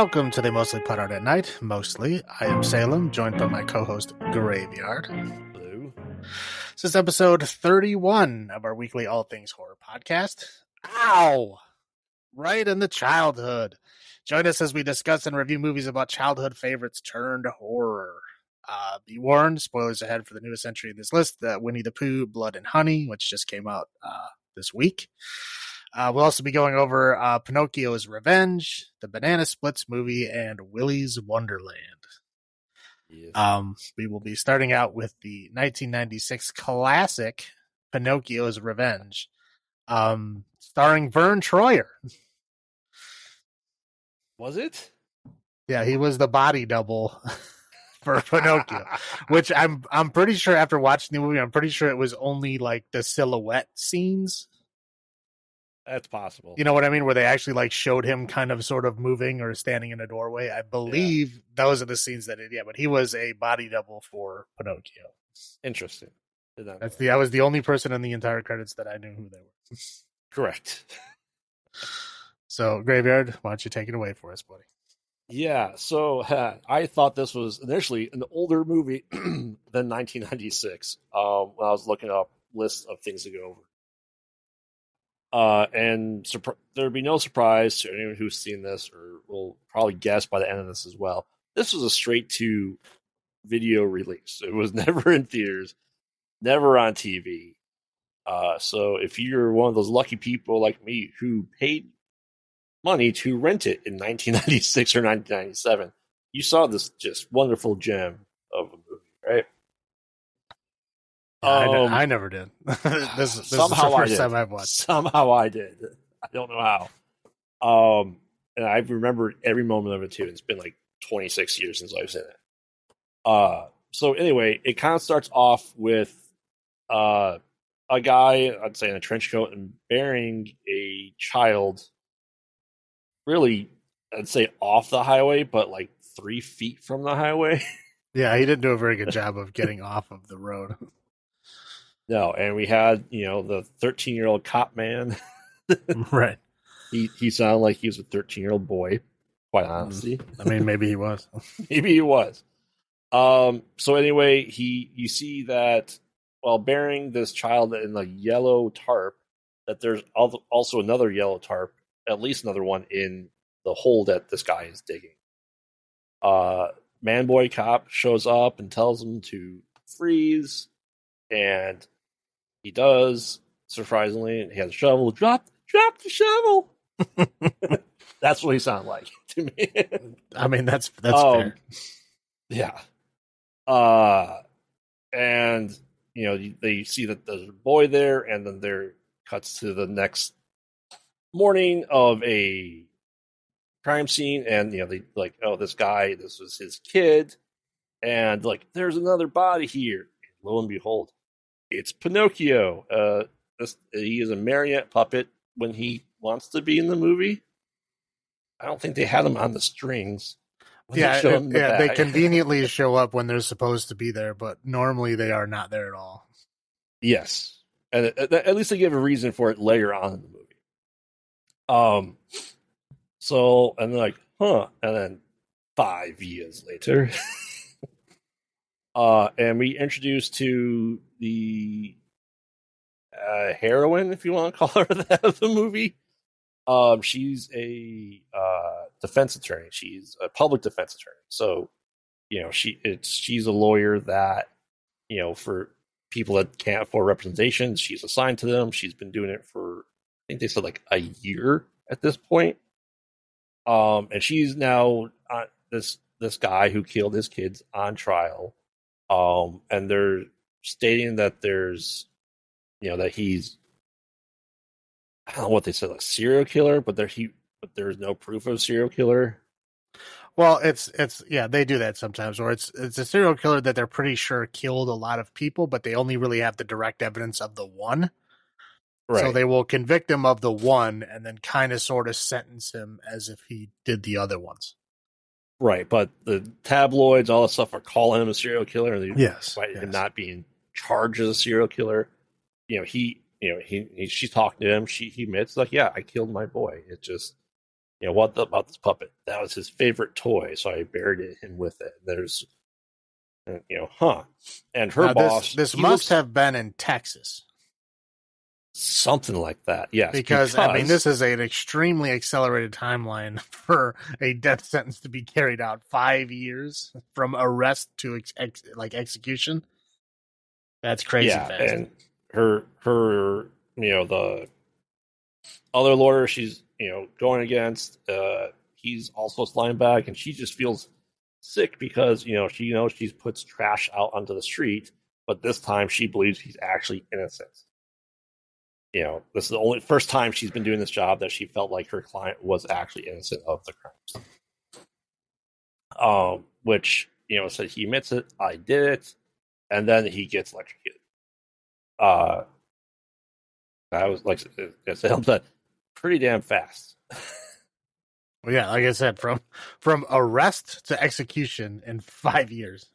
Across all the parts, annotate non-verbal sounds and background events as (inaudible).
Welcome to the Mostly Put Out at Night. Mostly, I am Salem, joined by my co-host Graveyard. Blue. This is episode 31 of our weekly All Things Horror podcast. Ow! Right in the childhood. Join us as we discuss and review movies about childhood favorites turned horror. Uh, be warned, spoilers ahead for the newest entry in this list, the Winnie the Pooh, Blood and Honey, which just came out uh, this week. Uh, we'll also be going over uh, Pinocchio's Revenge, the Banana Splits movie, and Willy's Wonderland. Yes. Um, we will be starting out with the 1996 classic Pinocchio's Revenge, um, starring Verne Troyer. was it? Yeah, he was the body double (laughs) for Pinocchio, (laughs) which I'm I'm pretty sure after watching the movie, I'm pretty sure it was only like the silhouette scenes. That's possible. You know what I mean? Where they actually like showed him kind of sort of moving or standing in a doorway. I believe those are the scenes that it. Yeah, but he was a body double for Pinocchio. Interesting. Know That's that. the I was the only person in the entire credits that I knew who they were. (laughs) correct. (laughs) So graveyard, why don't you take it away for us, buddy? Yeah. So uh, (laughs) I thought this was initially an older movie (clears throat) than 1996. Um, when I was looking up lists of things to go over. Uh, and there'd be no surprise to anyone who's seen this or will probably guess by the end of this as well. This was a straight to video release. It was (laughs) never in theaters, never on TV. Uh, so if you're one of those lucky people like me who paid money to rent it in (laughs) 1996 or 1997, you saw this just wonderful gem of a movie, right? I, ne- Um, I never did. (laughs) this this is the Somehow I first did. time I've watched. Somehow I did. I don't know how. Um, and I remember every moment of it too. It's been like 26 years since I've seen it. Uh, so anyway, it kind of starts off with uh, a guy, I'd say in a trench coat and bearing a child, really, I'd say off the highway, but like three feet from the highway. (laughs) Yeah, he didn't do a very good job of getting off of the road. (laughs) no, and we had, you know, the 13 year old cop man. (laughs) right. He he sounded like he was a 13 year old boy, quite Mm. honestly. I mean, maybe he was. (laughs) Maybe he was. Um. So anyway, he you see that while bearing this child in the yellow tarp, that there's also another yellow tarp, at least another one in the hole that this guy is digging. Uh, man boy cop shows up and tells him to freeze, and he does. Surprisingly, he has a shovel. Drop, drop the shovel. (laughs) That's what he sounded like (laughs) to me. I mean, that's that's Um, fair. Yeah. Uh and you know, they see that there's a boy there and then there cuts to the next morning of a crime scene and you know, they like, oh, this guy, this was his kid and like there's another body here. Lo and behold, it's Pinocchio. Uh this, he is a marionette puppet when he wants to be in the movie. I don't think they had him on the strings. they Yeah, showed it- the yeah. They conveniently show up when they're supposed to be there, but normally they are not there at all. Yes, and at, at least they give a reason for it later on in the movie. Um, so and like, huh, and then five years later, (laughs) uh, and we introduced to the uh, heroine, if you want to (laughs) call her that, of the movie. Um, she's a uh, defense attorney. She's a public defense attorney. So, you know, she it's she's a lawyer that you know for people that can't afford representation. She's assigned to them. She's been doing it for I think they said like a year at this point. Um, and she's now on this this guy who killed his kids on trial. Um, and they're stating that there's, you know, that he's I don't know what they said, like serial killer, but there he but there's no proof of serial killer. Well, it's it's yeah, they do that sometimes, or it's it's a serial killer that they're pretty sure killed a lot of people, but they only really have the direct evidence of the one. Right. So they will convict him of the one and then kind of sort of sentence him as if he did the other ones. right, but the tabloids, all that stuff, are calling him a serial killer. and they- Yes. him yes. not being charged as a serial killer. You know, he, you know, he, he she's talking to him. She, he admits, like, yeah, I killed my boy. It just, you know, what the, about this puppet? That was his favorite toy, so I buried him with it. There's, uh, you know, huh? And her Now, boss, This, this must looks have been in Texas something like that. Yes, because, I mean this is an extremely accelerated timeline (laughs) for a death sentence to be carried out. Five years from arrest to ex- ex- like execution. That's crazy yeah, fast. and her her you know the other lawyer she's you know going against uh he's also flying back and she just feels sick because you know she knows she puts trash out onto the street but this time she believes he's actually innocent. You know this is the only first time she's been doing this job that she felt like her client was actually innocent of the crimes um which you know said he admits it i did it and then he gets electrocuted uh that was like I said that pretty damn fast Well, yeah, like I said, from from arrest to execution in five years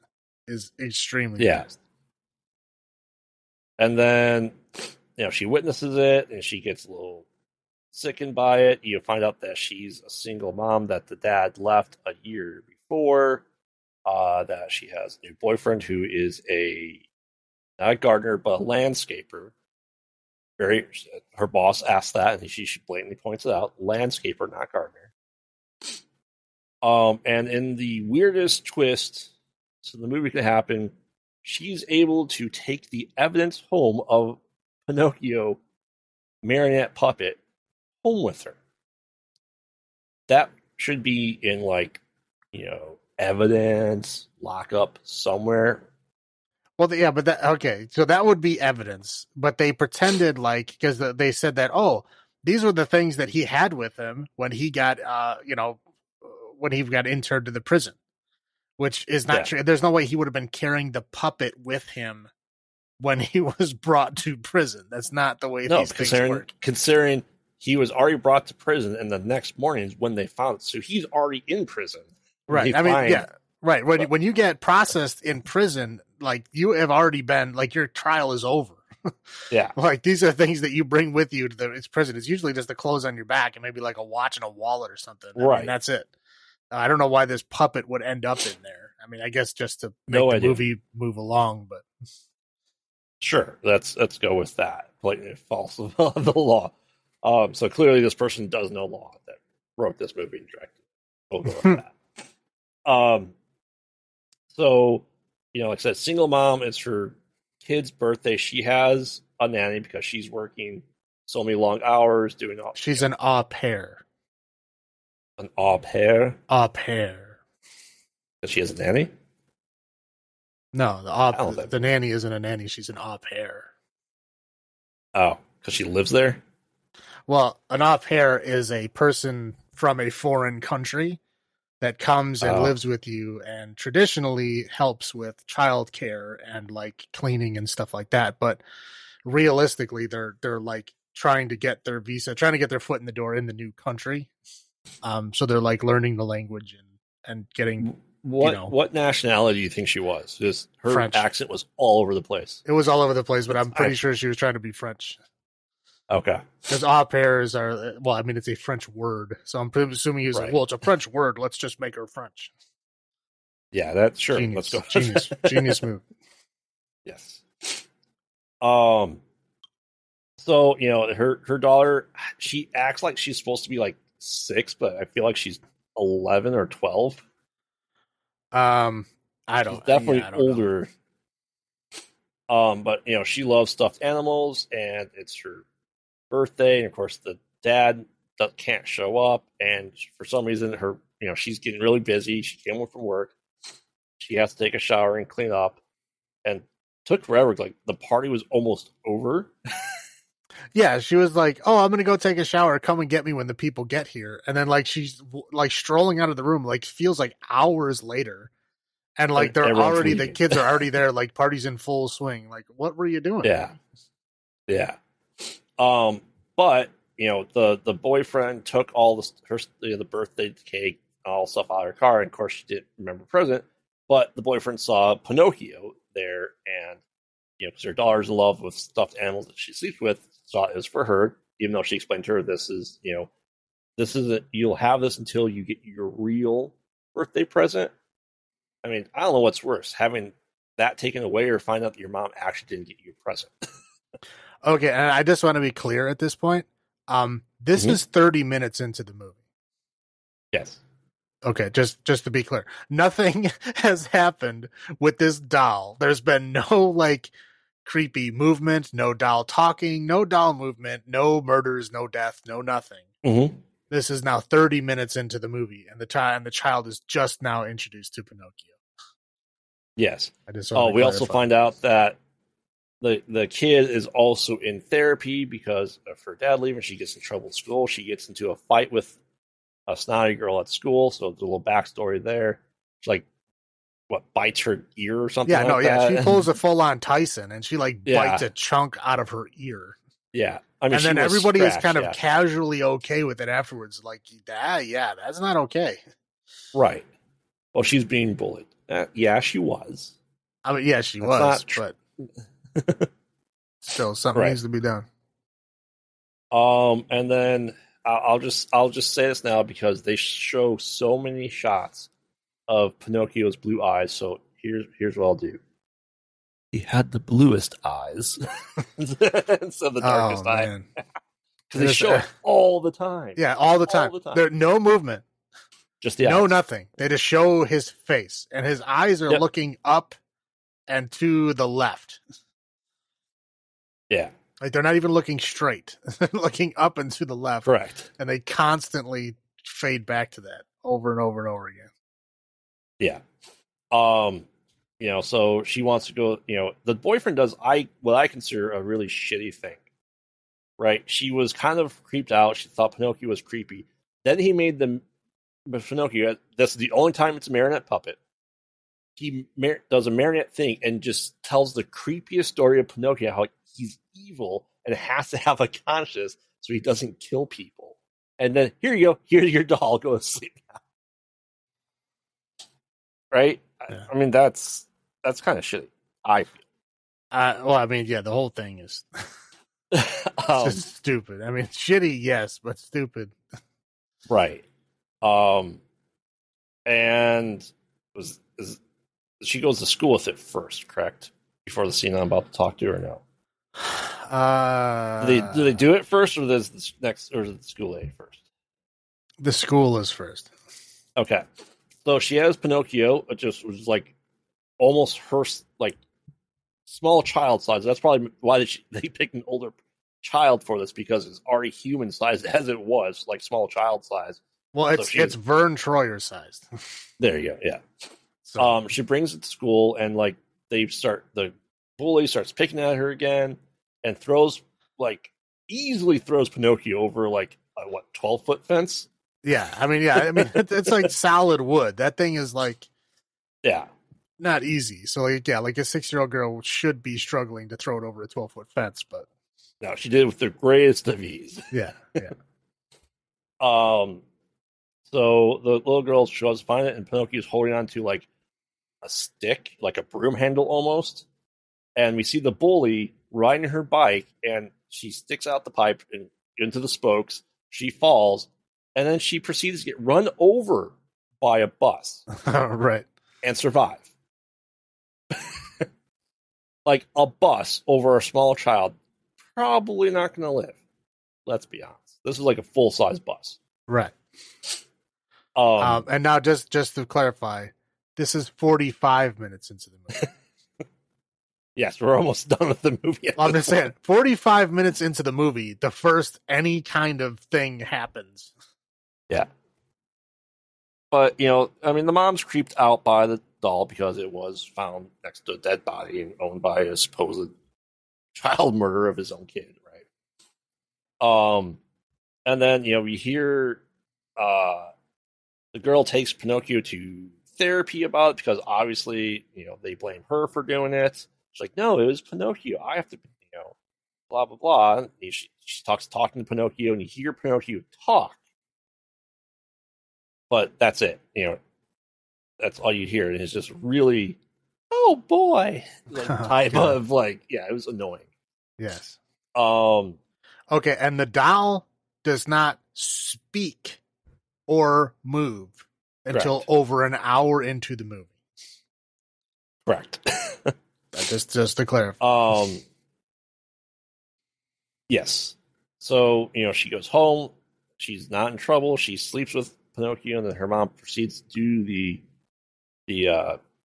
is extremely Yeah. fast. and then you know she witnesses it and she gets a little sickened by it you find out that she's a single mom that the dad left a year before uh that she has a new boyfriend who is a not a gardener but a landscaper very her boss asked that and she she blatantly points it out landscaper not gardener um and in the weirdest twist so the movie could happen she's able to take the evidence home of Pinocchio marionette puppet home with her. That should be in like, you know, evidence, lockup somewhere. Well, yeah, but that okay. So that would be evidence, but they pretended like because they said that oh, these were the things that he had with him when he got uh you know when he got interned to the prison, which is not Yeah. true. There's no way he would have been carrying the puppet with him when he (laughs) was brought to prison. That's not the way No, these things considering work. considering he was already brought to prison and the next morning is when they found it. So he's already in prison. Right. I mean, yeah. Right. When but- when you get processed in prison, like you have already been like your trial is over. (laughs) Yeah. Like these are things that you bring with you to the it's prison. It's usually just the clothes on your back and maybe like a watch and a wallet or something. I mean, Right. that's it. Uh, I don't know why this puppet would end up in there. I mean, I guess just to make No the idea. movie move along, but Sure, let's let's go with that. Blatantly false of the law. Um, so clearly, this person does know law that wrote this movie and directed. We'll go with (laughs) that. Um, so you know, like I said, single mom. It's her kid's birthday. She has a nanny because she's working so many long hours doing all. she's an au pair. an au pair. Au pair. That she has a nanny. No, the au, the, the nanny isn't a nanny. She's an au pair. Oh, because she lives there. Well, an au pair is a person from a foreign country that comes and Oh. lives with you and traditionally helps with childcare and like cleaning and stuff like that. But realistically, they're they're like trying to get their visa, trying to get their foot in the door in the new country. Um, so they're like learning the language and and getting. What know. what nationality do you think she was? Just her French. accent was all over the place. It was all over the place, but I'm pretty I- sure she was trying to be French. Okay. Because au pairs are well, I mean, it's a French word, so I'm assuming he's was like, well, it's a French word. Let's just make her French. Yeah, that's sure. Genius, Let's go. genius, (laughs) genius move. yes. Um. So you know her her daughter, she acts like she's supposed to be like six, but I feel like she's eleven or twelve. Um, I don't definitely yeah, I don't know. older. Um, but you know she loves stuffed animals, and it's her birthday, and of course the dad can't show up, and for some reason her you know she's getting really busy. She came home from work. She has to take a shower and clean up, and took forever. Like the party was almost over. (laughs) Yeah, she was like, "Oh, I'm gonna go take a shower. Come and get me when the people get here." And then like she's like strolling out of the room, like feels like hours later, and like And they're already the kids are already (laughs) there, like parties in full swing. Like, what were you doing? Yeah. Yeah. Um, but you know, the the boyfriend took all the her you know, the birthday cake, all stuff out of her car, and of course she didn't remember present. But the boyfriend saw Pinocchio there, and you know, because her daughter's in love with stuffed animals that she sleeps with, thought it was for her, even though she explained to her this is you know this is a, you'll have this until you get your real birthday present. I mean, I don't know what's worse, having that taken away or find out that your mom actually didn't get you a present. (laughs) Okay, and I just want to be clear at this point. Um, this Mhm. is 30 minutes into the movie. yes. Okay, just just to be clear, nothing (laughs) has happened with this doll. There's been no like creepy movement, no doll talking, no doll movement, no murders, no death, no nothing. Mm-hmm. This is now 30 minutes into the movie, and the child and the child is just now introduced to Pinocchio. Yes. I just Oh, we also find out that the the kid is also in therapy because of her dad leaving. She gets in trouble at school. She gets into a fight with a snotty girl at school. So there's a little backstory there. She like what bites her ear or something. Yeah, no, like yeah, that. she pulls a (laughs) full on Tyson, and she like Yeah. bites a chunk out of her ear. yeah. I mean, and then everybody is kind of yeah. casually okay with it afterwards. Like, ah, yeah, that's not okay. right. Well, she's being bullied. Uh, yeah, she was. I mean, yeah, she That's was, tr- but (laughs) still, something Right. needs to be done. Um, and then I'll, I'll just I'll just say this now because they show so many shots of Pinocchio's blue eyes. So here's here's what I'll do. He had the bluest eyes (laughs) instead of the darkest oh eye because (laughs) they show it all the time. yeah, all the All time. the time. There, no movement, just the no eyes. nothing. They just show his face, and his eyes are Yep. looking up and to the left. Yeah, Like they're not even looking straight; (laughs) they're looking up and to the left, correct. and they constantly fade back to that over and over and over again. Yeah. Um, you know, so she wants to go, you know, the boyfriend does I what I consider a really shitty thing. Right? She was kind of creeped out. She thought Pinocchio was creepy. Then he made the Pinocchio That's the only time it's a marionette puppet. He mar- does a marionette thing and just tells the creepiest story of Pinocchio how he's evil and has to have a conscience so he doesn't kill people. And then here you go, here's your doll, go to sleep now. Right? I- Yeah. I mean that's that's kind of shitty. I feel. Uh, well, I mean, yeah, the whole thing is (laughs) (laughs) um, stupid. I mean, shitty, yes, but stupid. right. Um and was is, she goes to school with it first, correct? Before the scene I'm about to talk to or no? Uh, Do they do they do it first, or does this next, or is the school day first? the school is first. Okay, so she has Pinocchio, it just was like almost her like small child size. That's probably why they, (laughs) they picked an older child for this because it's already human sized (laughs) as it was, like small child size. Well, So it's she- it's Verne Troyer sized. (laughs) There you go. Yeah. So Um, she brings it to school, and like they start the bully starts picking at her again, and throws like easily throws Pinocchio over like a what twelve foot fence. yeah, I mean, yeah, I mean, it's, like (laughs) solid wood. That thing is like Yeah, not easy. So like, yeah, like a six year old girl should be struggling to throw it over a twelve foot fence, but no, she did it with the greatest of ease. (laughs) yeah, yeah. (laughs) Um, so the little girl shows to find it, and Pinocchio's holding on to like a stick, like a broom handle almost. And we see the bully riding her bike, and she sticks out the pipe and into the spokes. She falls, and then she proceeds to get run over by a bus (laughs) right. and survive. (laughs) like a bus over a small child, probably not going to live. Let's be honest. This is like a full size bus. Right. Um, Um, and now just just to clarify, this is 45 minutes into the movie. (laughs) Yes, we're almost (laughs) done with the movie. I'm just saying, 45 minutes into the movie, the first any kind of thing happens. Yeah. But you know, I mean, the mom's creeped out by the doll because it was found next to a dead body and owned by a supposed child murderer of his own kid, right? Um, and then you know we hear uh the girl takes Pinocchio to therapy about it because obviously you know they blame her for doing it. She's like, no, it was Pinocchio. I have to, you know, blah blah blah. And she, she talks talking to Pinocchio, and you hear Pinocchio talk, but that's it. You know, that's all you hear, and it's just really, oh boy, like, (laughs) type Yeah. of like, yeah, it was annoying. Yes. Um, Okay, and the doll does not speak or move until Correct. over an hour into the movie. Correct. (laughs) Just just to clarify. Um. Yes. So you know she goes home. She's not in trouble. She sleeps with Pinocchio, and then her mom proceeds to do the the uh,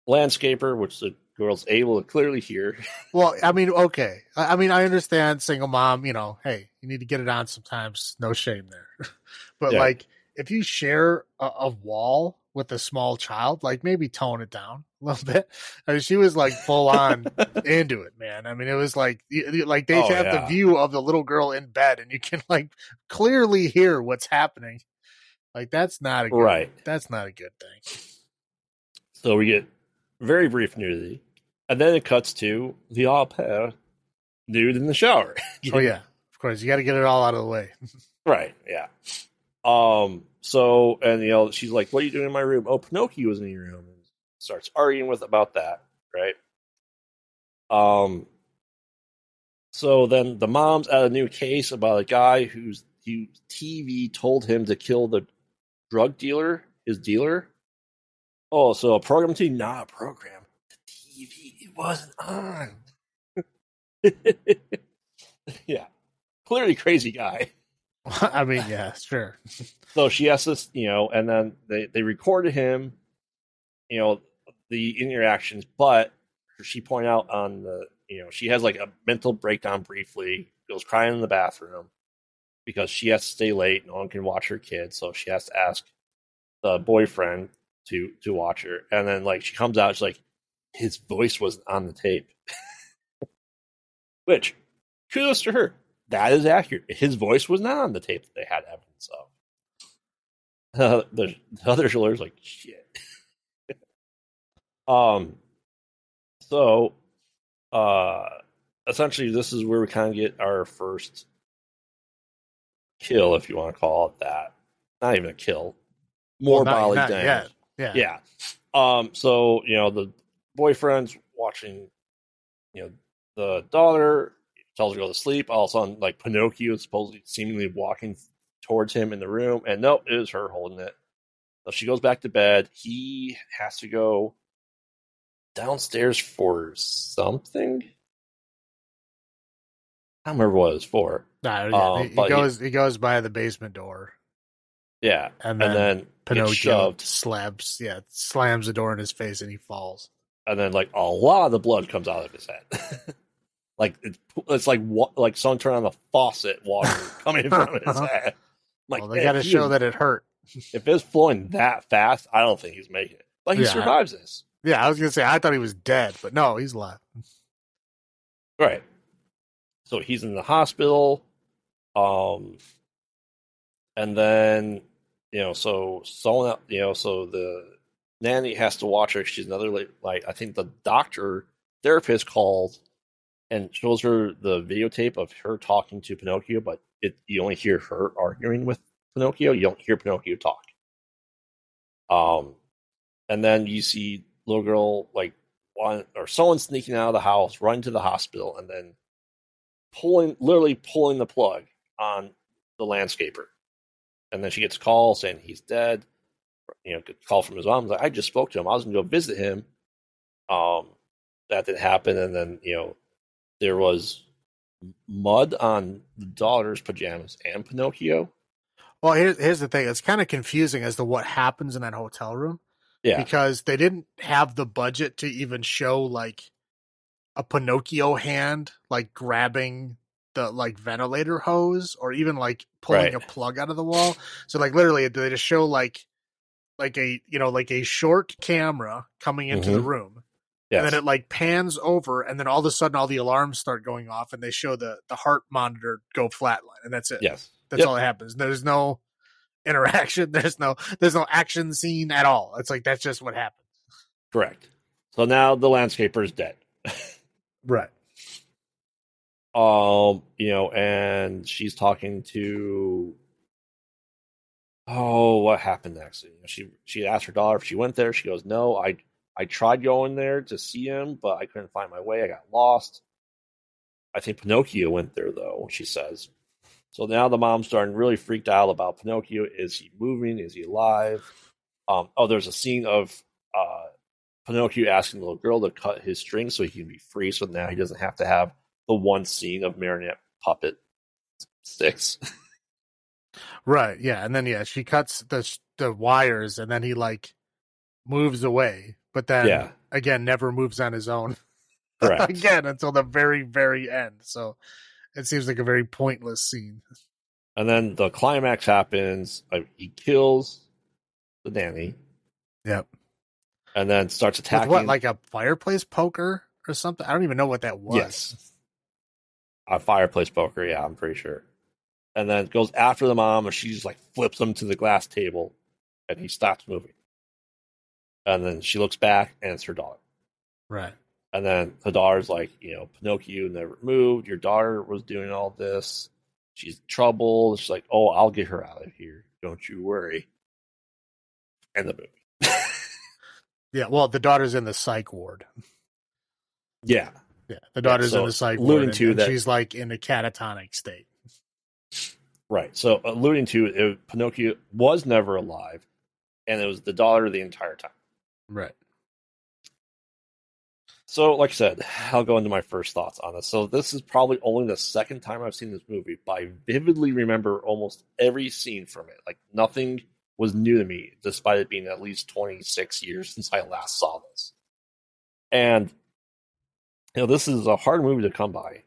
landscaper, which the girl's able to clearly hear. (laughs) Well, I mean, okay. I, I mean, I understand single mom. You know, hey, you need to get it on sometimes. No shame there. (laughs) but Yeah. like, if you share a, a wall with a small child, like maybe tone it down a little (laughs) bit. I mean, she was like full on (laughs) into it, man. I mean, it was like like they Oh, have yeah. the view of the little girl in bed, and you can (laughs) like clearly hear what's happening. Like that's not a good, Right. That's not a good thing. So we get very brief nudity, and then it cuts to the au pair nude in the shower. Oh yeah, of course you got to get it all out of the way. Right. Yeah. Um. So, and you know, she's like, "What are you doing in my room?" Oh, Pinocchio was in your room, and starts arguing with about that. Right. Um. So then the mom's at a new case about a guy whose whose TV told him to kill the drug dealer, his dealer. Oh, so a program TV, not a program. The TV, it wasn't on. (laughs) yeah, clearly crazy guy. (laughs) I mean, yeah, sure. So she has this, you know, and then they they recorded him, you know, the interactions, but she pointed out on the, you know, she has like a mental breakdown briefly, goes crying in the bathroom because she has to stay late. No one can watch her kid, so she has to ask the boyfriend to to watch her, and then like she comes out, she's like, his voice was on the tape, (laughs) which kudos to her. That is accurate. His voice was not on the tape that they had evidence of. Uh, (laughs) the, the other lawyer's like, shit. (laughs) um, so, uh, essentially, this is where we kind of get our first kill, if you want to call it that. Not even a kill, more Well, bodily damage. Yeah. Yeah. Um. So you know the boyfriend's watching. You know the daughter tells her to go to sleep. All of a sudden, like Pinocchio is supposedly seemingly walking towards him in the room, and nope, it is her holding it. So she goes back to bed. He has to go downstairs for something. I don't remember what it was for. Nah, yeah, Um, he, but he- goes he goes by the basement door, Yeah, and then, and then Pinocchio slabs, yeah, slams the door in his face, and he falls. and then like a lot of the blood comes out of his head. (laughs) like it's, it's like wa- like someone turned on the faucet, water (laughs) coming from his head. Like well, they got to show that it hurt. if it's flowing that fast, I don't think he's making it. But he Yeah. survives this, Yeah, I was gonna say I thought he was dead, but no, he's alive. right? So he's in the hospital, um, and then you know, so someone you know, so the nanny has to watch her. She's another like I think the doctor therapist called and shows her the videotape of her talking to Pinocchio, but it you only hear her arguing with Pinocchio. You don't hear Pinocchio talk. Um, and then you see little girl like one or someone sneaking out of the house, running to the hospital, and then pulling, literally pulling the plug on the landscaper. And then she gets a call saying he's dead. You know, call from his mom. Like, I just spoke to him. I was going to go visit him. Um, that didn't happen. And then you know, there was mud on the daughter's pajamas and Pinocchio. Well, here's here's the thing: it's kind of confusing as to what happens in that hotel room Yeah, because they didn't have the budget to even show like a Pinocchio hand like grabbing the like ventilator hose or even like pulling Right. a plug out of the wall. So like literally they just show like like a you know like a short camera coming into the Mhm. room yes. and then it like pans over and then all of a sudden all the alarms start going off and they show the the heart monitor go flatline and that's it. yes. That's Yep. all that happens. There's no interaction. (laughs) There's no there's no action scene at all. It's like that's just what happens. Correct. So now the landscaper is dead. Right. Um, you know, and she's talking to oh, what happened next? You know, she she asked her daughter if she went there. She goes, No, I I tried going there to see him, but I couldn't find my way. I got lost. I think Pinocchio went there though, she says. So now the mom's starting really freaked out about Pinocchio. Is he moving? Is he alive? Um, oh, there's a scene of uh, Pinocchio asking the little girl to cut his string so he can be free. So now he doesn't have to have the one scene of marionette puppet sticks. (laughs) Right. Yeah. And then yeah, she cuts the the wires, and then he like moves away, but then yeah, again never moves on his own (laughs) again until the very very end. So it seems like a very pointless scene. and then the climax happens. Like, he kills the nanny Yep. and then starts With attacking. what like a fireplace poker or something? I don't even know what that was. Yes. a fireplace poker. Yeah, I'm pretty sure. And then goes after the mom, and she just like flips him to the glass table, and he stops moving. And then she looks back, and it's her daughter. Right. And then the daughter's like, you know, Pinocchio never moved. Your daughter was doing all this. She's in trouble. She's like, oh, I'll get her out of here. Don't you worry. And the movie. (laughs) Yeah. Well, the daughter's in the psych ward. yeah. Yeah. The daughter's so in the psych alluding ward. and- to and that- she's like in a catatonic state. Right. So alluding to it, Pinocchio was never alive, and it was the daughter the entire time. Right. So, like I said, I'll go into my first thoughts on this. So, this is probably only the second time I've seen this movie, but I vividly remember almost every scene from it. Like, nothing was new to me, despite it being at least 26 years since I last saw this. And, you know, this is a hard movie to come by,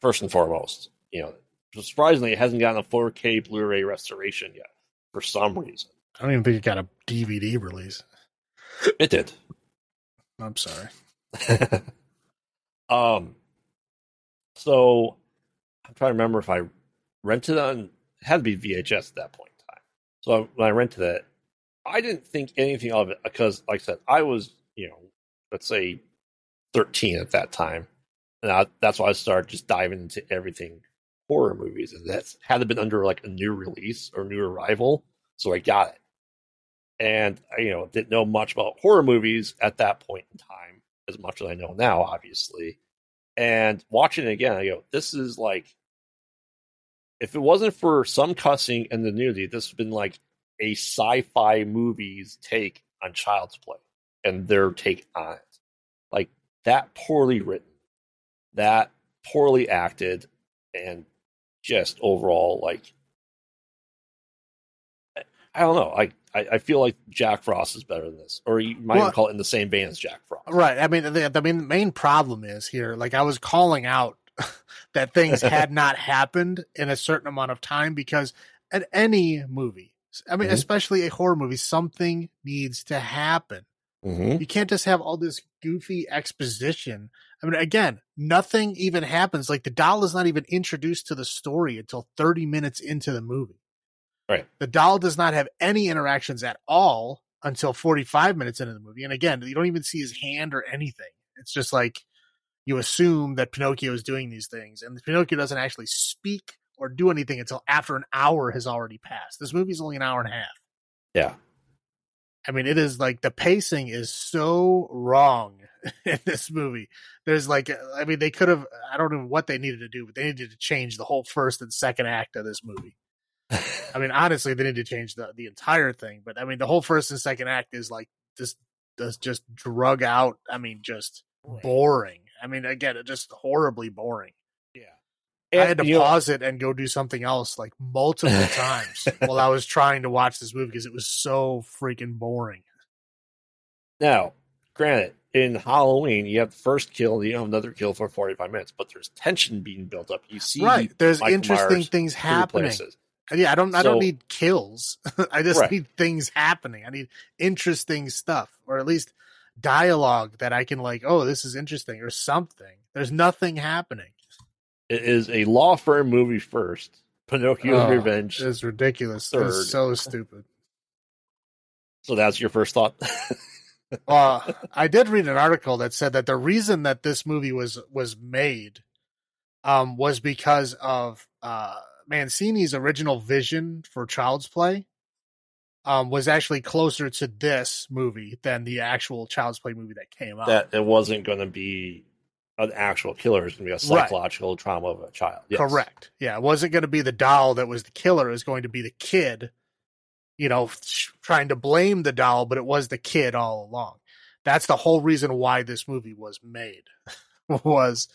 first and foremost. You know, surprisingly, it hasn't gotten a 4K Blu ray restoration yet for some reason. I don't even think it got a DVD release. It did. I'm sorry. (laughs) um, so I'm trying to remember if I rented on. It had to be VHS at that point in time. So when I rented it, I didn't think anything of it because, like I said, I was you know, let's say 13 at that time, and I, that's why I started just diving into everything horror movies, and that's had to been under like a new release or new arrival. So I got it, and you know, didn't know much about horror movies at that point in time as much as I know now, obviously. And watching it again, I go, this is like, if it wasn't for some cussing and the nudity, this has been like a sci fi movie's take on Child's Play and their take on it. Like that poorly written, that poorly acted, and just overall, like, I don't know. I, I, I feel like Jack Frost is better than this, or you might Well- even call it in the same vein as Jack Frost. Right. I mean, the, the main main problem is here. Like I was calling out (laughs) that things had (laughs) not happened in a certain amount of time because at any movie, I mean, Mhm. especially a horror movie, something needs to happen. Mm-hmm. You can't just have all this goofy exposition. I mean, again, nothing even happens. Like the doll is not even introduced to the story until 30 minutes into the movie. Right. The doll does not have any interactions at all until 45 minutes into the movie. And again, you don't even see his hand or anything. It's just like you assume that Pinocchio is doing these things, and Pinocchio doesn't actually speak or do anything until after an hour has already passed. This movie's only an hour and a half. Yeah. I mean, it is like the pacing is so wrong (laughs) in this movie. There's like, I mean, they could have, I don't know what they needed to do, but they needed to change the whole first and second act of this movie. I mean, honestly, they need to change the, the entire thing. But I mean, the whole first and second act is like this, this just drug out. I mean, just boring. I mean, again, just horribly boring. Yeah. I had to you know, pause it and go do something else like multiple (laughs) times while I was trying to watch this movie because it was so freaking boring. now, granted, in Halloween, you have the first kill, you have another kill for 45 minutes, but there's tension being built up. You see right. There's Michael interesting Myers things happening. places. Yeah, I don't I don't need kills. (laughs) I just Right. need things happening. I need interesting stuff or at least dialogue that I can like, oh, this is interesting or something. There's nothing happening. It is a law firm movie first. Pinocchio's Oh, Revenge. It's ridiculous. Third. It's so stupid. So that's your first thought. Well, (laughs) I did read an article that said that the reason that this movie was was made um, was because of uh, Mancini's original vision for Child's Play um, was actually closer to this movie than the actual Child's Play movie that came out. that it wasn't going to be an actual killer. It's going to be a psychological right. trauma of a child. Yes. Correct. Yeah, it wasn't going to be the doll that was the killer. It was going to be the kid, you know, trying to blame the doll, but it was the kid all along. That's the whole reason why this movie was made, (laughs) was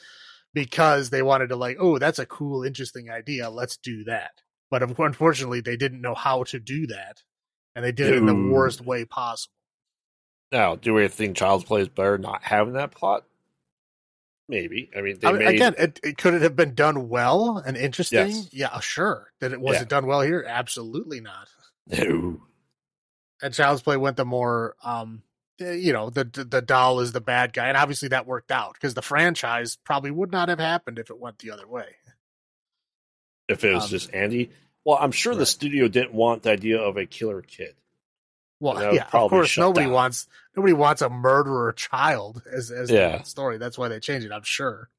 because they wanted to like, oh, that's a cool, interesting idea. Let's do that. But unfortunately, they didn't know how to do that, and they did it in the worst way possible. Now, do we think Child's Play is better not having that plot? Maybe. I mean, I mean made... again, it, it, could it have been done well and interesting? Yes. Yeah, sure. That it was yeah. it done well here? Absolutely not. No. And Child's Play went the more, um, you know, the, the the doll is the bad guy, and obviously that worked out because the franchise probably would not have happened if it went the other way. If it was um, just Andy, well, I'm sure right. the studio didn't want the idea of a killer kid. Well, yeah, of course, nobody down. wants nobody wants a murderer child as as yeah. the story. That's why they changed it. I'm sure.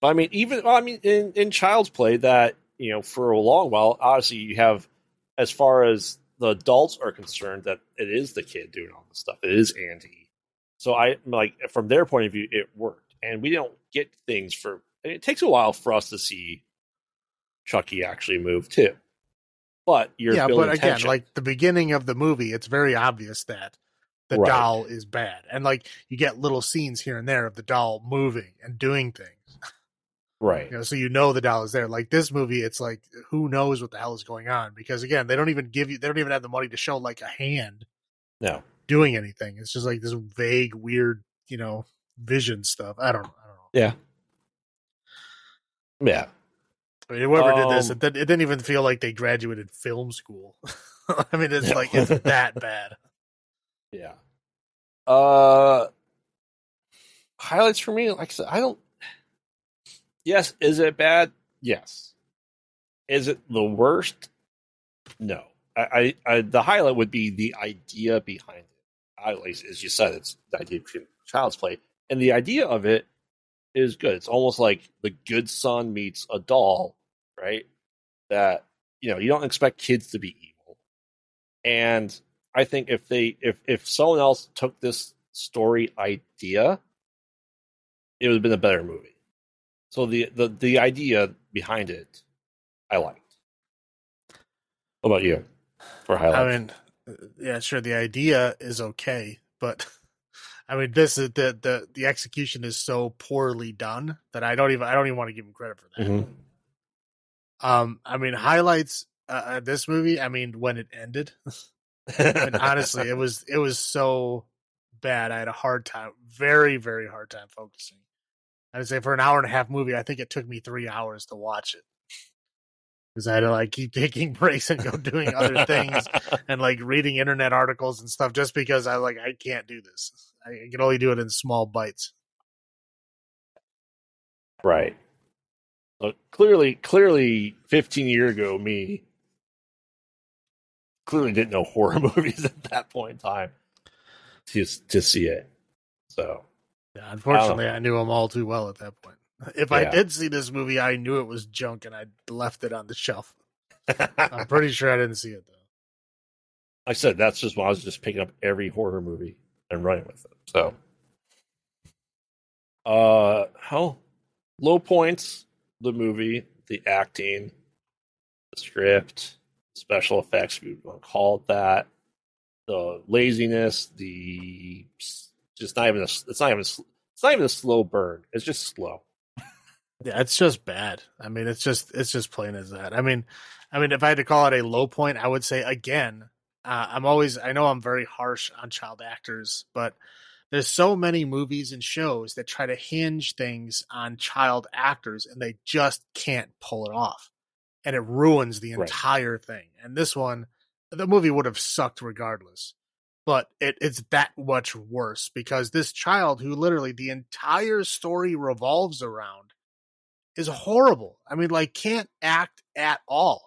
But I mean, even well, I mean, in in Child's Play, that you know, for a long while, obviously, you have as far as the adults are concerned, that it is the kid doing all this stuff. It is Andy. So I like from their point of view, it worked, and we don't get things for. It takes a while for us to see Chucky actually move too. But you're yeah, but again, tension. like the beginning of the movie, it's very obvious that the right. doll is bad, and like you get little scenes here and there of the doll moving and doing things. Right. You know, so you know the doll is there. Like this movie, it's like who knows what the hell is going on because again, they don't even give you they don't even have the money to show like a hand no doing anything. It's just like this vague, weird, you know, vision stuff. I don't know. I don't know. Yeah. Yeah. I mean, whoever um, did this, um, it, it, didn't even feel like they graduated film school. (laughs) I mean, it's like it's that bad. (laughs) Yeah. Uh, highlights for me, like I said, I don't. Yes, is it bad? Yes. Is it the worst? No. I, I, I the highlight would be the idea behind it. At least, as you said, it's the idea of child's play, and the idea of it is good. It's almost like the good son meets a doll, right? That you know you don't expect kids to be evil, and I think if they if if someone else took this story idea, it would have been a better movie. So the the the idea behind it, I liked. What about you? For highlights, I mean, yeah, sure. The idea is okay, but (laughs) I mean, this is the the the execution is so poorly done that I don't even I don't even want to give him credit for that. Mm-hmm. Um, I mean, highlights uh, uh this movie. I mean, when it ended, and honestly, it (laughs) was it was so bad. I had a hard time, very very hard time focusing. I'd say for an hour and a half movie, I think it took me three hours to watch it because I had to like keep (laughs) taking breaks and go doing other things (laughs) and like reading internet articles and stuff just because I like I can't do this. I can only do it in small bites. Right. But clearly, clearly, 15 year ago, me clearly didn't know horror (laughs) movies at that point in time to to see it. So, yeah, unfortunately, I, I knew them all too well at that point. (laughs) If yeah. I did see this movie, I knew it was junk and I left it on the shelf. I'm pretty sure I didn't see it though. I said that's just why I was just picking up every horror movie and running with it. So, uh, how low points the movie, the acting, the script, special effects, we want to call it that, the laziness, the just not even a, it's not even it's not even a slow burn. It's just slow. (laughs) Yeah, it's just bad. I mean, it's just it's just plain as that. I mean, I mean, if I had to call it a low point, I would say again, uh, I'm always I know I'm very harsh on child actors, but there's so many movies and shows that try to hinge things on child actors and they just can't pull it off. And it ruins the entire right. thing. And this one, the movie would have sucked regardless. But it, it's that much worse because this child who literally the entire story revolves around is horrible. I mean, like, can't act at all.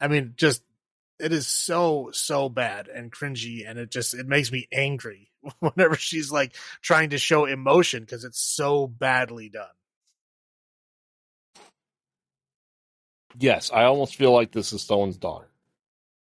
I mean, just it is so so bad and cringy, and it just it makes me angry (laughs) whenever she's like trying to show emotion because it's so badly done. Yes, I almost feel like this is someone's daughter.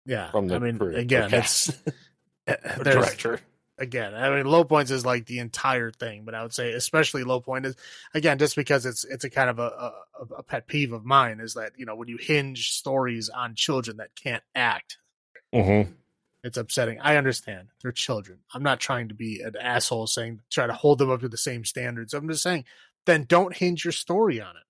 Yeah, from the I mean, again, it's (laughs) (laughs) director. again, I mean, low points is like the entire thing, but I would say especially low point is again just because it's it's a kind of a, a, a pet peeve of mine is that you know when you hinge stories on children that can't act, Mm-hmm. it's upsetting. I understand they're children. I'm not trying to be an asshole saying try to hold them up to the same standards. I'm just saying then don't hinge your story on it.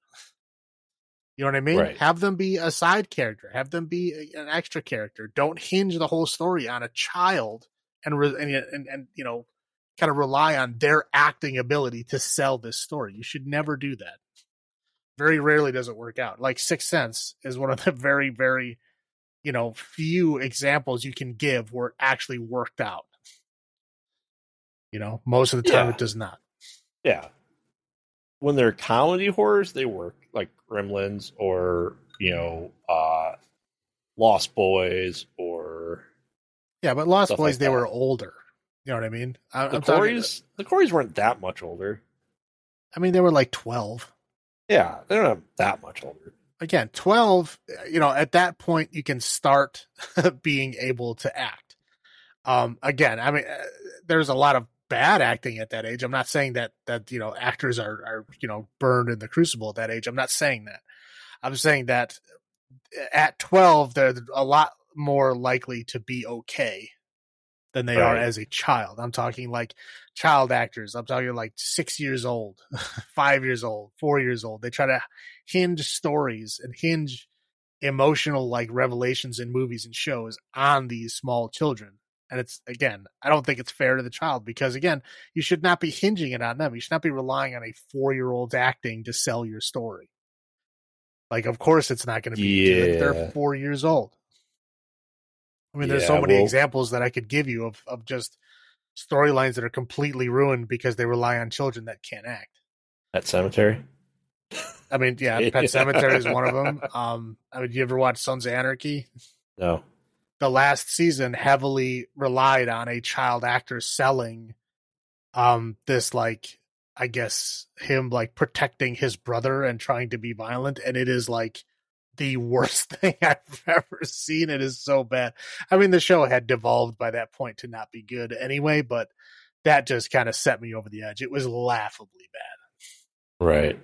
You know what I mean? Right. Have them be a side character. Have them be an extra character. Don't hinge the whole story on a child and re- and, and and you know kind of rely on their acting ability to sell this story. You should never do that. Very rarely does it work out. Like Sixth Sense is one of the (laughs) very very you know few examples you can give where it actually worked out. You know, most of the time Yeah. it does not. Yeah. When they're comedy horrors, they work like Gremlins or you know, uh, Lost Boys or Yeah, but Lost Boys like they that. were older. You know what I mean? I, the I'm Coreys. The Coreys weren't that much older. I mean, they were like twelve. Yeah, they're not that much older. again 12 you know at that point you can start (laughs) being able to act um again i mean uh, there's a lot of bad acting at that age. I'm not saying that that you know actors are are you know burned in the crucible at that age. I'm not saying that. I'm saying that uh, at 12 they're a lot more likely to be okay than they are as a child. I'm talking like child actors. I'm talking like six years old (laughs) five years old four years old. They try to hinge stories and hinge emotional like revelations in movies and shows on these small children. And it's again, I don't think it's fair to the child because again, you should not be hinging it on them. You should not be relying on a four year old's acting to sell your story. Like, of course, it's not going to be. Yeah. They're four years old. I mean, there's so many well- examples that I could give you of of just storylines that are completely ruined because they rely on children that can't act. That cemetery. I mean, yeah, (laughs) Pet Sematary is one of them. Um, I mean, you ever watch Sons of Anarchy? No. The last season heavily relied on a child actor selling, um, this like, I guess him like protecting his brother and trying to be violent, and it is like the (laughs) worst thing I've ever seen. It is so bad. I mean, the show had devolved by that point to not be good anyway, but that just kind of set me over the edge. It was laughably bad. Right.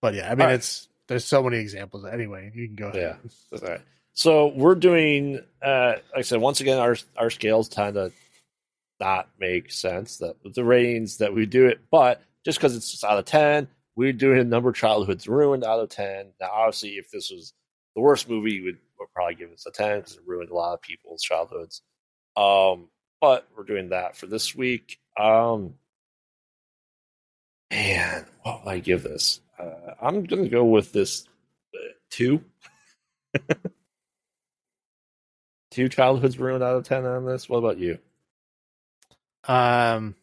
But yeah, I mean, right. it's there's so many examples. Anyway, you can go ahead. Yeah. All right. So we're doing, uh, like I said, once again, our our scales tend to not make sense that the ratings that we do it, but just because it's just out of ten, we're doing a number of childhoods ruined out of ten. Now, obviously, if this was the worst movie, you would, would probably give us a ten because it ruined a lot of people's childhoods. Um, but we're doing that for this week. Um, man, what would I give this? Uh, I'm gonna go with this uh, two. (laughs) Two childhoods ruined out of ten on this. What about you? Um.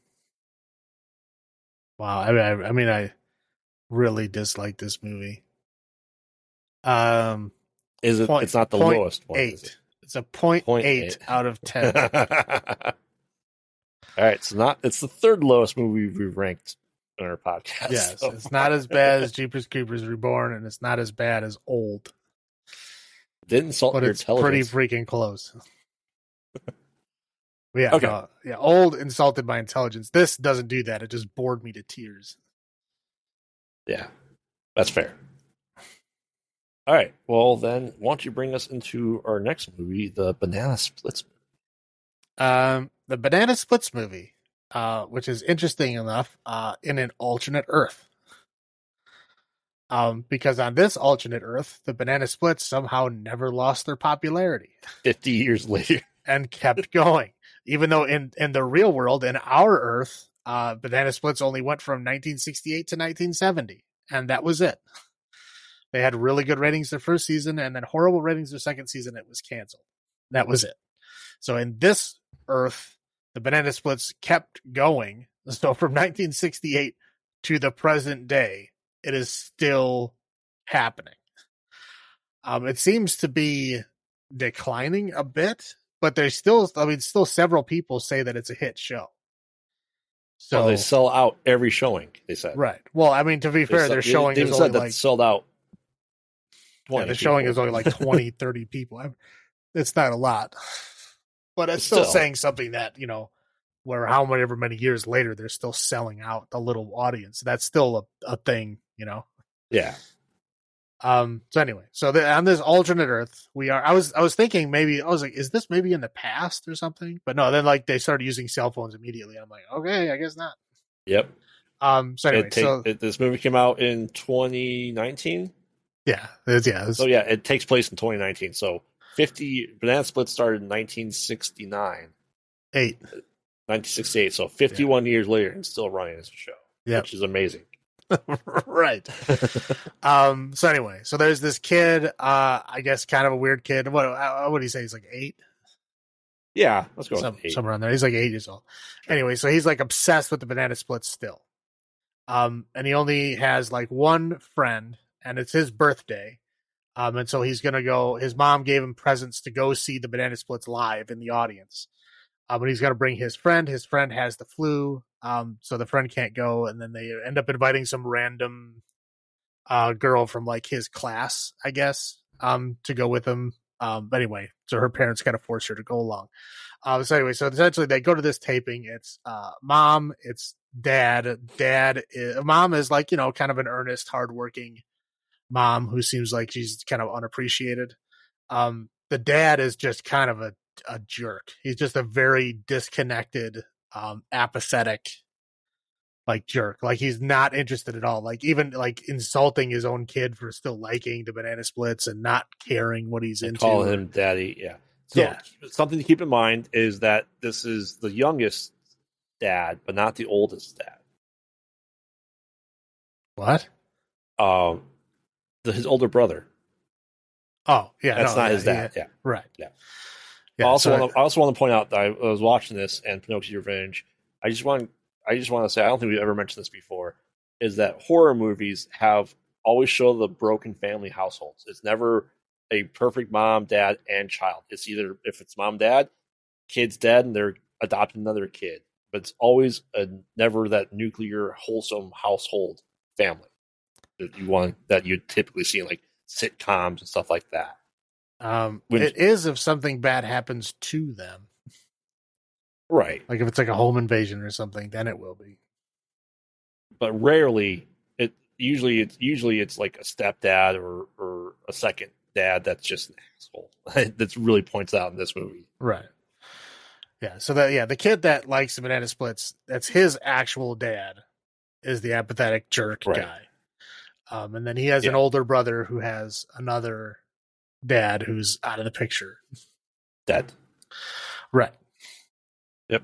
Wow. I mean, I, I mean, I really dislike this movie. Um, Is it? Point- it's not the lowest one. eight. It's a point, Point eight, eight. out of ten. (laughs) All right, so not. It's the third lowest movie we've ranked in our podcast. yes, so it's not as bad as (laughs) Jeepers Creepers Reborn, and it's not as bad as Old, Didn't insult but your it's pretty intelligence. freaking close. (laughs) yeah. Okay. no, yeah. Old insulted my intelligence. This doesn't do that. It just bored me to tears. yeah, that's fair. All right. Well, then, why don't you bring us into our next movie, the Banana Splits? Um, the Banana Splits movie, uh, which is interesting enough, uh, in an alternate Earth. Um, because on this alternate Earth, the Banana Splits somehow never lost their popularity Fifty years later. and kept going. Even though in in the real world, in our Earth, uh, Banana Splits only went from 1968 to 1970, and that was it. They had really good ratings their first season, and then horrible ratings their second season. It was canceled. That was it. So in this Earth, the Banana Splits kept going. (laughs) So from 1968 to the present day, it is still happening. Um, it seems to be declining a bit, but there's still, I mean, still several people say that it's a hit show. So So they sell out every showing. They said. right. Well, I mean, to be They fair, they're, showing they is said only that like sold out. yeah, the showing people. is only like (laughs) 20, 30 people. I, it's not a lot. but it's still, Still. saying something that you know, where however many years later they're still selling out the little audience. That's still a, a thing, you know. Yeah. Um. So anyway, so the, on this alternate Earth, we are. I was I was thinking maybe I was like, is this maybe in the past or something? But no. Then like they started using cell phones immediately. I'm like, okay, I guess not. Yep. Um. So anyway, take, so it, this movie came out in 2019. yeah, it's, yeah, it's, So yeah, it takes place in 2019. So 50 Banana Split started in 1969, eight. 1968. So 51 years later, and still running as a show, Yep. which is amazing. (laughs) right. Um. So anyway, so there's this kid. Uh. I guess kind of a weird kid. What? uh, What do you say? He's like eight. yeah, let's go. Some, somewhere on there. He's like eight years old. Anyway, so he's like obsessed with the banana splits still. Um, and he only has like one friend, and it's his birthday. Um, and so he's gonna go. His mom gave him presents to go see the banana splits live in the audience. Um, but he's got to bring his friend. His friend has the flu. Um, so the friend can't go, and then they end up inviting some random uh girl from like his class, I guess, um, to go with him. Um, but anyway, so her parents kind of force her to go along. Um, so anyway, so essentially they go to this taping. It's uh, mom, it's dad. Dad, is, mom is like you know kind of an earnest, hardworking mom who seems like she's kind of unappreciated. Um, the dad is just kind of a a jerk. He's just a very disconnected, um, apathetic, like jerk. Like he's not interested at all. Like even like insulting his own kid for still liking the banana splits and not caring what he's They into. call him daddy. Yeah. So Yeah. something to keep in mind is that this is the youngest dad, but not the oldest dad. What? Um, the, his older brother. Oh, yeah, That's no, not yeah, his dad. yeah, Yeah. right. Yeah. Yeah. I also so- want to, I also want to point out that I was watching this and Pinocchio's Revenge. I just want I just want to say I don't think we've ever mentioned this before. Is that horror movies have always show the broken family households. It's never a perfect mom, dad, and child. It's either if it's mom, dad, kid's dead, and they're adopting another kid. But it's always a never that nuclear, wholesome household family that you want that you typically see in like sitcoms and stuff like that. Um, when- it is if something bad happens to them. Right. Like if it's like a home invasion or something, then it will be. but rarely it usually it's usually it's like a stepdad or or a second dad that's just an asshole (laughs) that really points out in this movie Right. Yeah. So that yeah, the kid that likes the banana splits, that's his actual dad, is the apathetic jerk Right. guy. Um, and then he has an older brother who has another dad who's out of the picture. dead Right. Yep.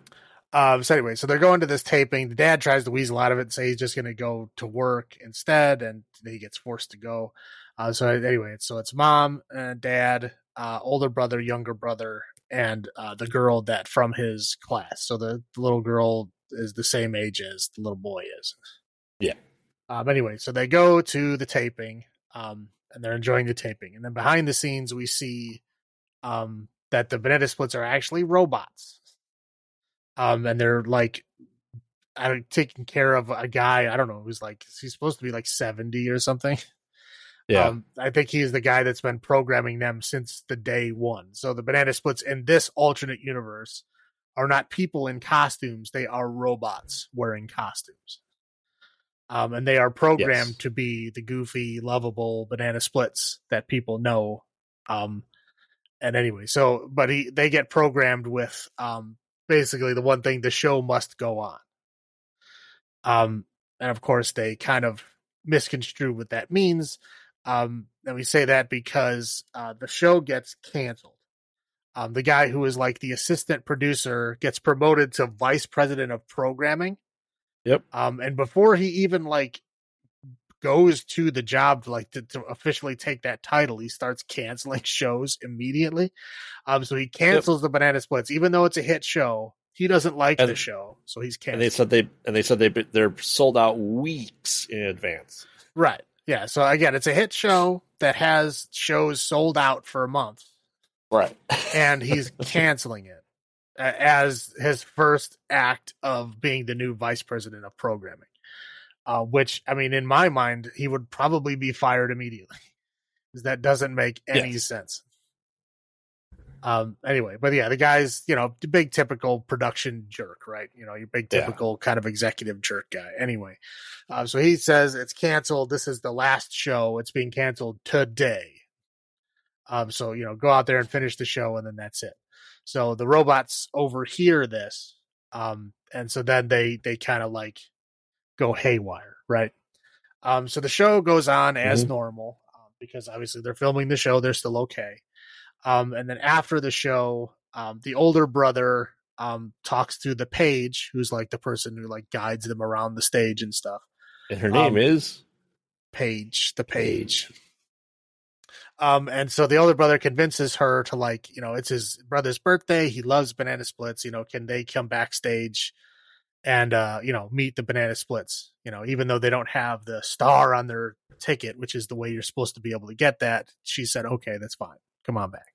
Um, so anyway, so they're going to this taping. The dad tries to weasel out of it and say he's just going to go to work instead, and he gets forced to go. Uh, so anyway, so it's mom, and dad, uh, older brother, younger brother, and uh, the girl that from his class. So the, the little girl is the same age as the little boy is. Yeah. Um. Anyway, so they go to the taping, um, and they're enjoying the taping, and then behind the scenes we see, um, that the banana splits are actually robots. Um, and they're like, I don't taking care of a guy. I don't know who's like he's supposed to be like seventy or something. yeah Um, I think he's the guy that's been programming them since the day one. So the banana splits in this alternate universe are not people in costumes; they are robots wearing costumes. Um, and they are programmed Yes. to be the goofy, lovable banana splits that people know. Um, and anyway, so but he they get programmed with um basically the one thing the show must go on. Um, and of course they kind of misconstrue what that means. Um, and we say that because uh, the show gets canceled. Um, the guy who is like the assistant producer gets promoted to vice president of programming. Yep. Um, and before he even like goes to the job like to, to officially take that title, he starts canceling (laughs) shows immediately. Um, so he cancels the Banana Splits, even though it's a hit show. He doesn't like And- the show, so he's and canceling. they said they and they said they they're sold out weeks in advance Right. Yeah. So again, it's a hit show that has shows sold out for a month, right and he's (laughs) canceling it as his first act of being the new vice president of programming. Uh, which I mean, in my mind, he would probably be fired immediately, (laughs) because that doesn't make any Yes. sense. Um, anyway, but yeah, the guy's, you know, the big typical production jerk, right? You know, your big Yeah. typical kind of executive jerk guy. Anyway, uh, so he says it's canceled. This is the last show. It's being canceled today. Um, so, you know, go out there and finish the show and then that's it. So the robots overhear this. Um, and so then they, they kind of like go haywire, right? Um, so the show goes on as Mhm. normal um, because obviously they're filming the show. They're still okay. Um, and then after the show, um, the older brother um, talks to the page, who's like the person who like guides them around the stage and stuff. And her name Um, is Page, the page. Um, and so the older brother convinces her to like, you know, it's his brother's birthday. He loves banana splits. You know, can they come backstage and uh, you know, meet the banana splits? You know, even though they don't have the star on their ticket, which is the way you're supposed to be able to get that. She said, "Okay, that's fine. Come on back."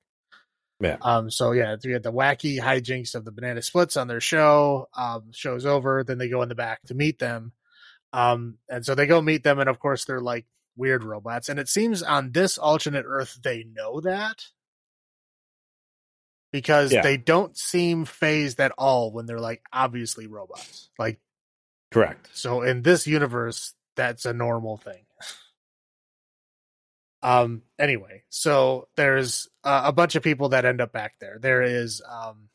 Yeah. Um. So yeah, we had the wacky hijinks of the banana splits on their show. Um. Show's over. Then they go in the back to meet them. Um. And so they go meet them, and of course they're like weird robots. And it seems on this alternate Earth they know that because Yeah. they don't seem phased at all when they're like obviously robots. Like correct. so in this universe, that's a normal thing. Um. Anyway, so there's uh, a bunch of people that end up back there. There is um,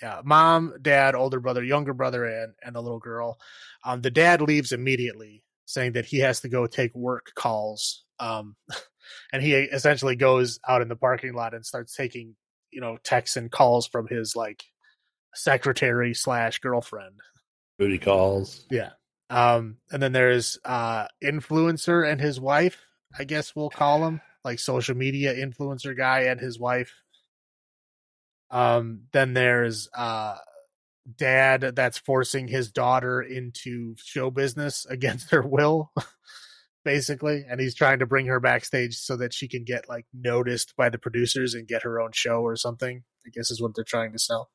yeah, mom, dad, older brother, younger brother, and and the little girl. Um, the dad leaves immediately, saying that he has to go take work calls. Um, (laughs) and he essentially goes out in the parking lot and starts taking you know texts and calls from his like secretary slash girlfriend. Booty calls. Yeah. Um, and then there's uh influencer and his wife, I guess we'll call him, like social media influencer guy and his wife. Um, then there's uh dad that's forcing his daughter into show business (laughs) against her will, basically, and he's trying to bring her backstage so that she can get like noticed by the producers and get her own show or something. I guess is what they're trying to sell.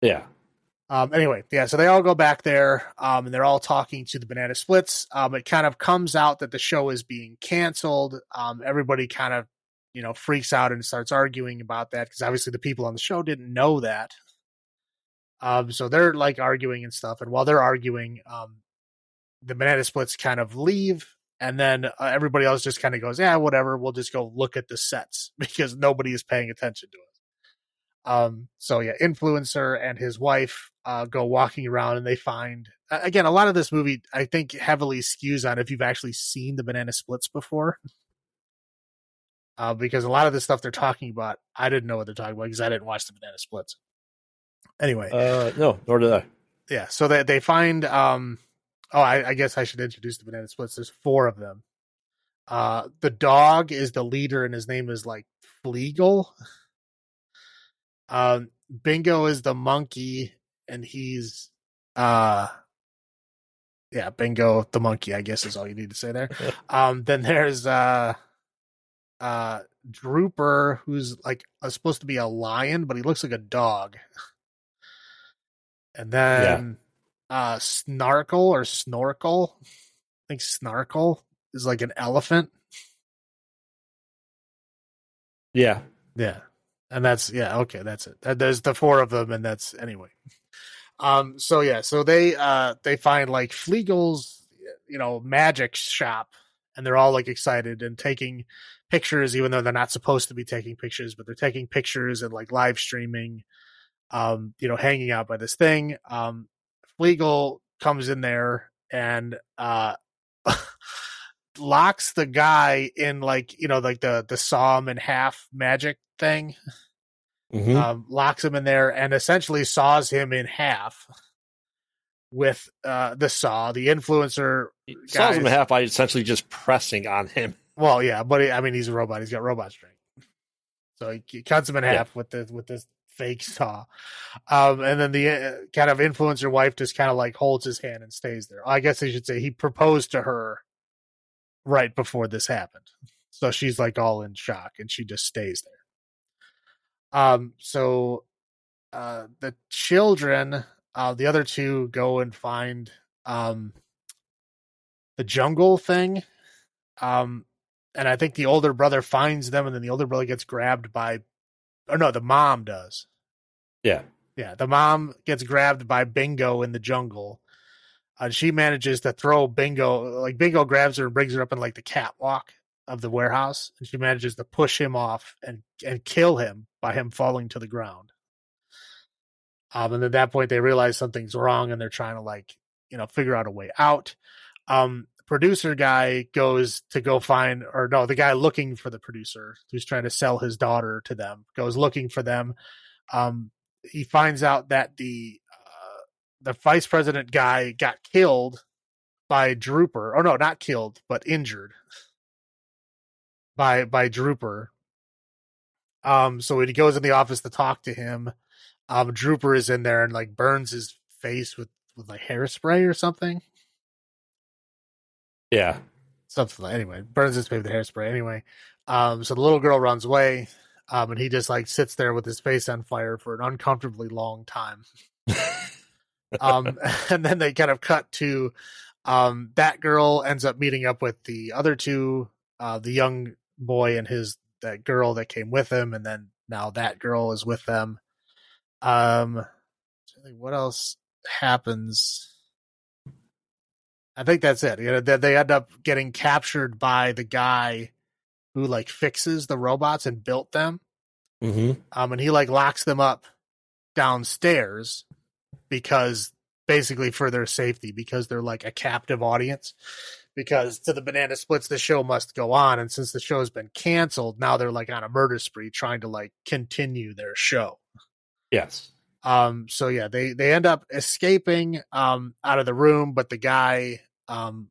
Yeah. Um, anyway, yeah, so they all go back there, um, and they're all talking to the Banana Splits. Um, it kind of comes out that the show is being canceled. Um, everybody kind of, you know, freaks out and starts arguing about that because obviously the people on the show didn't know that. Um, so they're like arguing and stuff, and while they're arguing, um, the Banana Splits kind of leave, and then uh, everybody else just kind of goes, "Yeah, whatever. We'll just go look at the sets (laughs) because nobody is paying attention to us." Um, so yeah, influencer and his wife uh, go walking around and they find again a lot of this movie I think heavily skews on if you've actually seen the banana splits before. Uh, because a lot of the stuff they're talking about, I didn't know what they're talking about because I didn't watch the banana splits. Anyway, Uh, no, nor did I. yeah, so they they find um oh I, I guess I should introduce the banana splits. There's four of them. Uh the dog is the leader and his name is like Fleagle. Um Bingo is the monkey and he's uh yeah, Bingo the monkey, I guess is all you need to say there. (laughs) Um then there's uh uh Drooper who's like uh, supposed to be a lion, but he looks like a dog. (laughs) And then uh Snarkle or Snorkel. I think Snarkle is like an elephant. Yeah. Yeah. And that's yeah, okay, that's it. That- There's the four of them and that's anyway. Um so yeah, so they uh they find like Fleagle's you know magic shop and they're all like excited and taking pictures even though they're not supposed to be taking pictures, but they're taking pictures and like live streaming um you know hanging out by this thing. Um Fleagle comes in there and uh (laughs) locks the guy in like you know like the the saw him in half magic thing Mhm. um, locks him in there and essentially saws him in half with uh, the saw. The influencer, Saws him in half by essentially just pressing on him. (laughs) well, yeah, but he, I mean, he's a robot. He's got robot strength, so he, he cuts him in Yeah. half with the with this fake saw. Um, and then the uh, kind of influencer wife just kind of like holds his hand and stays there. I guess I should say he proposed to her right before this happened, so she's like all in shock and she just stays there. Um, so uh the children, uh the other two go and find um the jungle thing. Um and I think the older brother finds them and then the older brother gets grabbed by or no, the mom does. Yeah. Yeah, the mom gets grabbed by Bingo in the jungle. Uh, she manages to throw Bingo, like Bingo grabs her and brings her up in like the catwalk of the warehouse, and she manages to push him off and and kill him by him falling to the ground. Um, and at that point, they realize something's wrong, and they're trying to like you know figure out a way out. Um, producer guy goes to go find, or no, the guy looking for the producer who's trying to sell his daughter to them goes looking for them. Um, he finds out that the uh, the vice president guy got killed by Drooper. Oh no, not killed, but injured by by Drooper. Um, so when he goes in the office to talk to him, um, Drooper is in there and like burns his face with with like hairspray or something. Yeah. Something like, anyway, burns his face with hairspray. Anyway, um, so the little girl runs away. Um, and he just like sits there with his face on fire for an uncomfortably long time. (laughs) um, (laughs) and then they kind of cut to um, that girl ends up meeting up with the other two, uh, the young boy and his that girl that came with him, and then now that girl is with them. Um, what else happens? I think that's it. You know, they, they end up getting captured by the guy who like fixes the robots and built them. Mm-hmm. Um, and he like locks them up downstairs because basically for their safety because they're like a captive audience. Because to the banana splits, the show must go on, and since the show's been canceled, now they're like on a murder spree trying to like continue their show. Yes. Um. So yeah, they they end up escaping um out of the room, but the guy um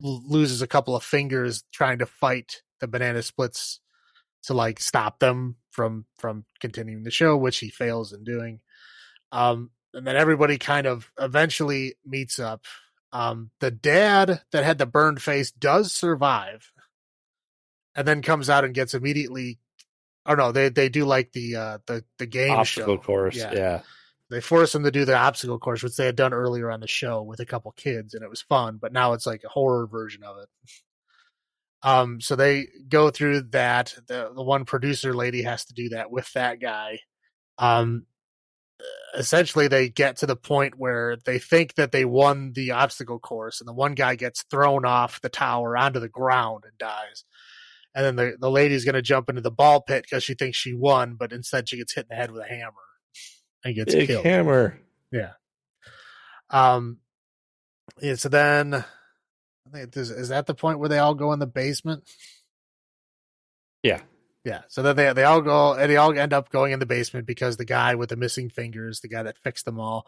loses a couple of fingers trying to fight the banana splits to like stop them from from continuing the show, which he fails in doing. Um, and then everybody kind of eventually meets up. Um, the dad that had the burned face does survive, and then comes out and gets immediately. Oh no, they they do like the uh the the game Obstacle show. course. Yeah. Yeah. They force them to do the obstacle course, which they had done earlier on the show with a couple kids, and it was fun. But now it's like a horror version of it. Um, so they go through that. The the one producer lady has to do that with that guy. Um, essentially, they get to the point where they think that they won the obstacle course, and the one guy gets thrown off the tower onto the ground and dies. And then the the lady's going to jump into the ball pit because she thinks she won, but instead she gets hit in the head with a hammer and gets Big killed. hammer. Yeah. Um. Yeah. So then, I think is, is that the point where they all go in the basement? Yeah. Yeah. So then they they all go and they all end up going in the basement because the guy with the missing fingers, the guy that fixed them all,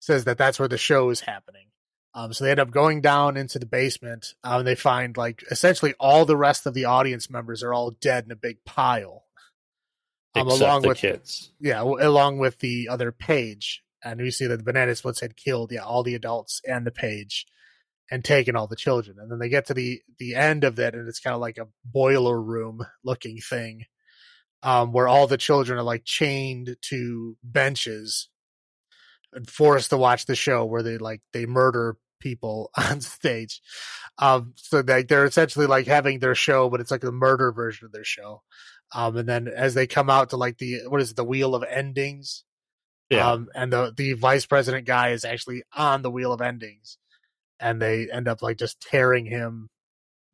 says that that's where the show is happening. Um. So they end up going down into the basement. Um. They find like essentially all the rest of the audience members are all dead in a big pile. Um, along the with kids. yeah, along with the other page. And we see that the banana splits had killed, yeah, all the adults and the page and taken all the children. And then they get to the the end of it and it's kind of like a boiler room looking thing. Um, where all the children are like chained to benches and forced to watch the show where they like they murder people (laughs) on stage. Um, so they they're essentially like having their show, but it's like a murder version of their show. Um, and then as they come out to like the what is it, the wheel of endings, Yeah. um, and the the vice president guy is actually on the wheel of endings, and they end up like just tearing him,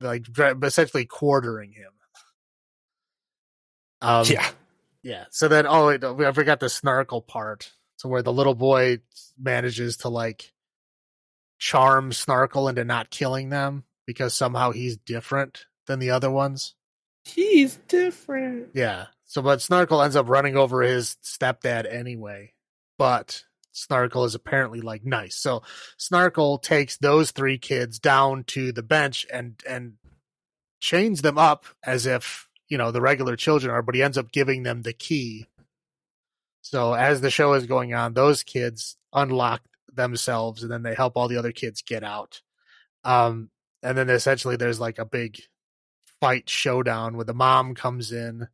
like essentially quartering him. Um, yeah. yeah. So then, oh, wait, I forgot the snarkle part. So where the little boy manages to like charm Snarkle into not killing them because somehow he's different than the other ones. He's different. Yeah. So, but Snarkle ends up running over his stepdad anyway. But Snarkle is apparently like nice. So Snarkle takes those three kids down to the bench and and chains them up as if you know the regular children are, but he ends up giving them the key. So as the show is going on, those kids unlock themselves, and then they help all the other kids get out. Um, and then essentially there's like a big fight showdown where the mom comes in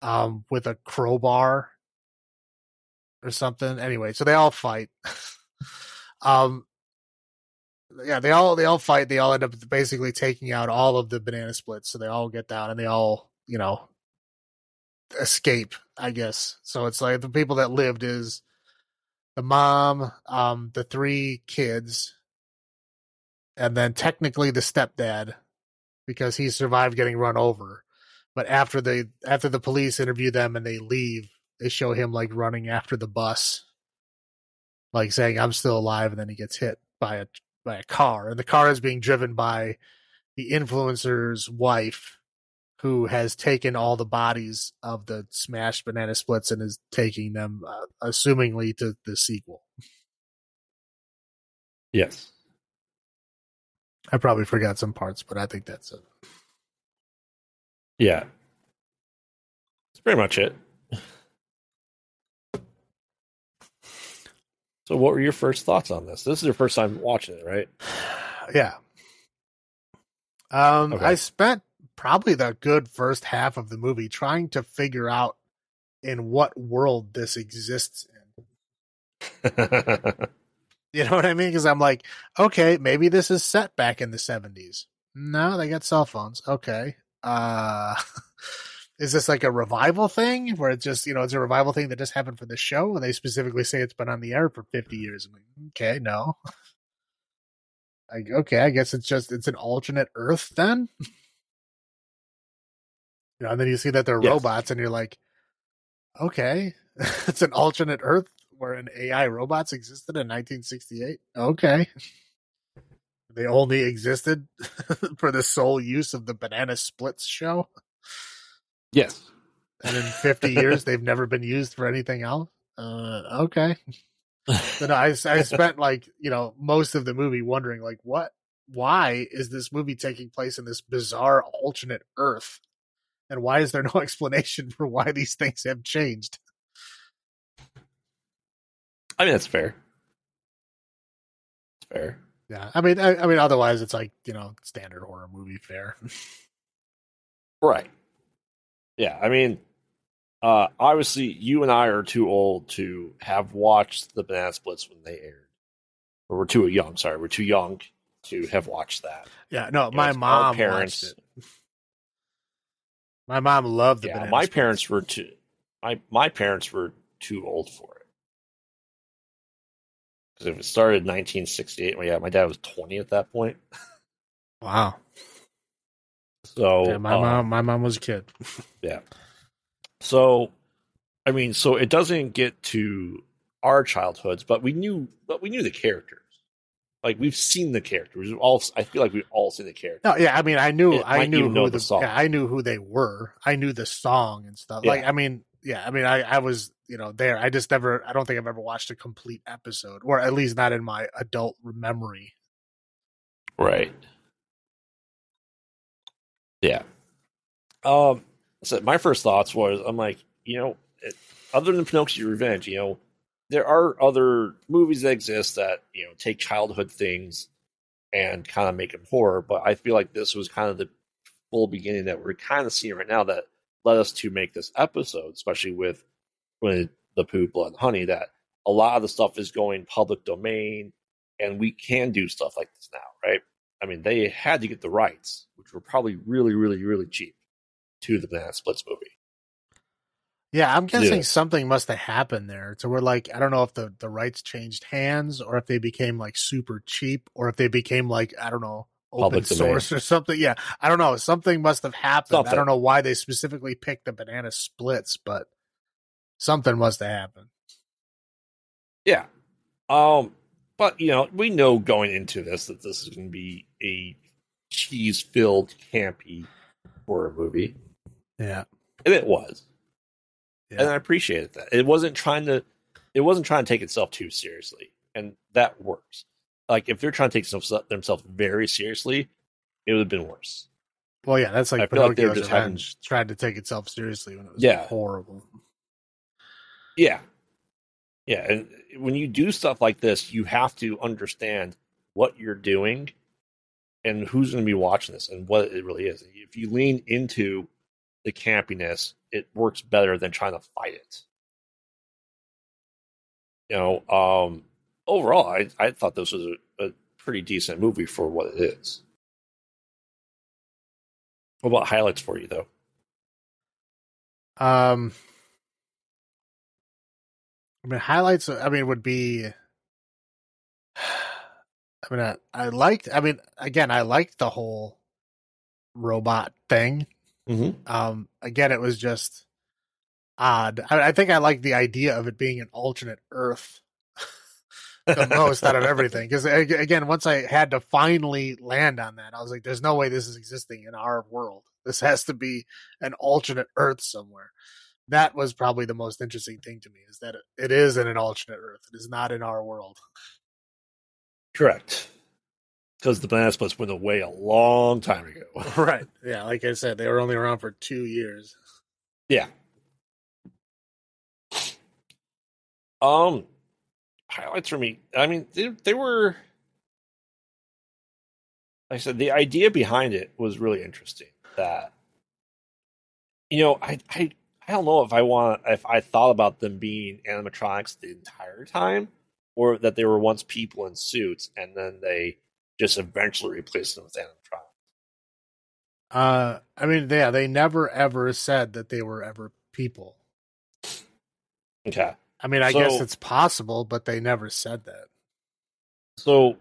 um with a crowbar or something. Anyway, so they all fight. (laughs) um yeah, they all they all fight. They all end up basically taking out all of the banana splits. So they all get down and they all, you know, escape, I guess. So it's like the people that lived is the mom, um, the three kids, and then technically the stepdad because he survived getting run over. But after they after the police interview them and they leave, they show him like running after the bus, like saying "I'm still alive," and then he gets hit by a by a car, and the car is being driven by the influencer's wife, who has taken all the bodies of the smashed banana splits and is taking them, uh, assumingly, to the sequel. Yes. I probably forgot some parts, but I think that's it. Yeah. That's pretty much it. So, what were your first thoughts on this? This is your first time watching it, right? (sighs) Yeah. Um, Okay. I spent probably the good first half of the movie trying to figure out in what world this exists in. (laughs) You know what I mean? Because I'm like, okay, maybe this is set back in the 70s. No, they got cell phones. Okay. Uh, (laughs) is this like a revival thing where it's just, you know, it's a revival thing that just happened for the show and they specifically say it's been on the air for 50 years? I'm like, okay, no. Like, okay, I guess it's just, it's an alternate Earth then. you know, and then you see that they're Yes. robots and you're like, okay, (laughs) it's an alternate Earth where an AI robots existed in 1968. Okay. They only existed (laughs) for the sole use of the Banana Splits show. yes. And in 50 years, they've never been used for anything else. Uh, okay. Then I, I spent like, you know, most of the movie wondering, like, what, why is this movie taking place in this bizarre alternate Earth? And why is there no (laughs) explanation for why these things have changed? I mean, that's fair. It's fair. Yeah. I mean, I, I mean, otherwise it's like, you know, standard horror movie fare. Right. Yeah. I mean, uh, obviously, you and I are too old to have watched the Banana Splits when they aired. Or we're too young. Sorry, we're too young to have watched that. Yeah. No, You my our mom parents. watched it. My mom loved the yeah, my Splits. parents were too. My my parents were too old for it. Because if it started in 1968, well, yeah, my dad was 20 at that point. Wow. So Yeah, my um, mom, my mom was a kid. (laughs) Yeah. So, I mean, so it doesn't get to our childhoods, but we knew, but we knew the characters. Like we've seen the characters. We've all, I feel like we've all seen the characters. No, yeah, I mean, I knew, It I knew who the the, song. yeah, I knew who they were. I knew the song and stuff. Yeah. Like, I mean, yeah, I mean, I, I was, you know, there. I just never, I don't think I've ever watched a complete episode, or at least not in my adult memory. Right. Yeah. Um. So my first thoughts was, I'm like, you know, it, other than Pinocchio Revenge, you know, there are other movies that exist that you know take childhood things and kind of make them horror. But I feel like this was kind of the full beginning that we're kind of seeing right now that led us to make this episode, especially with with the Pooh, blood, and honey. That a lot of the stuff is going public domain, and we can do stuff like this now, right? I mean, they had to get the rights, which were probably really, really, really cheap to the Banana Splits movie. Yeah, I'm guessing Yeah. something must have happened there. So we're like, I don't know if the the rights changed hands, or if they became like super cheap, or if they became like, I don't know, open source or something. Yeah, I don't know. Something must have happened. I don't know why they specifically picked the banana splits, but something must have happened. Yeah. Um, but you know, we know going into this that this is going to be a cheese-filled, campy horror movie, Yeah, and it was. Yeah. And I appreciated that. It wasn't trying to. It wasn't trying to take itself too seriously, and that works. Like if they're trying to take themselves, themselves very seriously, it would have been worse. well, yeah, that's like I feel like Pinocchio's just having- Revenge tried to take itself seriously when it was Yeah. horrible. Yeah. Yeah. And when you do stuff like this, you have to understand what you're doing and who's going to be watching this and what it really is. If you lean into the campiness, it works better than trying to fight it. You know, um, overall, I, I thought this was a, a pretty decent movie for what it is. What about highlights for you, though? Um, I mean, highlights. I mean, would be. I mean, I, I liked. I mean, again, I liked the whole robot thing. Mm-hmm. Um, again, it was just odd. I, I think I like the idea of it being an alternate Earth (laughs) the most out of (laughs) everything. Because again, once I had to finally land on that, I was like, "There's no way this is existing in our world. This has to be an alternate Earth somewhere." That was probably the most interesting thing to me is that it, is in an alternate Earth. It is not in our world. Correct. Because the banana splits went away a long time ago. (laughs) right. Yeah. Like I said, they were only around for two years. Yeah. Um, highlights for me. I mean, they, they were. Like I said, the idea behind it was really interesting. That you know, I I I don't know if I want if I thought about them being animatronics the entire time, or that they were once people in suits and then they just eventually replaced them with animatronics. Uh, I mean, yeah, they never ever said that they were ever people. Okay. I mean, I So- guess it's possible, but they never said that. So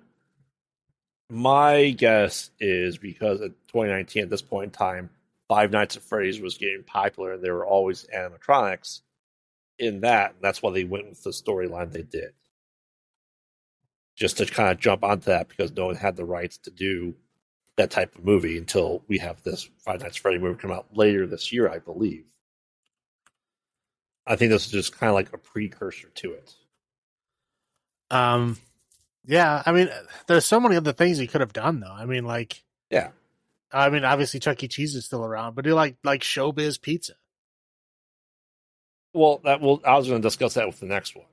my guess is because at 2019 at this point in time, Five Nights at Freddy's was getting popular and there were always animatronics in that. And that's why they went with the storyline they did. Just to kind of jump onto that because no one had the rights to do that type of movie until we have this Five Nights at Freddy movie come out later this year, I believe. I think this is just kind of like a precursor to it. Um, yeah, I mean, there's so many other things he could have done, though. I mean, like, Yeah. I mean, obviously Chuck E. Cheese is still around, but do like like Showbiz Pizza. Well, that will. I was going to discuss that with the next one.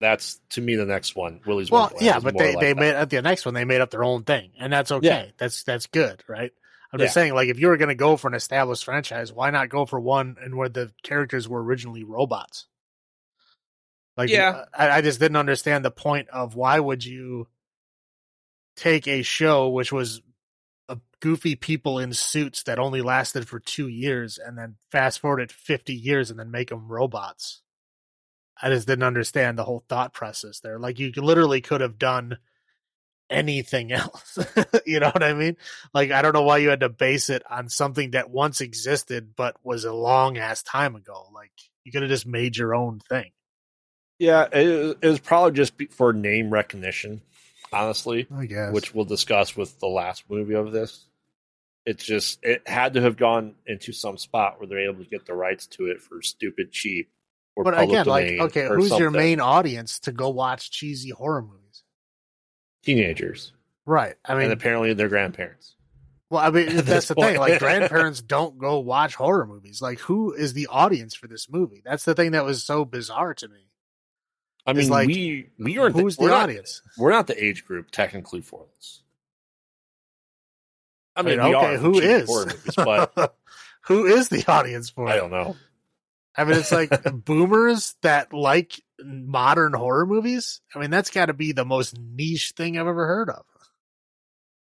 That's to me the next one. Willy's. Well, Wonderland yeah, but they like they that. made at the next one they made up their own thing, and that's okay. Yeah. That's that's good, right? I'm just Yeah. saying, like, if you were going to go for an established franchise, why not go for one and where the characters were originally robots? Like, Yeah. I, I just didn't understand the point of why would you take a show which was goofy people in suits that only lasted for two years and then fast forward it 50 years and then make them robots. I just didn't understand the whole thought process there. Like you literally could have done anything (laughs) else. you know what I mean? Like I don't know why you had to base it on something that once existed but was a long ass time ago. Like you could have just made your own thing. Yeah, it, it was probably just for name recognition, honestly, I guess. which we'll discuss with the last movie of this. It's just it had to have gone into some spot where they're able to get the rights to it for stupid cheap. Or but again, like okay, who's your main audience to go watch cheesy horror movies? teenagers? Right. I mean, and apparently their grandparents. Well, I mean, (laughs) that's the thing. Like, (laughs) grandparents don't go watch horror movies. Like, who is the audience for this movie? That's the thing that was so bizarre to me. I mean, like, we we aren't Who's the not- audience? we're not the age group technically for this. I I mean, mean, we okay, who is? movies, but (laughs) who is the audience for I don't know. I mean, it's like (laughs) boomers that like modern horror movies. I mean, that's got to be the most niche thing I've ever heard of.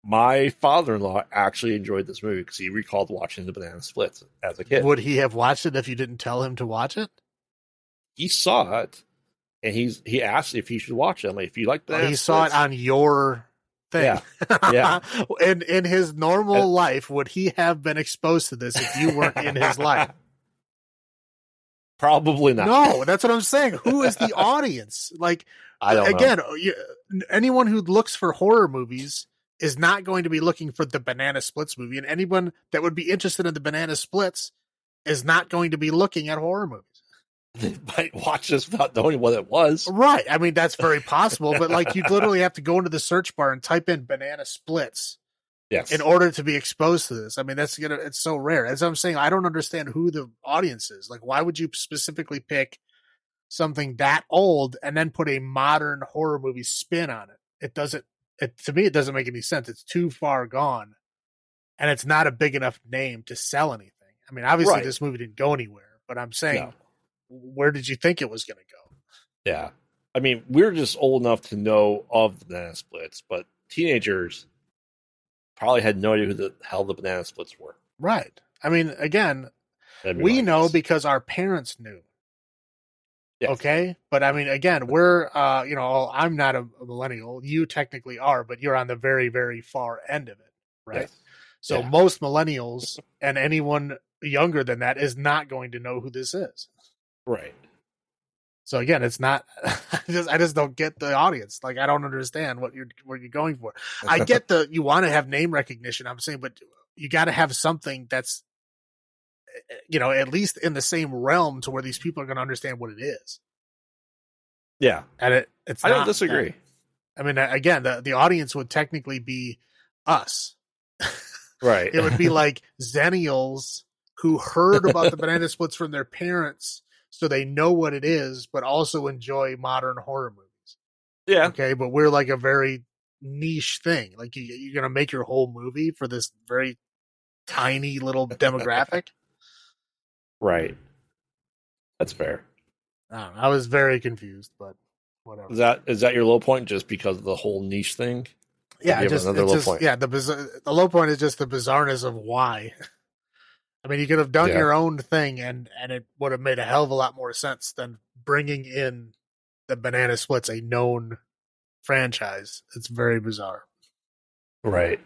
My father-in-law actually enjoyed this movie because he recalled watching the Banana Splits as a kid. Would he have watched it if you didn't tell him to watch it? He saw it, and he's he asked if he should watch it. I'm like, if you like oh, that, Banana he saw it on your thing. Yeah. (laughs) in in his normal And- life, would he have been exposed to this if you weren't in his (laughs) life? Probably not. No, that's what I'm saying. Who is the (laughs) audience? Like I don't again, you, anyone who looks for horror movies is not going to be looking for the Banana Splits movie, and anyone that would be interested in the Banana Splits is not going to be looking at horror movies. They might watch this without knowing what it was. Right. I mean, that's very possible, but like you'd literally have to go into the search bar and type in Banana Splits Yes. in order to be exposed to this. I mean, that's gonna it's so rare. As I'm saying, I don't understand who the audience is. Like, why would you specifically pick something that old and then put a modern horror movie spin on it? It doesn't. It to me, it doesn't make any sense. It's too far gone, and it's not a big enough name to sell anything. I mean, obviously, Right. this movie didn't go anywhere, but I'm saying, No. Where did you think it was going to go? Yeah. I mean, we're just old enough to know of the banana splits, but teenagers probably had no idea who the hell the banana splits were. Right. I mean, again, we my know guess. because our parents knew. Yes. Okay, but I mean, again, we're uh, you know, I'm not a, a millennial. You technically are, but you're on the very, very far end of it, right? Yes. So Yeah. most millennials and anyone younger than that is not going to know who this is. Right. So again, it's not. (laughs) I just I just don't get the audience. Like I don't understand what you're what you're going for. I (laughs) get the you want to have name recognition. I'm saying, but you got to have something that's, eh, you know, at least in the same realm to where these people are going to understand what it is. yeah. And it, it's. I don't disagree. I mean, again, the the audience would technically be us. (laughs) Right. It would be like Zennials who heard about the banana splits from their parents, so they know what it is, but also enjoy modern horror movies. yeah. Okay, but we're like a very niche thing. Like you, you're gonna make your whole movie for this very tiny little demographic. Right. That's fair. I, I was very confused, but whatever. Is that is that your low point just because of the whole niche thing? yeah, just, another it's low just point? yeah. The the low point is just the bizarreness of why. I mean, you could have done Yeah. your own thing, and and it would have made a hell of a lot more sense than bringing in the Banana Splits, a known franchise. It's very bizarre. Right.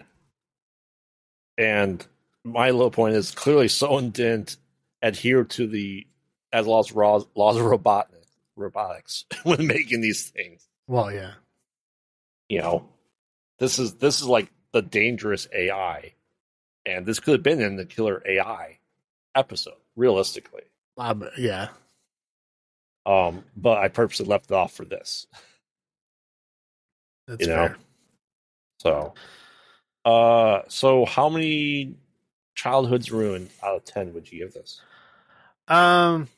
And my low point is clearly someone didn't adhere to the as laws laws, of robot, robotics (laughs) when making these things. Well, yeah, You know, this is this is like the dangerous AI, and this could have been in the killer AI episode, realistically. um, yeah. Um, but I purposely left it off for this. That's you know, fair. so, uh, so how many childhoods ruined out of ten would you give this? Um,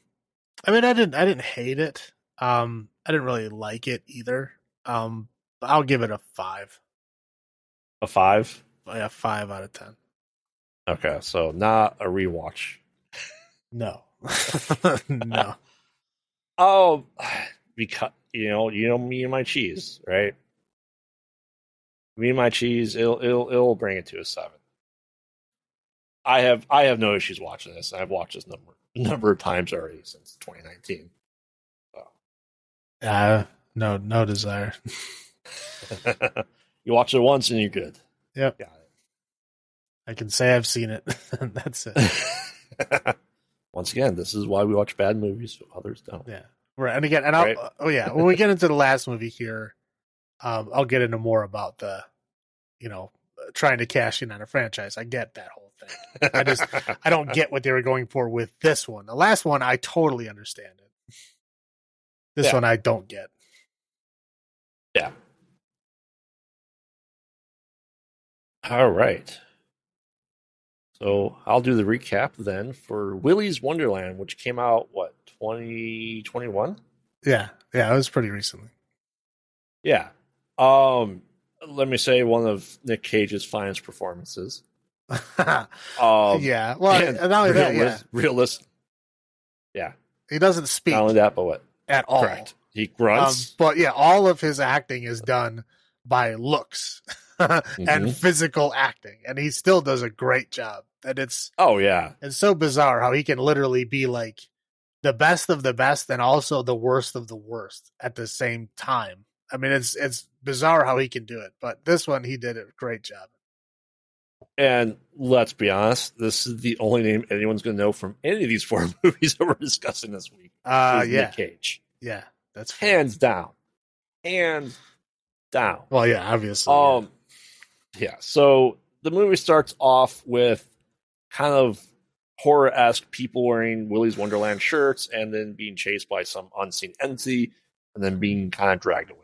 I mean, I didn't, I didn't hate it. Um, I didn't really like it either. Um, but I'll give it a five. A five. Yeah, five out of ten. Okay, so not a rewatch. No, (laughs) (laughs) no. Oh, because you know, you know me and my cheese, right? Me and my cheese, it'll it'll it'll bring it to a seven. I have I have no issues watching this. I've watched this number (laughs) number of times already since 2019. Uh, no, no desire. you watch it once and you're good. Yep. Got I can say I've seen it. (laughs) That's it. (laughs) once again, this is why we watch bad movies so others don't. Yeah. Right. And again, and I'll, Right. oh yeah, when we get into the last movie here, um, I'll get into more about the, you know, trying to cash in on a franchise. I get that whole thing. I just- (laughs) I don't get what they were going for with this one. The last one, I totally understand it. This Yeah. one, I don't get. Yeah. All right. So I'll do the recap then for Willy's Wonderland, which came out what 2021. Yeah. Yeah. It was pretty recently. Yeah. Um. Let me say one of Nick Cage's finest performances. (laughs) Um, yeah. Well, and not only that, yeah. realist. Yeah. He doesn't speak Not only that, but what? at all. Correct. He Um, grunts. but yeah, all of his acting is done by looks (laughs) and Mhm. physical acting, and he still does a great job. And it's oh yeah. it's so bizarre how he can literally be like the best of the best and also the worst of the worst at the same time. I mean, it's it's bizarre how he can do it, but this one he did a great job. And let's be honest, this is the only name anyone's going to know from any of these four (laughs) movies that we're discussing this week. Uh, yeah, Nick Cage, yeah, that's fair. hands down, hands down. Well, yeah, obviously. yeah. Um, yeah. So the movie starts off with kind of horror esque people wearing Willy's Wonderland shirts and then being chased by some unseen entity and then being kind of dragged away.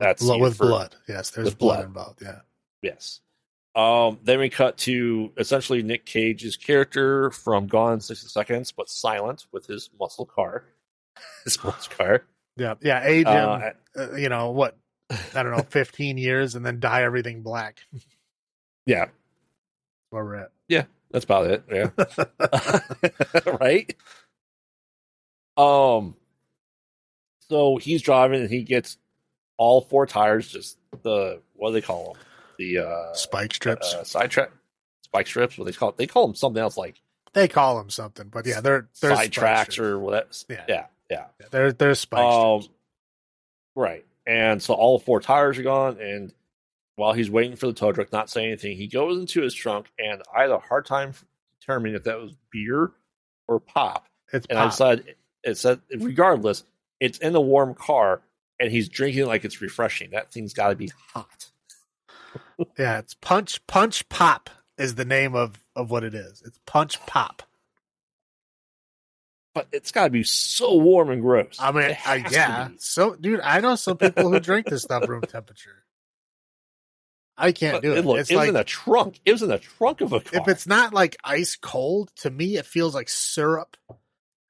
That's Blood- with first- blood. Yes, there's blood, blood. involved. Yeah. Yes. Um, then we cut to essentially Nick Cage's character from Gone in 60 Seconds, but silent with his muscle car, (laughs) his sports car. Yeah, yeah. Age him, Uh, uh, you know what? I don't know, (laughs) fifteen years, and then dye everything black. yeah, Where we're at. that's about it. Yeah. (laughs) (laughs) right? Um so he's driving and he gets all four tires, just the what do they call them? The uh, Spike strips. uh side track spike strips, what they call it. They call them something else like They call them something, but yeah, they're they're side tracks or whatever. Yeah. Yeah, yeah. they're they're spike Um, strips. right. And so all four tires are gone. And while he's waiting for the tow truck, not saying anything, he goes into his trunk. And I had a hard time determining if that was beer or pop. It's And I pop. decided it said, regardless, it's in a warm car and he's drinking it like it's refreshing. That thing's got to be hot. (laughs) yeah, it's punch punch pop is the name of of what it is. It's punch pop. But it's got to be so warm and gross. I mean, I, yeah. So, dude, I know some people who drink this stuff room (laughs) temperature. I can't But do it. look, it's it was like in a trunk. It was in the trunk of a car. if it's not like ice cold, to me, it feels like syrup.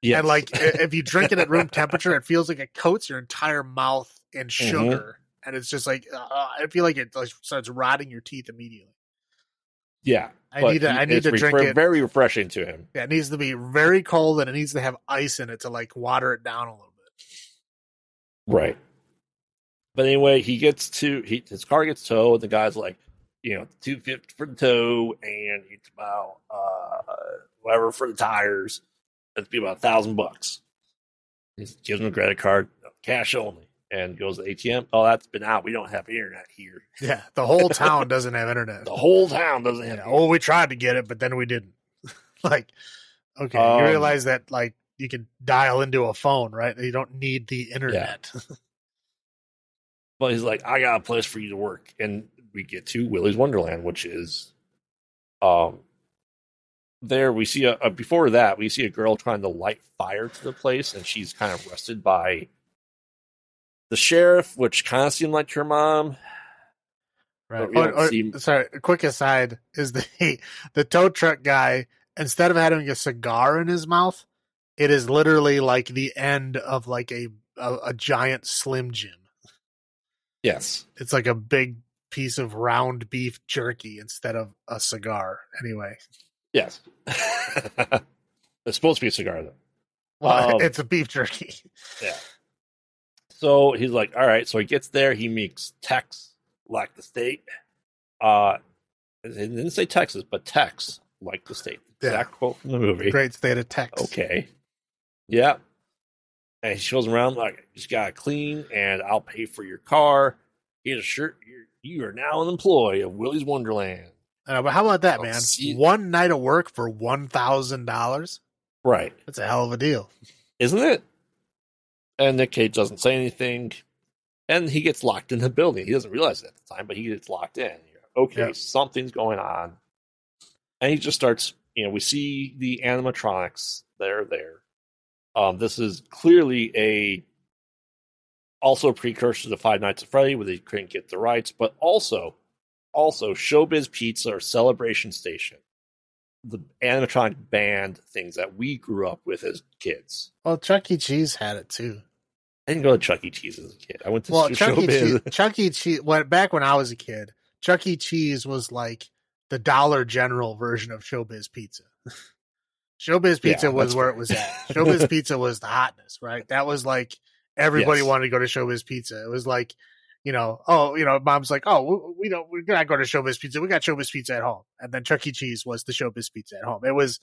Yes. And like if you drink it at room (laughs) temperature, it feels like it coats your entire mouth in Mm-hmm. sugar, and it's just like uh, I feel like it like starts rotting your teeth immediately. yeah, I need to. I need to drink it. Very refreshing to him. Yeah, it needs to be very cold, and it needs to have ice in it to like water it down a little bit. Right. But anyway, he gets to he his car gets towed. The guy's like, you know, two fifty for the tow, and it's about uh whatever for the tires. That'd be about a thousand bucks. He gives him a credit card, cash only, and goes to the ATM. Oh, that's been out. We don't have internet here. Yeah, the whole (laughs) town doesn't have internet. The whole town doesn't have. Yeah, internet. oh, we tried to get it, but then we didn't. (laughs) like, okay, Um, you realize that like you can dial into a phone, right? You don't need the internet. (laughs) But he's like, I got a place for you to work. And we get to Willy's Wonderland, which is um there we see a, a before that we see a girl trying to light fire to the place and she's kind of arrested by the sheriff, which kind of seemed like her mom. Right. Don't oh, see- sorry, a quick aside is the (laughs) the tow truck guy instead of having a cigar in his mouth, it is literally like the end of like a a, a giant Slim Jim. Yes. It's like a big piece of round beef jerky instead of a cigar. Anyway, Yes. (laughs) it's supposed to be a cigar though. (laughs) well, Um, it's a beef jerky. Yeah. So he's like, all right. So he gets there. He meets Tex, like the state. Uh, it didn't say Texas, but Tex, like the state. Yeah. Exact quote from the movie. Great state of Texas. Okay. Yeah. And he shows him around like, you just got to clean and I'll pay for your car. Here's a shirt. You're, you are now an employee of Willy's Wonderland. Uh, but how about that, man? see- One night of work for one thousand dollars. Right. That's a hell of a deal. Isn't it? And Nick Cage doesn't say anything. And he gets locked in the building. He doesn't realize it at the time, but he gets locked in. Okay, Yeah. something's going on. And he just starts, you know, we see the animatronics that are there. Um, this is clearly a also a precursor to Five Nights at Freddy, where they couldn't get the rights, but also also Showbiz Pizza or Celebration Station, the animatronic band things that we grew up with as kids. Well, Chuck E. Cheese had it too. I didn't go to Chuck E. Cheese as a kid. I went to Well, Chuck E. Showbiz. Cheese, (laughs) Chuck E. Cheese. When, back when I was a kid, Chuck E. Cheese was like the Dollar General version of Showbiz Pizza. (laughs) Showbiz Pizza Yeah, was where fair. it was at. (laughs) Showbiz Pizza was the hotness, right? That was like everybody Yes. wanted to go to Showbiz Pizza. It was like, you know, oh, you know, mom's like, oh, we- we don't, we're not going to Showbiz Pizza. We got Showbiz Pizza at home, and then Chuck E. Cheese was the Showbiz Pizza at home. It was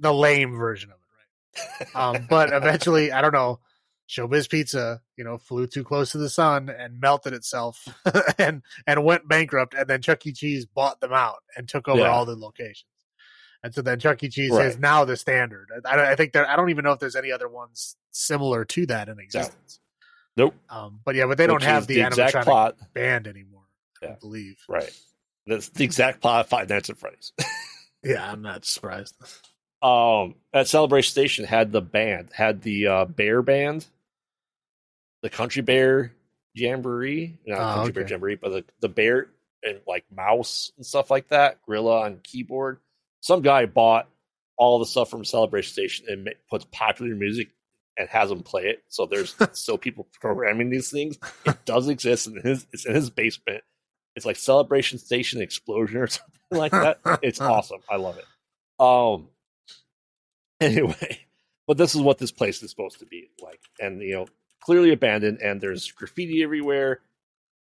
the lame version of it, right? Um, but eventually, I don't know, Showbiz Pizza, you know, flew too close to the sun and melted itself (laughs) and and went bankrupt. And then Chuck E. Cheese bought them out and took over Yeah. all the locations. And so then Chuck E. Cheese Right. is now the standard. I, I think there. I don't even know if there's any other ones similar to that in existence. Nope. Um, but yeah, but they don't have is the, exact plot. band anymore. I believe. Right. That's the exact plot of Five Nights at Freddy's. (laughs) Yeah, I'm not surprised. um, at Celebration Station had the band, had the uh, bear band, the Country Bear Jamboree, not Oh, Country Bear. Jamboree, but the, the bear and like mouse and stuff like that, gorilla on keyboard. Some guy bought all the stuff from Celebration Station and puts popular music and has them play it. So there's (laughs) still people programming these things. It does exist in his it's in his basement. It's like Celebration Station Explosion or (laughs) something like that. It's (laughs) awesome. I love it. Um anyway, but this is what this place is supposed to be like. And you know, clearly abandoned and there's graffiti everywhere.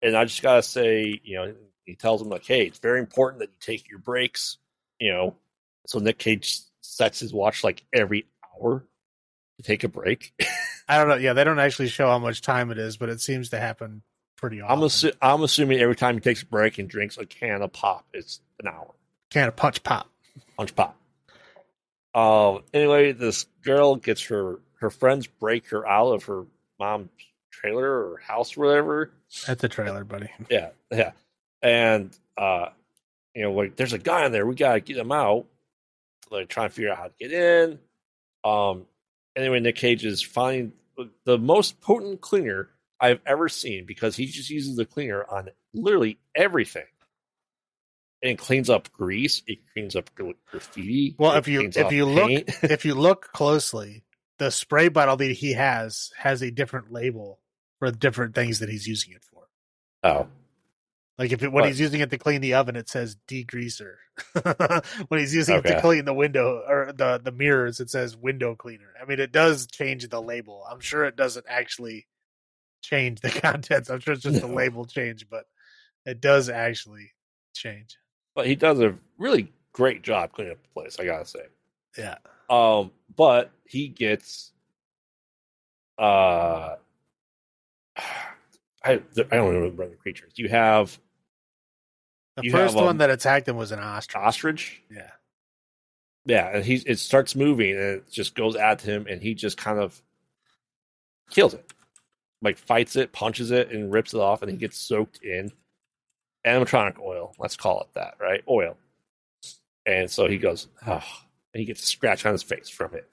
And I just gotta say, you know, he tells him like, hey, it's very important that you take your breaks, you know. So Nick Cage sets his watch like every hour to take a break. (laughs) I don't know. Yeah, they don't actually show how much time it is, but it seems to happen pretty often. I'm assu- I'm assuming every time he takes a break and drinks a can of pop, it's an hour. Can of punch pop. Punch pop. Um. Anyway, this girl gets her her friends break her out of her mom's trailer or house or whatever. At the trailer, buddy. Yeah, yeah. And uh, you know, like there's a guy in there. We gotta get him out. Like trying to figure out how to get in. Um. Anyway, Nick Cage is finding the most potent cleaner I've ever seen because he just uses the cleaner on literally everything. And it cleans up grease. It cleans up graffiti. Well, if you if you look (laughs) if you look closely, the spray bottle that he has has a different label for different things that he's using it for. oh, Like if it, when But- he's using it to clean the oven, it says degreaser. (laughs) when he's using it to clean the window or the the mirrors, it says window cleaner. I mean, it does change the label. I'm sure it doesn't actually change the (laughs) contents. I'm sure it's just the label change, but it does actually change. but he does a really great job cleaning up the place. I gotta say. Yeah. Um, but he gets uh (sighs) I I don't remember the creatures. You have The first one that attacked him was an ostrich. ostrich. Yeah. Yeah, and he it starts moving and it just goes at him and he just kind of kills it. Like fights it, punches it, and rips it off, and he gets soaked in animatronic oil. Let's call it that, right? Oil. And so he goes, oh, and he gets a scratch on his face from it.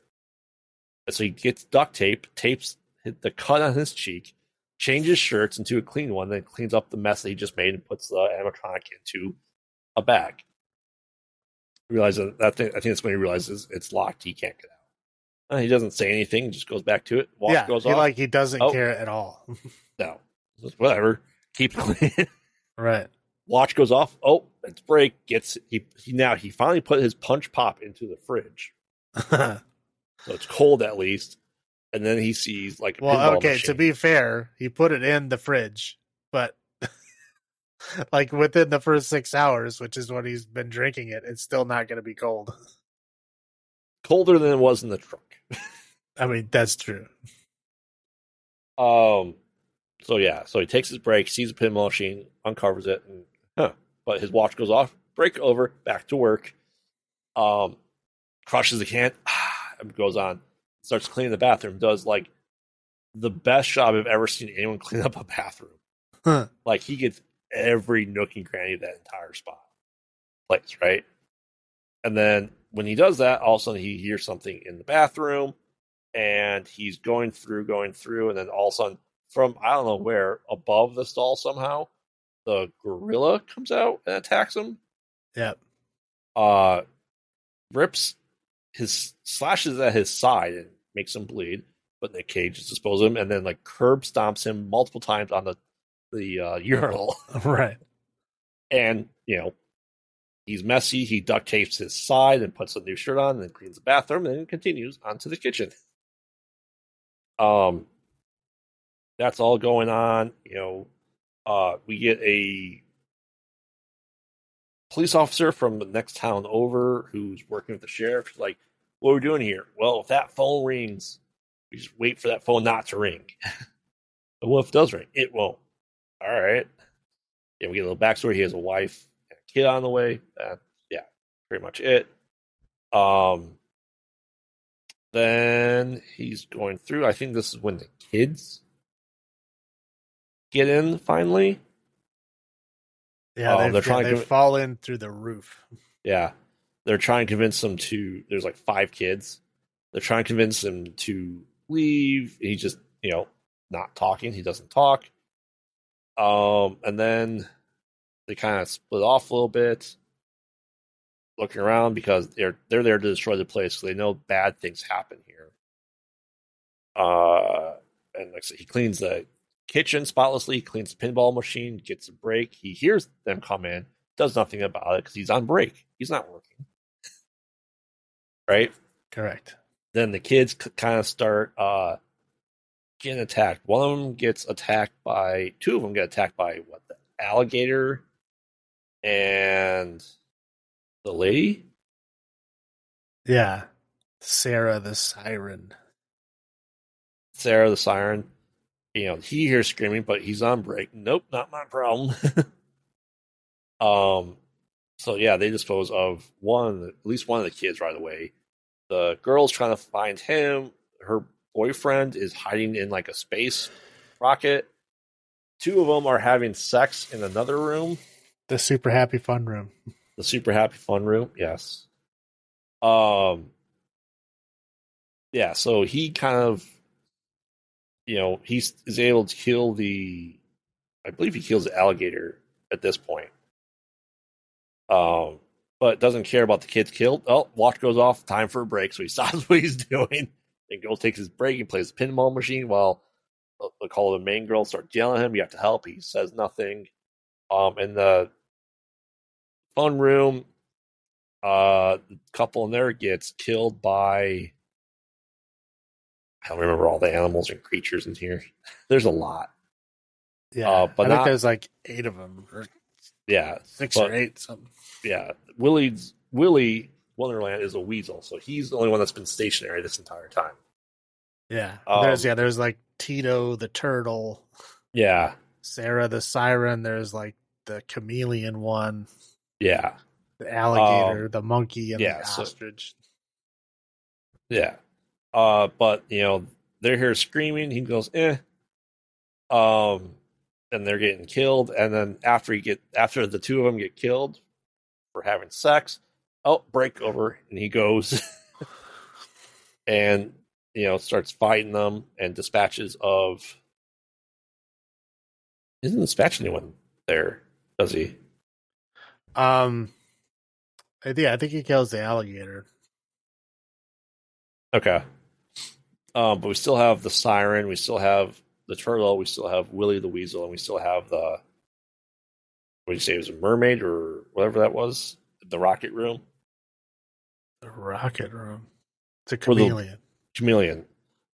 And so he gets duct tape, tapes hit the cut on his cheek, changes shirts into a clean one, then cleans up the mess that he just made and puts the animatronic into a bag. Realizes that thing, I think that's when he realizes it's locked. He can't get out. Uh, he doesn't say anything. Just goes back to it. Watch yeah. goes he off. like he doesn't Oh. care at all. (laughs) no, Just whatever. Keep (laughs) clean. right. Watch goes off. Oh, it's break. Gets he, he now he finally put his punch pop into the fridge, (laughs) so it's cold at least. And then he sees like a well, okay, to be fair, he put it in the fridge, but (laughs) like within the first six hours, which is when he's been drinking it, it's still not going to be cold. colder than it was in the truck. I mean, that's true. Um. So yeah, so he takes his break, sees a pinball machine, uncovers it, and huh. But his watch goes off. Break over, back to work. Um, crushes the can, (sighs) goes on. Starts cleaning the bathroom. Does like the best job I've ever seen anyone (laughs) clean up a bathroom. Huh. Like he gets every nook and cranny of that entire spot place, right? And then when he does that, all of a sudden he hears something in the bathroom, and he's going through, going through, and then all of a sudden, from I don't know where above the stall somehow, the gorilla comes out and attacks him. Yep. Uh, rips his slashes at his side and makes him bleed, but Nick Cage disposes of him, and then like curb stomps him multiple times on the the uh, urinal. (laughs) Right. and you know he's messy. He duct tapes his side and puts a new shirt on, and then cleans the bathroom, and then continues onto the kitchen. Um, that's all going on. You know, uh, we get a police officer from the next town over who's working with the sheriff. He's like, "What are we doing here?" Well, if that phone rings, we just wait for that phone not to ring. (laughs) if it does ring? It won't. All right yeah, we get a little backstory. He has a wife and a kid on the way. Yeah, pretty much it. Um, then he's going through. I think this is when the kids get in finally. Yeah, they, they're trying they to- fall in through the roof. Yeah, they're trying to convince them to. There's like five kids. They're trying to convince him to leave. He just you know not talking. He doesn't talk. Um, and then they kind of split off a little bit, looking around because they're they're there to destroy the place. So they know bad things happen here. Uh, and like I said, he cleans the kitchen spotlessly. Cleans the pinball machine. Gets a break. He hears them come in. Does nothing about it because he's on break. He's not working. right Correct. then the kids c- kind of start uh getting attacked. One of them gets attacked by two of them get attacked by what the alligator and the lady. Yeah. Sarah the siren. Sarah the siren. You know, he hears screaming, but he's on break. Nope, not my problem. (laughs) um, so yeah, they dispose of one, at least one of the kids right away. The girl's trying to find him. Her boyfriend is hiding in like a space rocket. Two of them are having sex in another room. The super happy fun room. The super happy fun room, yes. Um, yeah. So he kind of, you know, he is able to kill the. I believe he kills the alligator at this point. Um, but doesn't care about the kids killed. Oh, watch goes off. Time for a break. So he (laughs) stops what he's doing and goes takes his break and plays the pinball machine while the call of the main girl starts yelling at him. You have to help. He says nothing. Um, in the fun room, uh, the couple in there gets killed by. I don't remember all the animals and creatures in here. (laughs) There's a lot. Yeah, Uh, but I think not- there's like eight of them, or Yeah, six but- or eight, something. yeah. Willy's Willie Wonderland is a weasel, so he's the only one that's been stationary this entire time. Yeah, Um, there's yeah, there's like Tito the turtle, Yeah, Sarah the siren. There's like the chameleon one, yeah, the alligator, the monkey, and Um, yeah, the so- ostrich. yeah. Uh, but you know they're here screaming. He goes, eh. Um, and they're getting killed. And then after he get after the two of them get killed for having sex, oh break over, and he goes (laughs) and you know starts fighting them and dispatches of. Isn't dispatch anyone there? Does he? Um, yeah, I think he kills the alligator. Okay. Um, but we still have the siren, we still have the turtle, we still have Willy the weasel, and we still have the what did you say it was a mermaid or whatever that was? The rocket room? The rocket room. It's a chameleon. Chameleon.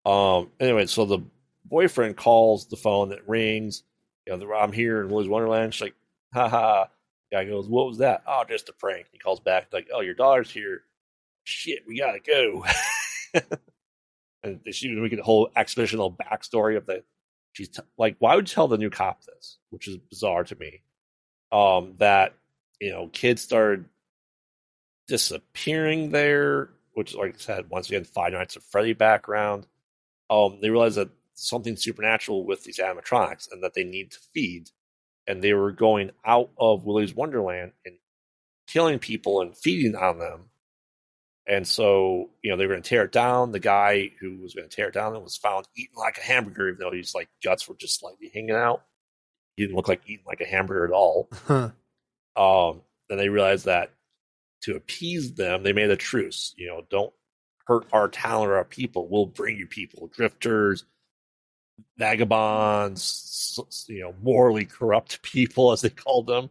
Um anyway, so the boyfriend calls the phone, that rings, you know, the, I'm here in Willy's Wonderland. She's like, ha ha. Guy goes, What was that? Oh, just a prank. He calls back, like, Oh, your daughter's here. Shit, we gotta go. (laughs) and she we get a whole expositional backstory of the she's t- like why would you tell the new cop this? Which is bizarre to me. Um that you know kids started disappearing there which like i said once again five nights of freddy background. Um they realized that something supernatural with these animatronics and that they need to feed. And they were going out of willy's wonderland and killing people and feeding on them and so, you know, they were going to tear it down. The guy who was going to tear it down was found eating like a hamburger, even though his like guts were just slightly hanging out. He didn't look like eating like a hamburger at all. Um, then they realized that to appease them, they made a truce. You know, don't hurt our town or our people. We'll bring you people, drifters, vagabonds, you know, morally corrupt (laughs) people, as they called them.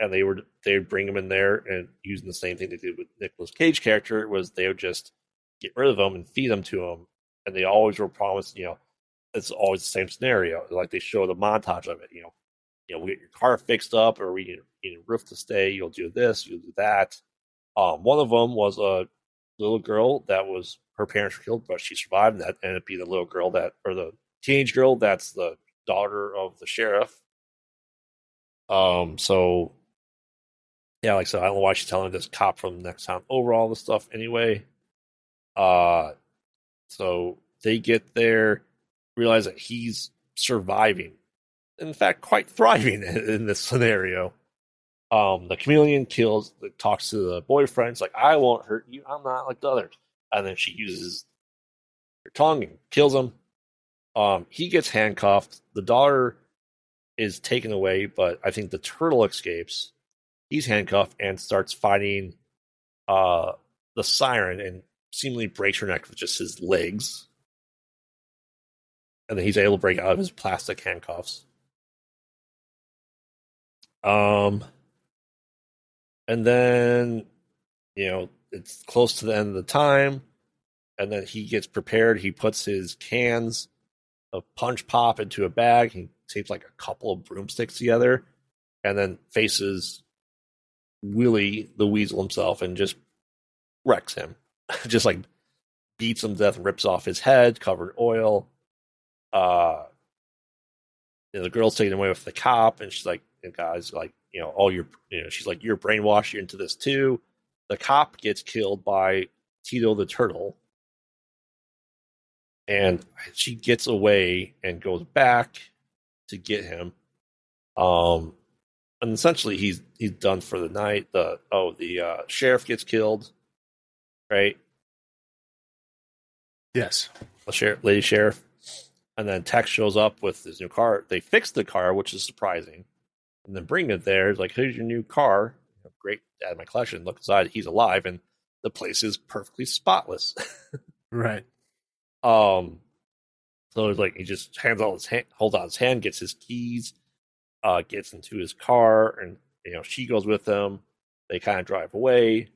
And they were they would bring them in there and using the same thing they did with Nicolas Cage character was they would just get rid of them and feed them to them, and they always were promised, you know, it's always the same scenario. Like they show the montage of it, you know, you know, we get your car fixed up, or we you know, roof to stay. You'll do this, you'll do that. Um, one of them was a little girl that was her parents were killed, but she survived. That, and up being the little girl that, or the teenage girl that's the daughter of the sheriff. Um, so yeah, like I said, I don't know why she's telling this cop from the next town over all this stuff anyway. Uh, so they get there, realize that he's surviving, in fact, quite thriving (laughs) in, in this scenario. Um, the chameleon kills, talks to the boyfriend. It's like, I won't hurt you. I'm not like the others. And then she uses her tongue and kills him. Um, he gets handcuffed. The daughter is taken away, but I think the turtle escapes. He's handcuffed and starts fighting uh, the siren and seemingly breaks her neck with just his legs. And then he's able to break out of his plastic handcuffs. Um, and then, you know, it's close to the end of the time. And then he gets prepared. He puts his cans of punch pop into a bag. He tapes like a couple of broomsticks together and then faces Willy the Weasel himself and just wrecks him. (laughs) just like beats him to death rips off his head, covered oil. Uh, the girl's taken away with the cop, and she's like, the guy's like, you know, all your, you know, she's like, you're brainwashed, you're into this too. The cop gets killed by Tito the turtle, and she gets away and goes back to get him. Um, and essentially he's he's done for the night. The oh the uh, sheriff gets killed, right? Yes. The sheriff, lady sheriff, and then Tex shows up with his new car. They fix the car, which is surprising, and then bring it there. It's like, here's your new car. Great, add my collection. Look inside. He's alive, and the place is perfectly spotless. (laughs) right. Um. So it's like he just hands out his hand, holds out his hand, gets his keys, uh, gets into his car, and you know she goes with him. They kind of drive away,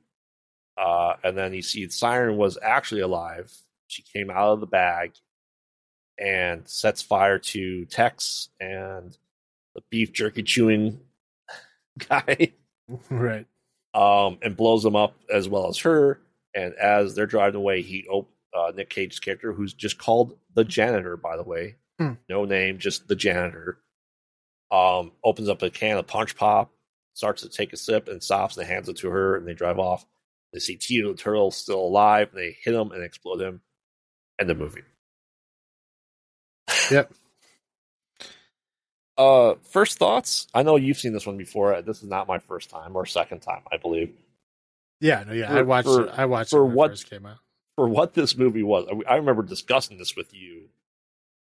uh, and then you see the siren was actually alive. She came out of the bag and sets fire to Tex and the beef jerky chewing (laughs) guy, Right. um, and blows them up as well as her. And as they're driving away, he op- uh, Nick Cage's character, who's just called the janitor, by the way, Hmm. no name, just the janitor, um, opens up a can of punch pop, starts to take a sip, and stops and hands it to her, and they drive off. They see Tito the turtle still alive, and they hit him and explode him. End of movie. Yep. (sighs) Uh, first thoughts. I know you've seen this one before. This is not my first time or second time, I believe. Yeah. No. Yeah. For- I watched. for- it. I watched for it when what- it first came out. For what this movie was, I- I remember discussing this with you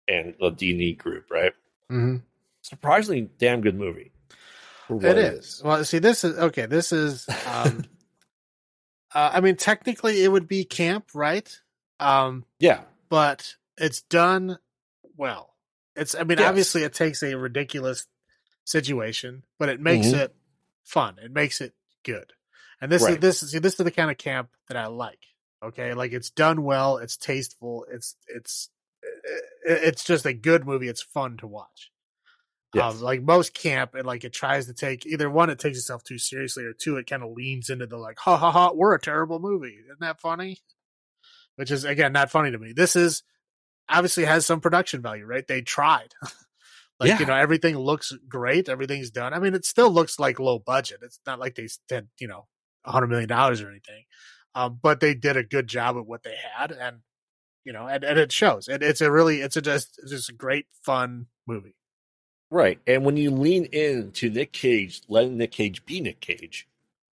and the D and E group. Right? Mm-hmm. Surprisingly, damn good movie. It is. Well, see, this is okay. This is. Um, (laughs) uh, I mean, technically, it would be camp, right? Um, Yeah, but it's done well. It's. I mean, Yes. obviously, it takes a ridiculous situation, but it makes Mhm. it fun. It makes it good. And this is this is see, this is the kind of camp that I like. Okay, like it's done well. It's tasteful. It's it's it's just a good movie. It's fun to watch. Yes. Um, like most camp, and like it tries to take either one, it takes itself too seriously, or two, it kind of leans into the like, ha ha ha, we're a terrible movie. Isn't that funny? Which is again not funny to me. This is obviously has some production value, right? They tried. (laughs) like Yeah. you know, everything looks great, everything's done. I mean, it still looks like low budget. It's not like they spent you know a hundred million dollars or anything, um, but they did a good job at what they had, and you know, and, and it shows. And it's a really, it's a just, it's just a great fun movie. Right. And when you lean into Nick Cage, letting Nick Cage be Nick Cage,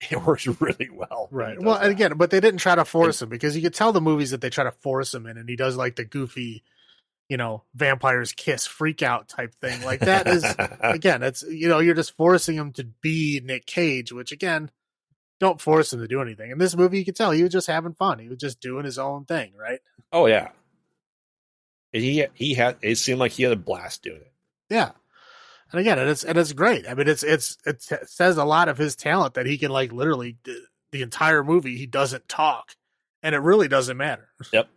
(laughs) it works really well. Right. Well, and again, but they didn't try to force him because you could tell the movies that they try to force him in, and he does like the goofy, you know, vampires kiss freak out type thing. Like that is (laughs) again, it's you know, you're just forcing him to be Nick Cage, which again, don't force him to do anything. In this movie, you could tell he was just having fun. He was just doing his own thing, right? oh yeah. And he he had it seemed like he had a blast doing it. Yeah. And again, and it's and it's great. I mean, it's it's it says a lot of his talent that he can like literally the, the entire movie he doesn't talk, and it really doesn't matter. Yep.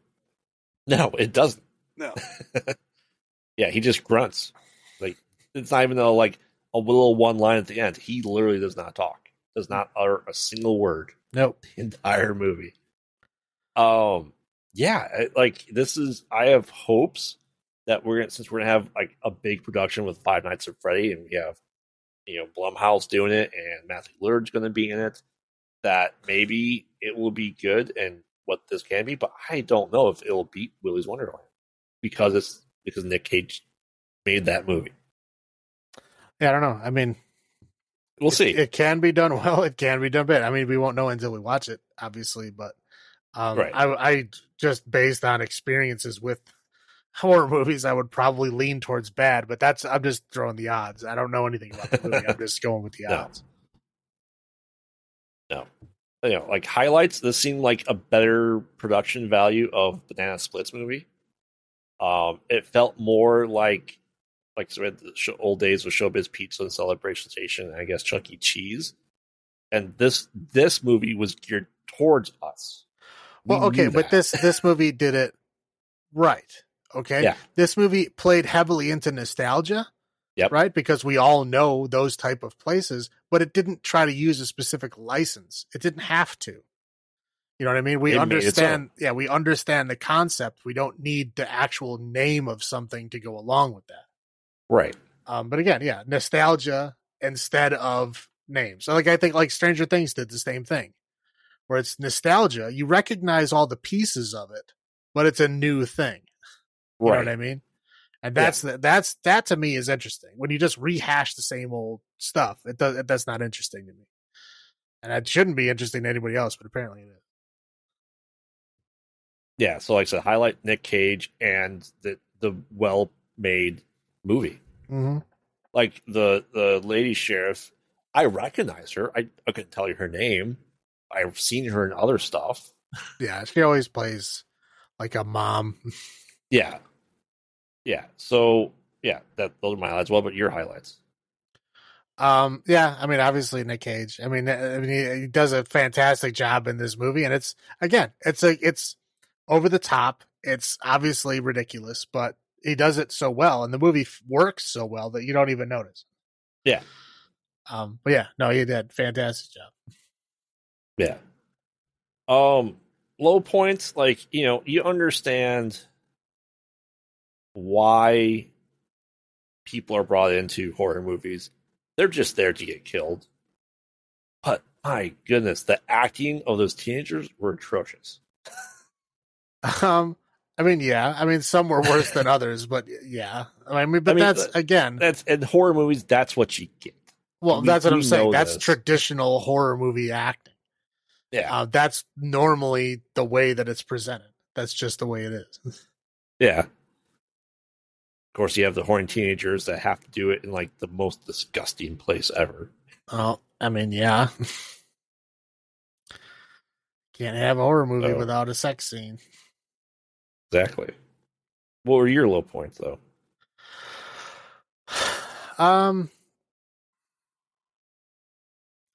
No, it doesn't. No. (laughs) Yeah, he just grunts. Like it's not even a like a little one line at the end. He literally does not talk. Does not utter a single word Nope. the entire movie. Um yeah, like this is I have hopes that we're gonna since we're gonna have like a big production with Five Nights at Freddy and we have you know Blumhouse doing it and Matthew Lillard's gonna be in it, that maybe it will be good and what this can be, but I don't know if it'll beat Willy's Wonderland because it's because Nick Cage made that movie. Yeah, I don't know. I mean, We'll see. It, it can be done (laughs) well. It can be done bad. I mean, we won't know until we watch it, obviously. But um, Right. I, I just based on experiences with horror movies, I would probably lean towards bad. But that's I'm just throwing the odds. I don't know anything about the (laughs) movie. I'm just going with the No. odds. no. You know, like highlights, this seemed like a better production value of Banana Splits movie. Um, it felt more like like so we had the show, old days with Showbiz Pizza and Celebration Station, and I guess Chuck E. Cheese. And this this movie was geared towards us. We Well, okay, but this this movie did it right. Okay, Yeah. this movie played heavily into nostalgia. Yep. Right, because we all know those type of places, but it didn't try to use a specific license. It didn't have to. You know what I mean? We It understand. Yeah, we understand the concept. We don't need the actual name of something to go along with that. Right. Um, but again, yeah, nostalgia instead of names. So like I think like Stranger Things did the same thing, where it's nostalgia. You recognize all the pieces of it, but it's a new thing. You Right. know what I mean? And that's the, that's that to me is interesting. When you just rehash the same old stuff, it does that's not interesting to me. And it shouldn't be interesting to anybody else, but apparently it is. Yeah. So, like I said, highlight Nick Cage and the the well made movie. Mm-hmm. Like the the lady sheriff, I recognize her. I, I couldn't tell you her name. I've seen her in other stuff. Yeah, she always plays like a mom. (laughs) Yeah. Yeah. So yeah, that those are my highlights. Well, but your highlights? Um, yeah, I mean, obviously Nick Cage. I mean, I mean, he, he does a fantastic job in this movie, and it's again, it's a, it's over the top. It's obviously ridiculous, but he does it so well, and the movie f- works so well that you don't even notice. Yeah. Um, but yeah, no, he did fantastic job. Yeah. Um, low points, like, you know, you understand why people are brought into horror movies. They're just there to get killed. But my goodness, the acting of those teenagers were atrocious. (laughs) Um, I mean, yeah, I mean, some were worse than others, but yeah, I mean, but I mean, that's the- again, That's in horror movies, that's what you get. well, we- that's what I'm saying. That's this. traditional horror movie acting. Yeah. Uh, that's normally the way that it's presented. That's just the way it is. Yeah. Of course, you have the horny teenagers that have to do it in like the most disgusting place ever. Oh, I mean, yeah. (laughs) Can't have a horror movie without a sex scene. Exactly. What were your low points, though? (sighs) Um,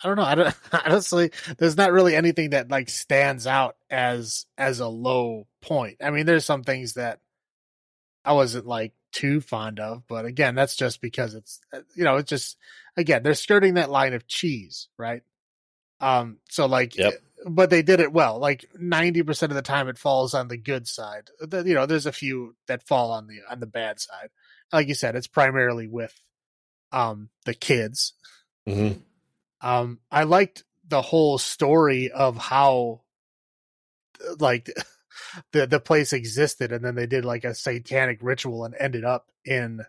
I don't know. I don't (laughs) honestly. There's not really anything that like stands out as as a low point. I mean, there's some things that I wasn't like too fond of, but again, that's just because it's uh, you know it's just again they're skirting that line of cheese, right? Um, so like, Yep. but they did it well. Like ninety percent of the time, it falls on the good side. The- You know, there's a few that fall on the on the bad side. Like you said, it's primarily with um the kids. Mm-hmm. Um, I liked the whole story of how, like, (laughs) the the place existed, and then they did like a satanic ritual and ended up in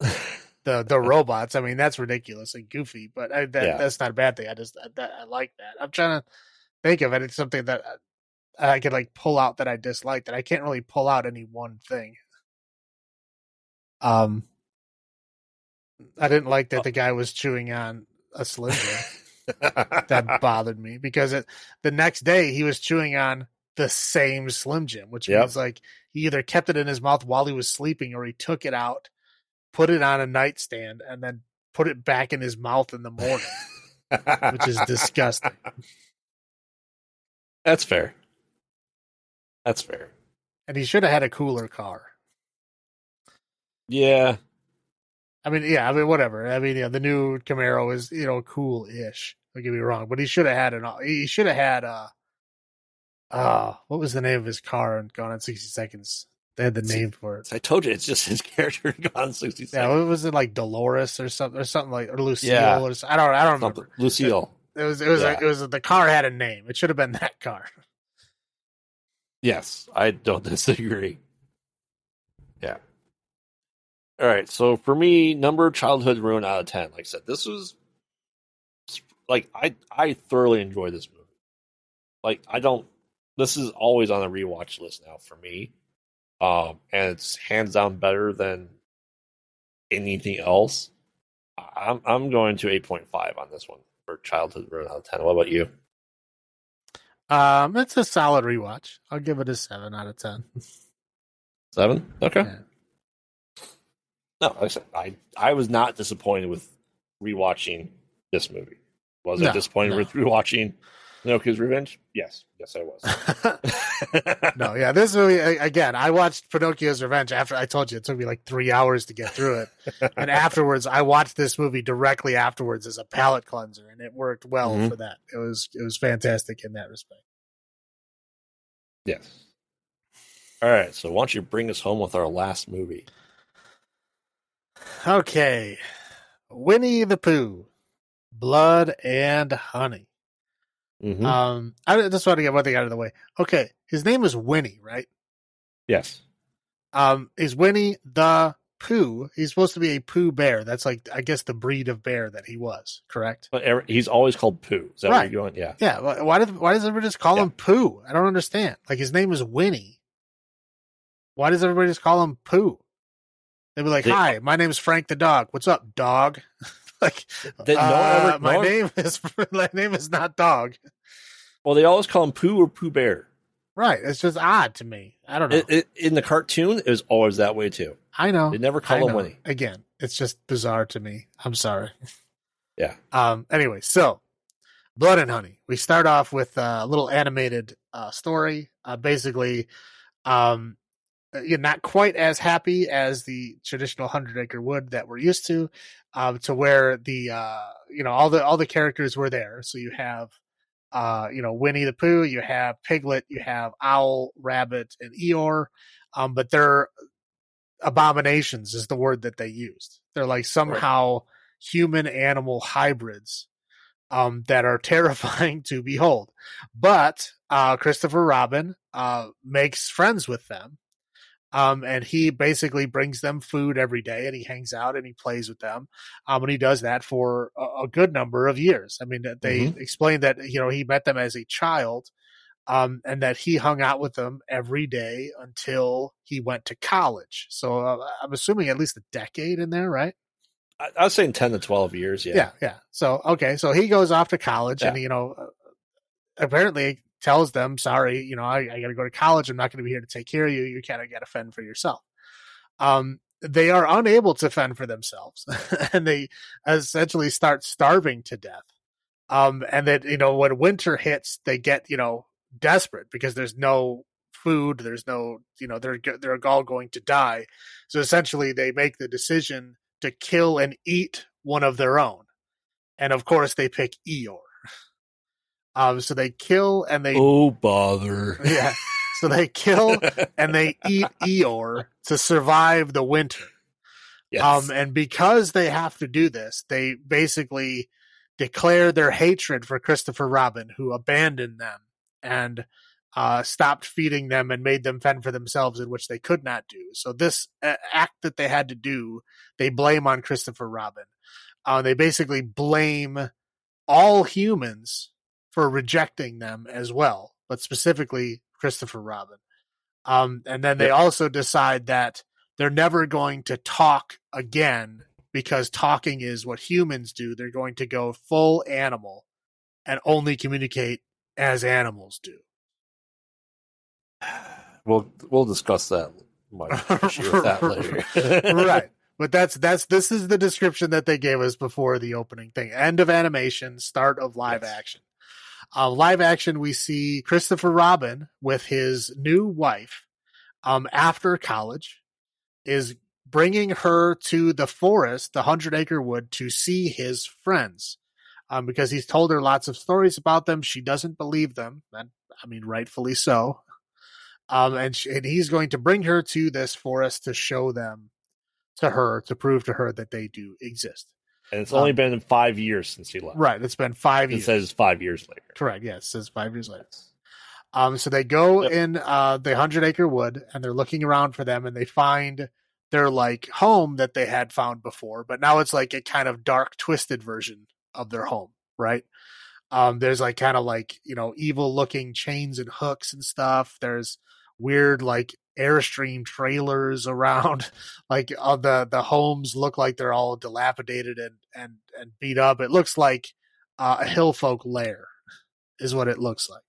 (laughs) the the robots. I mean, that's ridiculous and goofy, but I, that Yeah. that's not a bad thing. I just I, that, I like that. I'm trying to think of it. It's something that I, I could like pull out that I disliked, and I can't really pull out any one thing. Um, I didn't like that the guy was chewing on a Slim Jim. (laughs) that bothered me because it the next day he was chewing on the same Slim Jim, which Yep. means like he either kept it in his mouth while he was sleeping or he took it out, put it on a nightstand, and then put it back in his mouth in the morning, which is disgusting. (laughs) That's fair. That's fair. And he should have had a cooler car. Yeah. I mean, yeah, I mean, whatever. I mean, yeah, the new Camaro is you know cool-ish. Don't get me wrong, but he should have had an. He should have had uh uh what was the name of his car in Gone in sixty seconds? They had the name for it. I told you, it's just his (laughs) character in Gone in 60 Yeah, Seconds. what was it like Dolores or something or something like or Lucille Yeah. or. I don't I don't Something. remember. Lucille. It was it was Yeah. it was the car had a name. It should have been (laughs) that car. Yes, I don't (laughs) disagree. Yeah. All right. So for me, number childhood ruin out of ten. Like I said, this was like I I thoroughly enjoy this movie. Like I don't. This is always on the rewatch list now for me, um, and it's hands down better than anything else. I'm I'm going to eight point five on this one for childhood ruin out of ten. What about you? Um, it's a solid rewatch. I'll give it a seven out of ten. Seven. Okay. Yeah. No, like I said, I I was not disappointed with rewatching this movie. Was No, I disappointed no. with rewatching Pinocchio's Revenge? Yes, yes, I was. (laughs) no, yeah, this movie again. I watched Pinocchio's Revenge after I told you it took me like three hours to get through it, (laughs) and afterwards I watched this movie directly afterwards as a palate cleanser, and it worked well Mhm. for that. It was it was fantastic in that respect. Yes. All right. So why don't you bring us home with our last movie? Okay. Winnie the Pooh, Blood and Honey. Mhm. Um, I just want to get one thing out of the way. Okay, his name is Winnie, right? yes. Um, is Winnie the Pooh? He's supposed to be a Pooh bear. That's like, I guess, the breed of bear that he was. Correct? But he's always called Pooh. Is that Right. what you're going? Yeah. Yeah. Why does Why does everybody just call Yeah. him Pooh? I don't understand. Like his name is Winnie. Why does everybody just call him Pooh? They'd be like, They- "Hi, my name's Frank the dog. What's up, dog?" (laughs) (laughs) like, They- no uh, ever- my no name is (laughs) my name is not dog. Well, they always call him Pooh or Pooh Bear. Right. It's just odd to me. I don't know. It, it, in the cartoon, it was always that way too. I know. They never call him. Winnie. Again, it's just bizarre to me. I'm sorry. Yeah. Um. Anyway, so Blood and Honey. We start off with a little animated uh, story. Uh, basically, um, you're not quite as happy as the traditional Hundred Acre Wood that we're used to. Um, to where the uh, you know, all the all the characters were there. So you have. Uh, you know, Winnie the Pooh, you have Piglet, you have Owl, Rabbit, and Eeyore. Um, but they're abominations is the word that they used. They're like somehow human animal hybrids um, that are (laughs) terrifying to behold. But uh, Christopher Robin uh, makes friends with them. Um, and he basically brings them food every day and he hangs out and he plays with them. Um, and he does that for a, a good number of years. I mean, they explained that, you know, he met them as a child um, and that he hung out with them every day until he went to college. So uh, I'm assuming at least a decade in there, right? I, I was saying ten to twelve years. Yeah. Yeah, yeah. So okay, so he goes off to college, and you know, uh, apparently tells them, "Sorry, you know, I, I got to go to college. I'm not going to be here to take care of you. You kind of got to fend for yourself." Um, they are unable to fend for themselves, (laughs) and they essentially start starving to death. Um, and that you know, when winter hits, they get you know desperate because there's no food, there's no you know they're they're all going to die. So essentially, they make the decision to kill and eat one of their own. And of course, they pick Eeyore. Um, so they kill and they, Oh bother. (laughs) yeah. So they kill and they eat Eeyore to survive the winter. yes. Um, and because they have to do this, they basically declare their hatred for Christopher Robin, who abandoned them and uh, stopped feeding them and made them fend for themselves, in which they could not do. So this uh, act that they had to do, they blame on Christopher Robin. Uh, they basically blame all humans for rejecting them as well, but specifically Christopher Robin. Um, and then they Yep. also decide that they're never going to talk again because talking is what humans do. They're going to go full animal and only communicate as animals do. (sighs) we'll we'll discuss that with (laughs) that later. right. (laughs) But that's that's this is the description that they gave us before the opening thing. End of animation, start of live Yes. action. Uh, live action, we see Christopher Robin with his new wife um, after college is bringing her to the forest, the Hundred Acre Wood, to see his friends. Um, because he's told her lots of stories about them. She doesn't believe them. And I mean, rightfully so. Um, and, she, and he's going to bring her to this forest to show them to her, to prove to her that they do exist. And it's only been five years since he left. Right. It's been five It years. It says five years later. Correct. Yes, it says five years later. Um, so they go Yep. in uh, the Hundred Acre Wood and they're looking around for them and they find their like home that they had found before, but now it's like a kind of dark, twisted version of their home, right? Um, there's like kind of like you know evil looking chains and hooks and stuff. There's weird like airstream trailers around. (laughs) like uh, the the homes look like they're all dilapidated and and and beat up. It looks like uh, a hill folk lair, is what it looks like.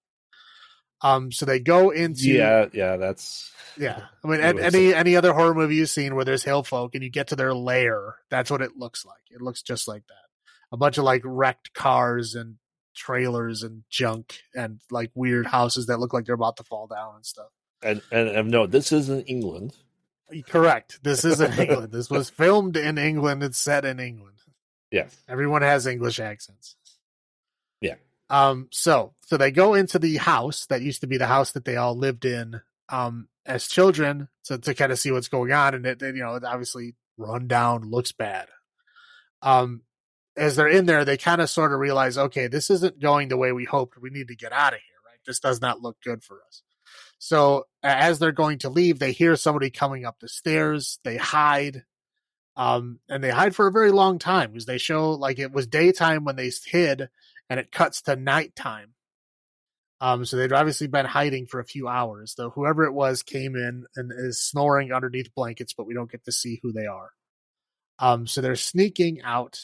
Um, so they go into Yeah, yeah, that's yeah. I mean, any any other horror movie you've seen where there's hill folk and you get to their lair, that's what it looks like. It looks just like that. A bunch of like wrecked cars and trailers and junk and like weird houses that look like they're about to fall down and stuff. And and, and no, this isn't England. Correct. This is in England. This was filmed in England. It's set in England. Yes. Everyone has English accents. Yeah. Um, so so they go into the house that used to be the house that they all lived in um as children to, to kind of see what's going on and it, it you know it obviously run down looks bad um as they're in there they kind of sort of realize okay this isn't going the way we hoped we need to get out of here right this does not look good for us so as they're going to leave they hear somebody coming up the stairs they hide um and they hide for a very long time because they show like it was daytime when they hid and it cuts to nighttime um, so they'd obviously been hiding for a few hours. Though whoever it was came in and is snoring underneath blankets, but we don't get to see who they are. Um, so they're sneaking out.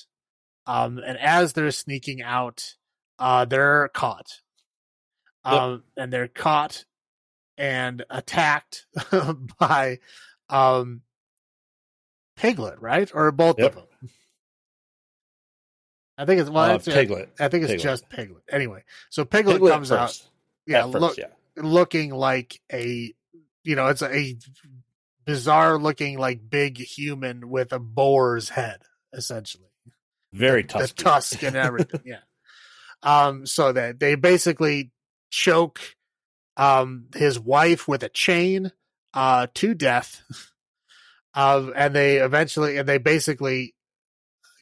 Um, and as they're sneaking out, uh, they're caught. Um, yep. and they're caught and attacked (laughs) by, um, Piglet, right? Or both yep. of them. I think it's well, uh, Piglet. I think it's Piglet. just Piglet. Anyway, so Piglet, Piglet comes out, yeah, first, look, yeah, looking like a, you know, it's a, a bizarre looking like big human with a boar's head, essentially. Very the, tusk, the tusk and everything. (laughs) yeah. Um. So that they basically choke, um, his wife with a chain, uh, to death. (laughs) Um, and they eventually, and they basically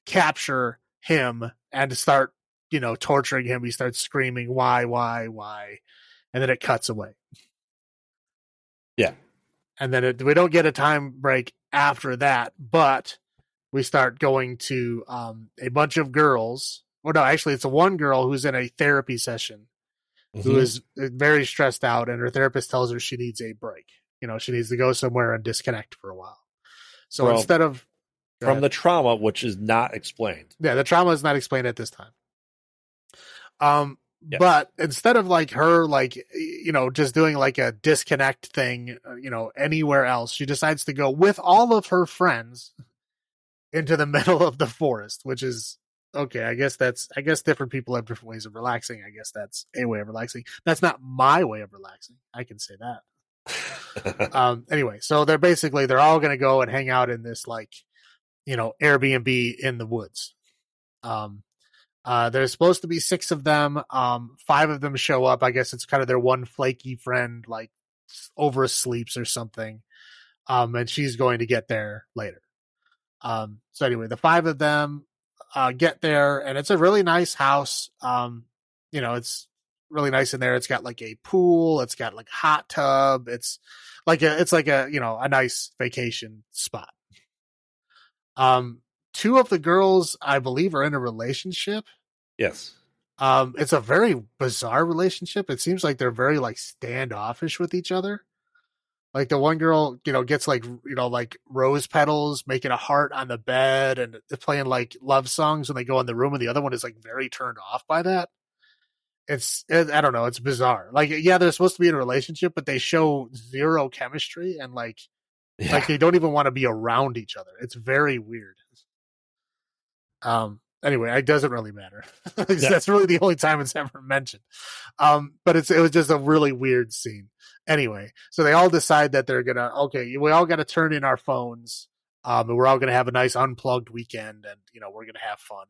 capture him and start, you know, torturing him. He starts screaming, why, why, why? And then it cuts away. Yeah. And then it, we don't get a time break after that, but we start going to um, a bunch of girls. Well, no, actually, it's a one girl who's in a therapy session mm-hmm. who is uh, very stressed out, and her therapist tells her she needs a break. You know, she needs to go somewhere and disconnect for a while. So well, instead of from the trauma, which is not explained. Yeah, the trauma is not explained at this time. Um, yes. but instead of like her, like you know, just doing like a disconnect thing, uh, you know, anywhere else, she decides to go with all of her friends into the (laughs) middle of the forest, which is okay. I guess that's I guess different people have different ways of relaxing. I guess that's a way of relaxing. That's not my way of relaxing. I can say that. (laughs) um anyway so they're basically they're all going to go and hang out in this like you know Airbnb in the woods. Um, uh, there's supposed to be six of them. Um, five of them show up. I guess it's kind of their one flaky friend, like oversleeps or something. Um, and she's going to get there later. Um, so anyway, the five of them uh, get there, and it's a really nice house. Um, you know, it's really nice in there. It's got like a pool. It's got like hot tub. It's like a, it's like a, you know, a nice vacation spot. Um, two of the girls, I believe, are in a relationship. Yes. Um, it's a very bizarre relationship. It seems like they're very like standoffish with each other. Like the one girl, you know, gets like you know like rose petals, making a heart on the bed, and playing like love songs when they go in the room, and the other one is like very turned off by that. It's it, I don't know, it's bizarre. Like yeah, they're supposed to be in a relationship, but they show zero chemistry and like yeah. Like they don't even want to be around each other. It's very weird. Um. Anyway, it doesn't really matter. (laughs) yeah. That's really the only time it's ever mentioned. Um. But it's it was just a really weird scene. Anyway, so they all decide that they're gonna okay, we all got to turn in our phones. Um, and we're all gonna have a nice unplugged weekend, and you know we're gonna have fun.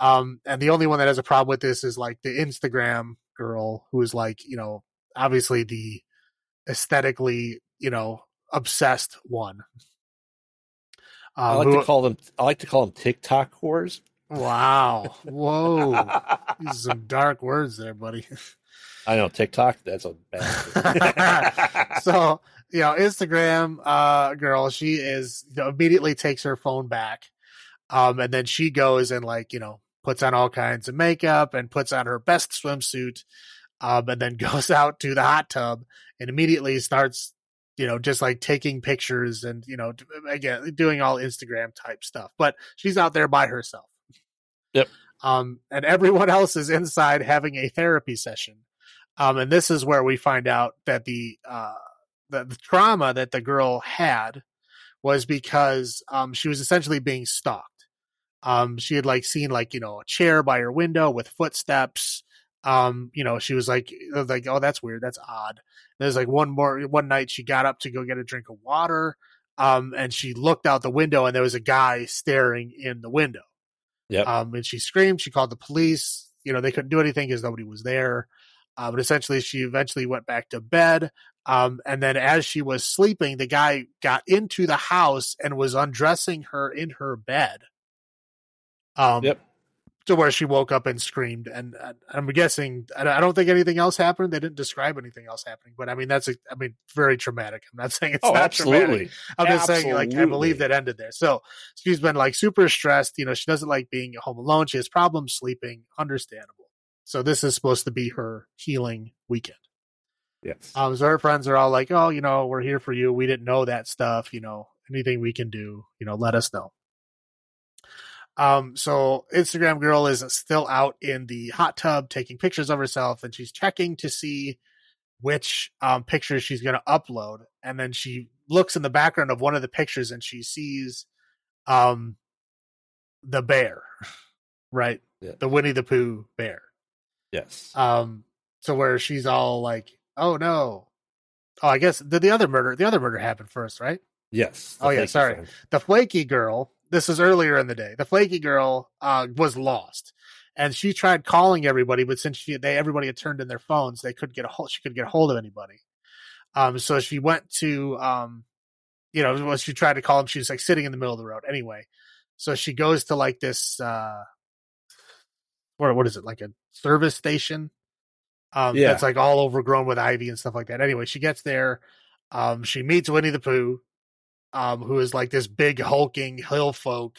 Um, and the only one that has a problem with this is like the Instagram girl who is like, you know, obviously the aesthetically, you know, obsessed one. Um, I like who, to call them. I like to call them TikTok whores. Wow! Whoa! (laughs) These some dark words there, buddy. I know TikTok. That's a bad. (laughs) (laughs) so you know, Instagram uh, girl. She is you know, immediately takes her phone back, um, and then she goes and like you know puts on all kinds of makeup and puts on her best swimsuit, um, and then goes out to the hot tub and immediately starts you know, just like taking pictures and, you know, again, doing all Instagram type stuff. But she's out there by herself. Yep. Um, and everyone (laughs) else is inside having a therapy session. Um, and this is where we find out that the, uh, the, the trauma that the girl had was because, um, she was essentially being stalked. Um, she had like seen like, you know, a chair by her window with footsteps um, you know, she was like, like, oh, that's weird, that's odd. There's like one more one night she got up to go get a drink of water, um, and she looked out the window and there was a guy staring in the window. Yeah. Um, and she screamed. She called the police. you know they couldn't do anything because nobody was there. Uh, but essentially, she eventually went back to bed. Um, and then as she was sleeping, the guy got into the house and was undressing her in her bed. Um, Yep. To where she woke up and screamed. And I'm guessing, I don't- think anything else happened. They didn't describe anything else happening. But I mean, that's, a, I mean, very traumatic. I'm not (laughs) saying it's Oh, not traumatic. I'm just saying, like, I believe that ended there. So she's been like super stressed. You know, she doesn't like being home alone. She has problems sleeping. Understandable. So this is supposed to be her healing weekend. Yes. Um, so her friends are all like, "Oh, you know, we're here for you. We didn't know that stuff. You know, anything we can do, you know, let us know." Um, so Instagram girl is still out in the hot tub taking pictures of herself, and she's checking to see which um pictures she's going to upload, and then she looks in the background of one of the pictures, and she sees um the bear, (laughs) right? Yeah. The Winnie the Pooh bear. yes. Um, so where she's all like, "Oh no." Oh, I guess did the other murder? The other murder happened first, right? yes. oh, yeah, sorry. friend. The flaky girl. This is earlier in the day. The flaky girl uh, was lost, and she tried calling everybody, but since she they everybody had turned in their phones, they couldn't get a hold. She couldn't get a hold of anybody. Um, so she went to um, you know, when she tried to call him, she was like sitting in the middle of the road. Anyway, so she goes to like this uh, what what is it like a service station? Um, Yeah. that's like all overgrown with ivy and stuff like that. Anyway, she gets there. Um, she meets Winnie the Pooh, um, who is like this big hulking hill folk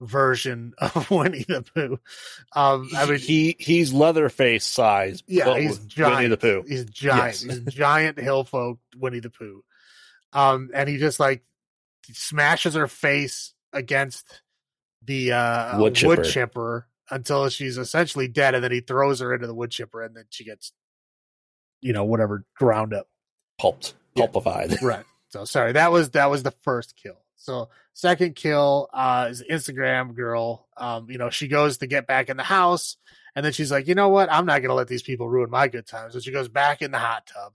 version (laughs) of Winnie the Pooh. Um, I mean, he he's Leatherface size. yeah, he's giant. Winnie the Pooh. He's giant. Yes. He's giant hill folk Winnie the Pooh. Um, and he just like smashes her face against the uh, Wood chipper. wood chipper until she's essentially dead, and then he throws her into the wood chipper, and then she gets, you know, whatever ground up. Pulped, Yeah. pulpified. (laughs) right. So sorry, that was that was the first kill. So second kill uh is Instagram girl. Um, you know, she goes to get back in the house, and then she's like, you know what? I'm not gonna let these people ruin my good time. So she goes back in the hot tub.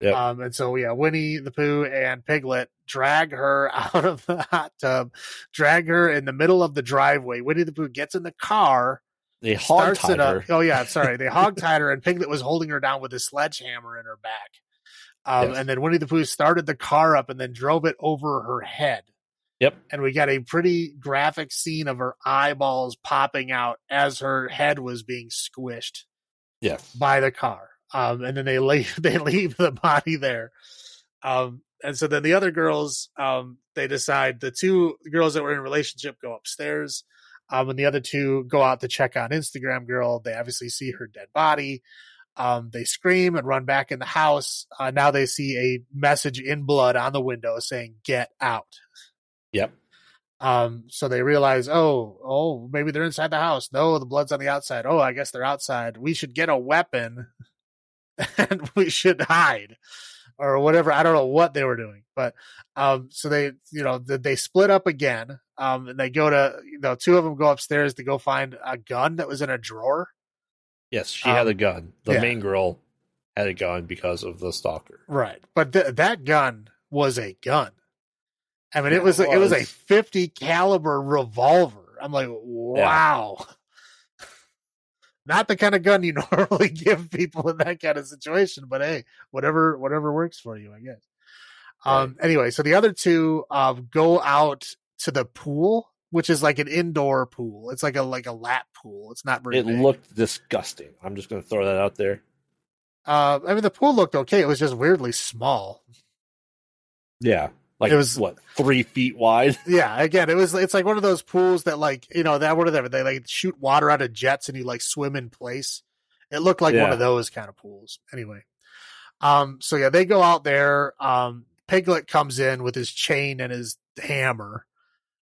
Yep. Um, and so yeah, Winnie the Pooh and Piglet drag her (laughs) out of the hot tub, drag her in the middle of the driveway. Winnie the Pooh gets in the car, They hog starts tied up. her. Oh yeah, sorry. They hog (laughs) tied her, and Piglet was holding her down with a sledgehammer in her back. Um, Yes. And then Winnie the Pooh started the car up and then drove it over her head. Yep. And we got a pretty graphic scene of her eyeballs popping out as her head was being squished Yes. by the car. Um, and then they (laughs) leave they leave the body there. Um, and so then the other girls, um, they decide the two girls that were in a relationship go upstairs. Um, and the other two go out to check on Instagram girl. They obviously see her dead body. Um, they scream and run back in the house. Uh, now they see a message in blood on the window saying "Get out." Yep. Um, so they realize, oh, oh, maybe they're inside the house. No, the blood's on the outside. Oh, I guess they're outside. We should get a weapon (laughs) and we should hide or whatever. I don't know what they were doing, but um, so they, you know, th- they split up again. Um, and they go to, you know, two of them go upstairs to go find a gun that was in a drawer. Yes, she had Um, a gun. The yeah. main girl had a gun because of the stalker. Right. But th- that gun was a gun. I mean, it Yeah, was, it it was a 50 caliber revolver. I'm like, wow. (laughs) Not the kind of gun you (laughs) normally give people in that kind of situation, but hey, whatever, whatever works for you, I guess. Um, anyway, so the other two, uh, go out to the pool, which is like an indoor pool. It's like a, like a lap pool. It's not very It big. looked disgusting. I'm just going to throw that out there. uh, I mean, the pool looked okay. It was just weirdly small. Yeah. Like It was- what three feet wide? (laughs) Yeah, again, it was it's like one of those pools that like you know that whatever they like shoot water out of jets and you like swim in place. It looked like one of those kind of pools. Anyway, um, so yeah, they go out there. Um, Piglet comes in with his chain and his hammer.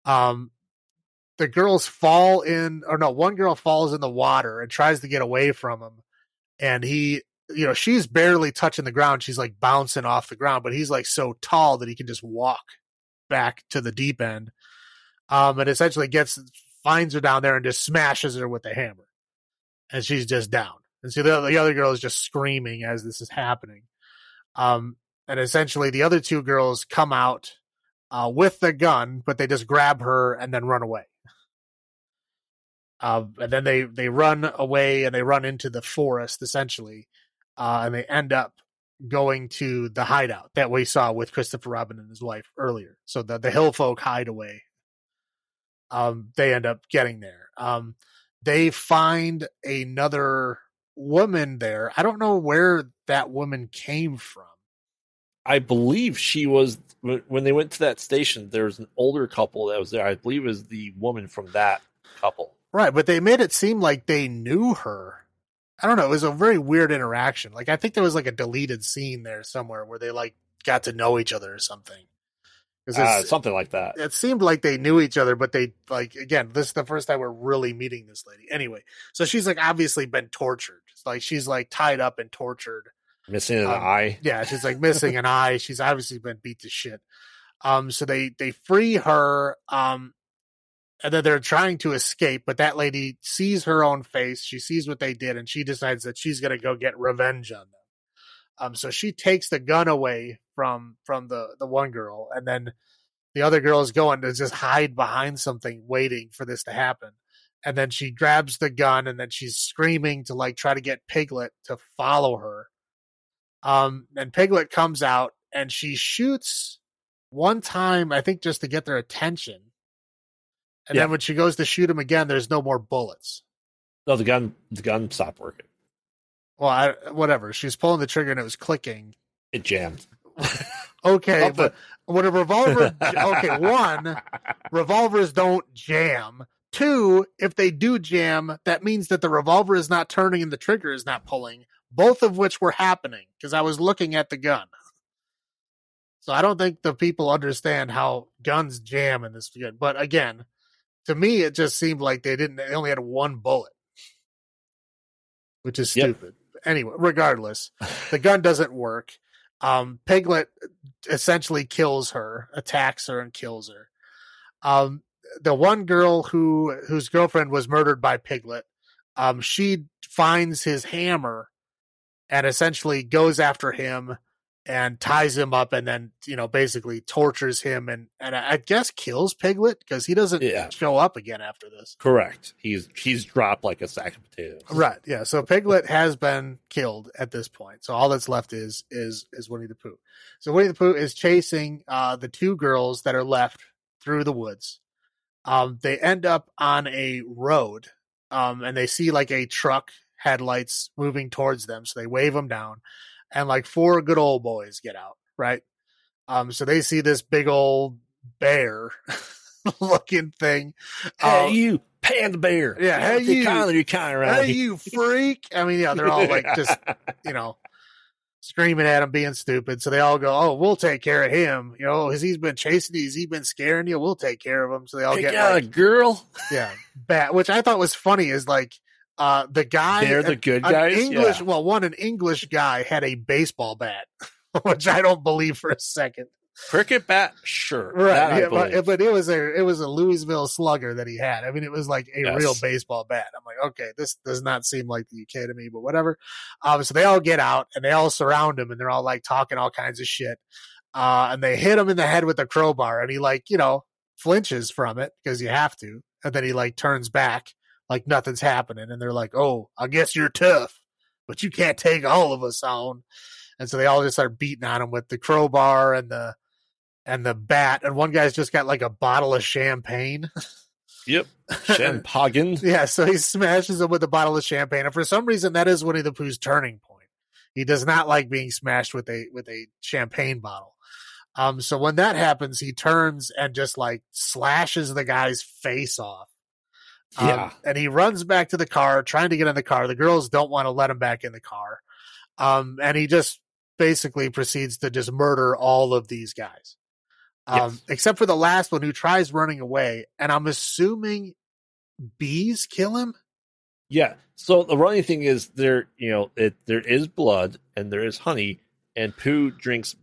Um, the girls fall in, or no, one girl falls in the water and tries to get away from him, and he, you know, she's barely touching the ground. She's like bouncing off the ground, but he's like so tall that he can just walk back to the deep end. Um, and essentially gets finds her down there and just smashes her with the hammer, and she's just down. And so the, the other girl is just screaming as this is happening. Um, and essentially the other two girls come out uh, with the gun, but they just grab her and then run away. Um, and then they they run away and they run into the forest essentially, uh, and they end up going to the hideout that we saw with Christopher Robin and his wife earlier. So the the hill folk hideaway. Um, they end up getting there. Um, they find another woman there. I don't know where that woman came from. I believe she was when they went to that station. There was an older couple that was there. I believe it was the woman from that couple. Right, but they made it seem like they knew her. I don't know. It was a very weird interaction. Like I think there was like a deleted scene there somewhere where they like got to know each other or something. Uh, something like that. It seemed like they knew each other, but they like again. This is the first time we're really meeting this lady. Anyway, so she's like obviously been tortured. It's like she's like tied up and tortured, missing an Um, eye. yeah, she's like missing an eye. She's obviously been beat to shit. Um, so they they free her. Um, and then they're trying to escape, but that lady sees her own face. She sees what they did, and she decides that she's gonna go get revenge on them. Um, so she takes the gun away from from the the one girl, and then the other girl is going to just hide behind something, waiting for this to happen. And then she grabs the gun, and then she's screaming to like try to get Piglet to follow her. Um, and Piglet comes out and she shoots one time, I think, just to get their attention. And Yeah. then when she goes to shoot him again, there's no more bullets. No, the gun. The gun stopped working. Well, I, whatever. She was pulling the trigger and it was clicking. It jammed. (laughs) Okay, but when a revolver, okay, (laughs) one, revolvers don't jam. Two, if they do jam, that means that the revolver is not turning and the trigger is not pulling, both of which were happening because I was looking at the gun. So I don't think the people understand how guns jam in this. But again, to me, it just seemed like they didn't, they only had one bullet, which is Yep. stupid. Anyway, regardless, the (laughs) gun doesn't work. Um, Piglet essentially kills her, attacks her, and kills her. Um, the one girl who whose girlfriend was murdered by Piglet, um, she finds his hammer and essentially goes after him and ties him up and then you know basically tortures him and and I guess kills Piglet because he doesn't Yeah. show up again after this. Correct. He's he's dropped like a sack of potatoes. Right. Yeah. So Piglet has been killed at this point. So all that's left is is is Winnie the Pooh. So Winnie the Pooh is chasing uh the two girls that are left through the woods. Um they end up on a road um and they see like a truck headlights moving towards them so they wave them down and like four good old boys get out, right? Um so they see this big old bear (laughs) looking thing. Hey, Uh, you, Panda Bear. Yeah, hey, you. kind of you kind around hey here. you freak. I mean, yeah, they're all like just (laughs) you know, screaming at him, being stupid. So they all go, "Oh, we'll take care of him." You know, has he been chasing you? Has he been scaring you? We'll take care of him. So they all Pick get out like, a girl. yeah, bat. Which I thought was funny is like, uh, the guy, They're the good an guys. English, Yeah. well, one an English guy had a baseball bat, (laughs) which I don't believe for a second. Cricket bat, sure. Right, yeah, but, but it was a it was a Louisville Slugger that he had. I mean, it was like a Yes. real baseball bat. I'm like, okay, this does not seem like the UK to me, but whatever. Um, so they all get out and they all surround him and they're all like talking all kinds of shit. Uh, and they hit him in the head with a crowbar and he like you know flinches from it because you have to, and then he like turns back like nothing's happening, and they're like, oh, I guess you're tough, but you can't take all of us on. And so they all just start beating on him with the crowbar and the and the bat, and one guy's just got like a bottle of champagne. Yep. (laughs) Champagne. yeah, so he smashes him with a bottle of champagne, and for some reason, that is Winnie the Pooh's turning point. He does not like being smashed with a with a champagne bottle. Um, so when that happens, he turns and just like slashes the guy's face off. Um, Yeah. and he runs back to the car, trying to get in the car. The girls don't want to let him back in the car. Um, and he just basically proceeds to just murder all of these guys. Um, Yes. except for the last one who tries running away. And I'm assuming bees kill him. Yeah. So the running thing is there, you know, it there is blood and there is honey, and Pooh drinks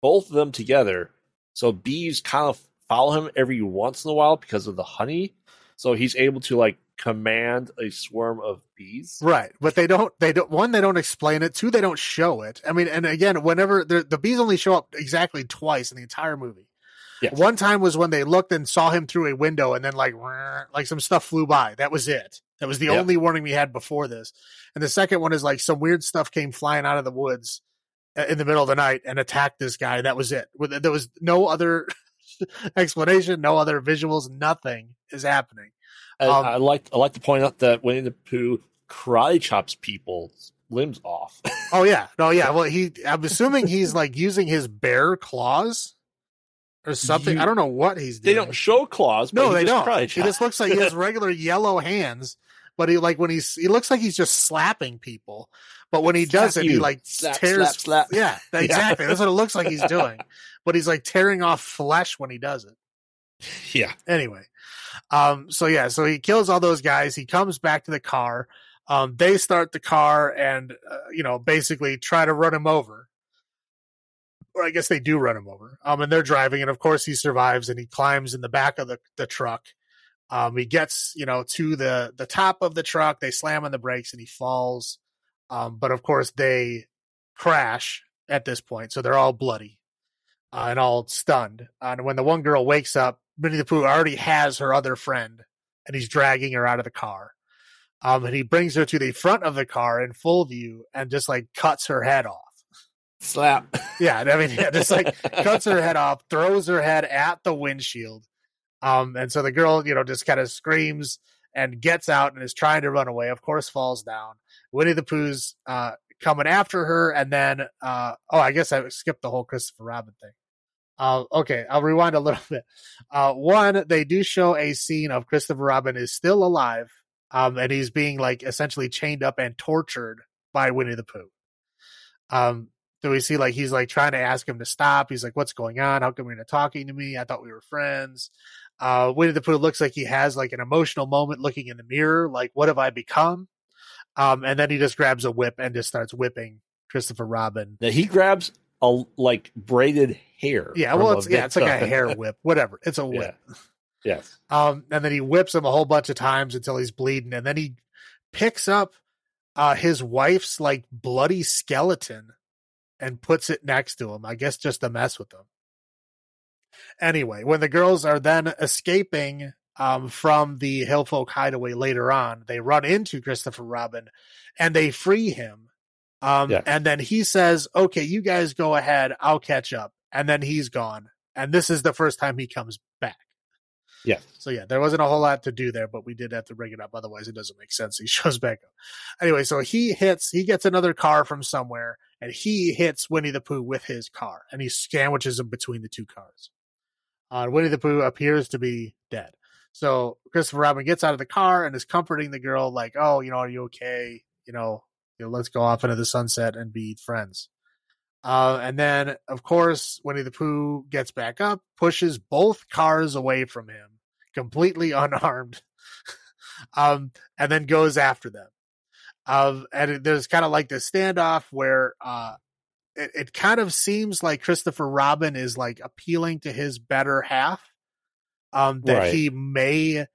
both of them together. So bees kind of follow him every once in a while because of the honey. So he's able to like command a swarm of bees. Right. But they don't, they don't, one, they don't explain it. Two, they don't show it. I mean, and again, whenever the, the bees only show up exactly twice in the entire movie. Yes. One time was when they looked and saw him through a window, and then like like some stuff flew by. That was it. That was the only warning we had before this. And the second one is like some weird stuff came flying out of the woods uh, in the middle of the night and attacked this guy. That was it. There was no other (laughs) explanation, no other visuals, nothing is happening. Um, I like I like to point out that Winnie the Pooh karate chops people's limbs off. (laughs) Oh yeah, no, yeah. Well, he. I'm assuming he's like using his bare claws or something. You- I don't know what he's doing. they don't show claws. But No, he they just don't. He just looks like he has (laughs) regular yellow hands, but he like when he's he looks like he's just slapping people. But when he does Slap it, he like Slap, tears. slap, slap. Yeah, exactly. That's what it looks like he's doing. But he's like tearing off flesh when he does it. (laughs) yeah. Anyway, um, so yeah, so he kills all those guys. He comes back to the car. Um, they start the car and uh, you know basically try to run him over. Or I guess they do run him over. Um, and they're driving, and of course he survives, and he climbs in the back of the the truck. Um, he gets you know to the the top of the truck. They slam on the brakes, and he falls. Um, but of course they crash at this point, so they're all bloody uh, and all stunned. and when the one girl wakes up, Winnie the Pooh already has her other friend, and he's dragging her out of the car. Um, and he brings her to the front of the car in full view and just like cuts her head off. Slap. (laughs) Yeah, I mean, yeah, just like cuts her head off, throws her head at the windshield. Um, and so the girl, you know, just kind of screams and gets out and is trying to run away. Of course, falls down. Winnie the Pooh's uh, coming after her, and then uh, oh, I guess I skipped the whole Christopher Robin thing. Uh, okay, I'll rewind a (laughs) little bit. Uh, one, they do show a scene of Christopher Robin is still alive, um, and he's being like essentially chained up and tortured by Winnie the Pooh. Um, we see like he's like trying to ask him to stop. He's like, "What's going on? How come you're not talking to me? I thought we were friends." Uh, Winnie the Pooh looks like he has like an emotional moment, looking in the mirror, like, "What have I become?" Um, and then he just grabs a whip and just starts whipping Christopher Robin. Now he grabs a like braided hair. Yeah, well, it's yeah, it's like a hair whip, whatever. It's a (laughs) whip. Yes. Um, and then he whips him a whole bunch of times until he's bleeding, and then he picks up uh his wife's like bloody skeleton and puts it next to him. I guess just to mess with him. Anyway, when the girls are then escaping um from the Hillfolk hideaway later on, they run into Christopher Robin and they free him. Um and then he says, "Okay, you guys go ahead, I'll catch up." And then he's gone. And this is the first time he comes back. Yeah. So yeah, there wasn't a whole lot to do there, but we did have to bring it up. Otherwise, it doesn't make sense. He (laughs) shows back up. Anyway, so he hits, he gets another car from somewhere, and he hits Winnie the Pooh with his car, and he sandwiches him between the two cars. Uh, Winnie the Pooh appears to be dead. So Christopher Robin gets out of the car and is comforting the girl, like, "Oh, you know, are you okay? You know, you know, let's go off into the sunset and be friends." Uh, and then, of course, Winnie the Pooh gets back up, pushes both cars away from him, completely (laughs) unarmed, um, and then goes after them. Um, and there's kind of like this standoff where uh, it, it kind of seems like Christopher Robin is like appealing to his better half, um, that Right. he may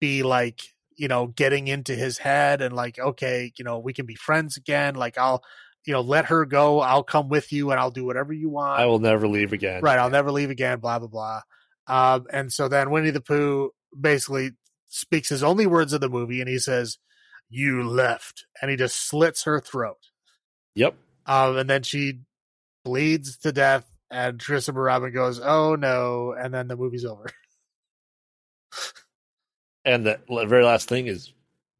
be like, you know, getting into his head and like, okay, you know, we can be friends again. Like, I'll, you know, let her go. I'll come with you and I'll do whatever you want. I will never leave again. Right, I'll never leave again, blah, blah, blah. Um, and so then Winnie the Pooh basically speaks his only words of the movie and he says, You left. And he just slits her throat. Yep. Um, and then she bleeds to death, and Christopher Robin goes, Oh no. And then the movie's over. And the very last thing is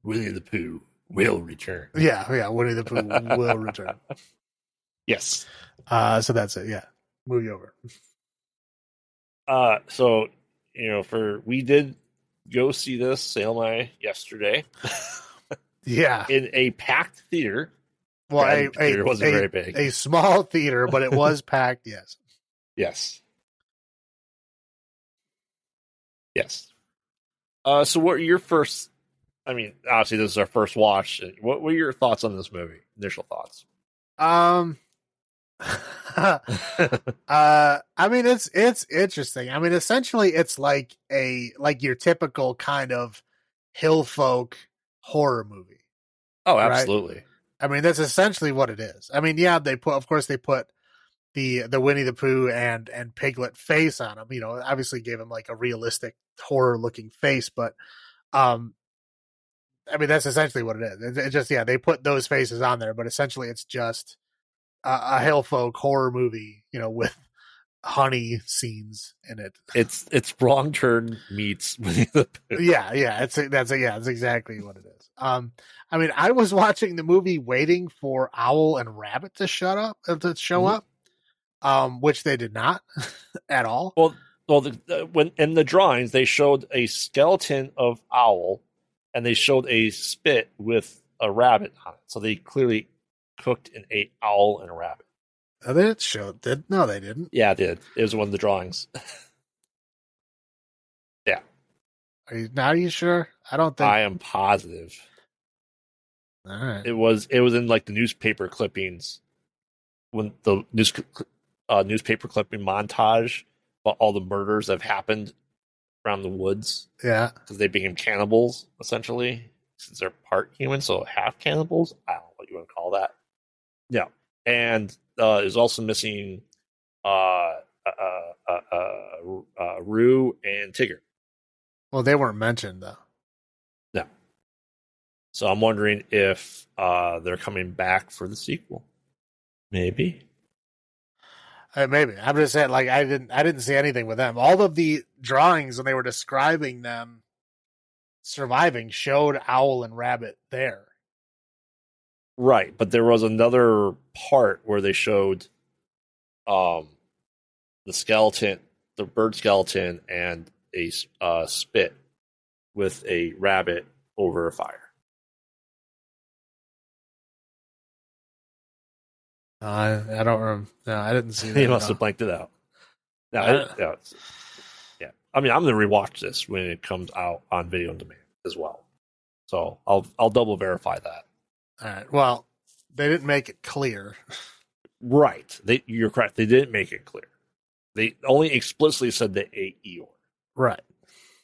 Winnie the Pooh will return. yeah, yeah, Winnie the Pooh will (laughs) return. Yes. Uh, so that's it. Yeah, movie over. Uh, so you know, for we did go see this Salem and I yesterday (laughs) Yeah. in a packed theater. Well, a, theater a, wasn't a, very big. a small theater, but it was (laughs) packed. Yes. Yes. Yes. Uh, so what are your first? I mean, obviously this is our first watch. What were your thoughts on this movie? Initial thoughts. Um. (laughs) (laughs) uh, I mean, it's it's interesting. I mean, essentially, it's like a like your typical kind of hill folk horror movie. oh, Right. absolutely. I mean, that's essentially what it is. I mean, yeah, they put, of course, they put the the Winnie the Pooh and and Piglet face on him. You know, obviously gave him like a realistic horror looking face, but um, I mean that's essentially what it is. It, just yeah, they put those faces on there, but essentially it's just a, a hill folk horror movie. You know, with honey scenes in it. It's it's wrong turn meets (laughs) the yeah, yeah, it's that's yeah, that's exactly what it is. Um, I mean, I was watching the movie waiting for Owl and Rabbit to shut up uh, to show Mhm. up, um, which they did not (laughs) at all. Well, well, the, the, when in the drawings they showed a skeleton of owl, and they showed a spit with a rabbit on it. So they clearly cooked and ate owl and a rabbit. Oh, they didn't show did no, they didn't. Yeah, it did. It was one of the drawings. (laughs) Yeah. Are you now? Are you sure? I don't think. I am positive all right. it was. It was in like the newspaper clippings when the news uh, newspaper clipping montage all the murders that have happened around the woods. yeah. because they became cannibals essentially since they're part human, so half cannibals. I don't know what you want to call that. Yeah, and uh, is also missing uh, uh, uh, uh, uh, Roo and Tigger. Well, they weren't mentioned though. No. So I'm wondering if uh, they're coming back for the sequel. Maybe. Uh, maybe I'm just saying. Like I didn't. I didn't see anything with them. All of the drawings when they were describing them surviving showed owl and rabbit there. Right, but there was another part where they showed um the skeleton, the bird skeleton, and a uh, spit with a rabbit over a fire. Uh, I, I don't remember. No, I didn't see (laughs) that. He must have blanked it out. No, it- yeah, yeah. I mean, I'm gonna rewatch this when it comes out on video on demand as well. So I'll I'll double verify that. All right. Well, they didn't make it clear. Right, they, you're correct. They didn't make it clear. They only explicitly said they ate Eeyore. Right.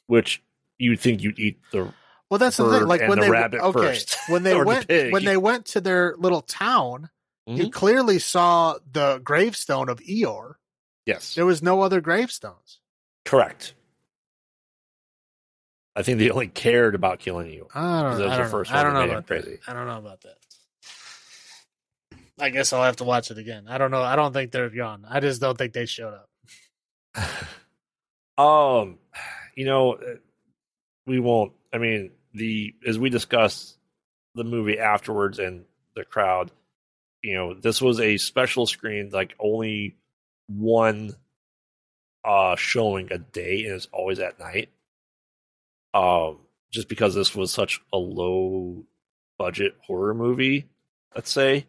which you'd think you'd eat the Well, that's the thing. Like when the they rabbit okay, first, when (laughs) they or the went when they went to their little town, you Mhm. clearly saw the gravestone of Eeyore. yes, There was no other gravestones. correct. I think they only cared about killing you. I don't, That was I don't first know. I don't know about him that. crazy. I don't know about that. I guess I'll have to watch it again. I don't know. I don't think they're gone. I just don't think they showed up. (sighs) Um, you know, uh, we won't. I mean, the as we discussed the movie afterwards and the crowd, you know, this was a special screen, like only one uh showing a day, and it's always at night. Um, just because this was such a low budget horror movie, let's say.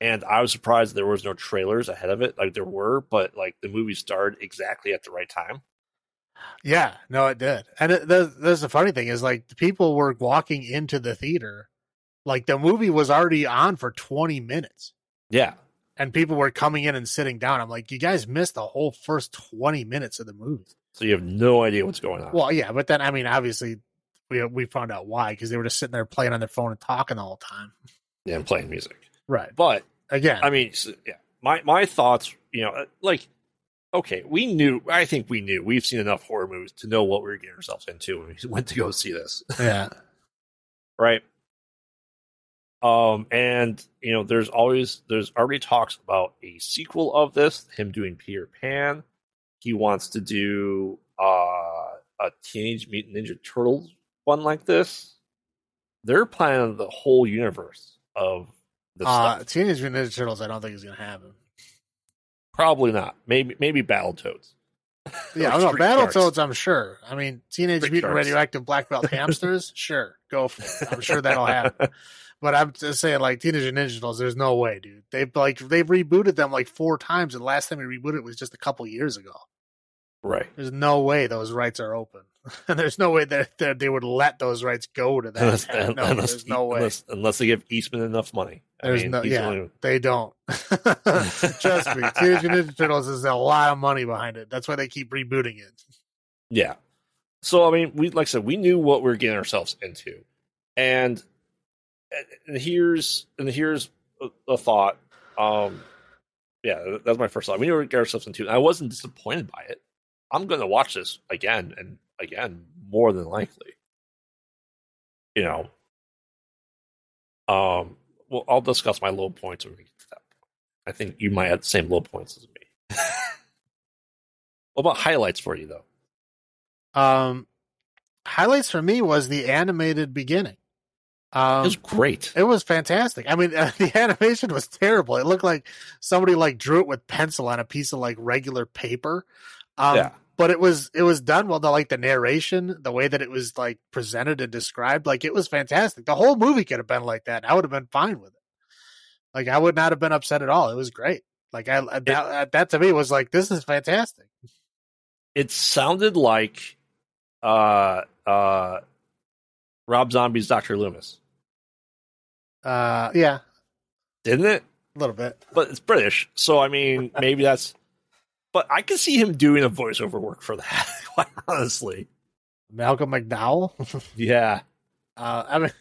And I was surprised there was no trailers ahead of it. Like there were, but like the movie started exactly at the right time. Yeah, no, it did. And it, the, that's the funny thing is like the people were walking into the theater, like the movie was already on for twenty minutes, Yeah. and people were coming in and sitting down. I'm like, you guys missed the whole first twenty minutes of the movie. So you have no idea what's going on. Well, yeah, but then I mean, obviously, we we found out why because they were just sitting there playing on their phone and talking the whole time. yeah, and playing music. Right. But Again, I mean, s- yeah, my my thoughts, you know, uh, like, okay, we knew. I think we knew. We've seen enough horror movies to know what we were getting ourselves into when we (laughs) went to go see this, yeah, (laughs) right? Um, and you know, there's always there's already talks about a sequel of this. Him doing Peter Pan. He wants to do uh, a Teenage Mutant Ninja Turtles one like this. They're planning the whole universe of the uh, stuff. Teenage Mutant Ninja Turtles. I don't think is going to happen. Probably not. Maybe maybe Battletoads. (laughs) Yeah, no, Sharks. Battletoads. I'm sure. I mean, Teenage Street Mutant Sharks. Radioactive Black Belt Hamsters. sure, go for it. I'm sure that'll happen. (laughs) But I'm just saying, like Teenage Ninja Turtles. There's no way, dude. They've like they've rebooted them like four times, and the last time we rebooted it was just a couple years ago. Right. There's no way those rights are open, and (laughs) there's no way that, that they would let those rights go to that. Unless, no, unless, there's no way. unless, unless they give Eastman enough money. I There's mean, no- yeah. only- They don't. (laughs) Trust me, Teenage Ninja Turtles is a lot of money behind it. That's why they keep rebooting it. yeah. So I mean, we like I said, we knew what we were getting ourselves into, and and here's and here's a, a thought. Um, yeah, that was my first thought. We knew Gareth Simpson too. And I wasn't disappointed by it. I'm going to watch this again and again, more than likely. You know, um, well, I'll discuss my low points when we get to that point. I think you might have the same low points as me. (laughs) what about highlights for you though? Um, highlights for me was the animated beginning. Um, it was great. It was fantastic. I mean, uh, (laughs) the animation was terrible. It looked like somebody like drew it with pencil on a piece of like regular paper. Um, yeah. But it was it was done well. The like the narration, the way that it was like presented and described, like it was fantastic. The whole movie could have been like that. I would have been fine with it. Like I would not have been upset at all. It was great. Like I that, it, that to me was like this is fantastic. It sounded like uh uh Rob Zombie's Doctor Loomis. Uh, yeah, didn't it? A little bit, but it's British, so I mean, (laughs) maybe that's. But I can see him doing a voiceover work for that. (laughs) Quite honestly, Malcolm McDowell. (laughs) yeah, uh, I mean,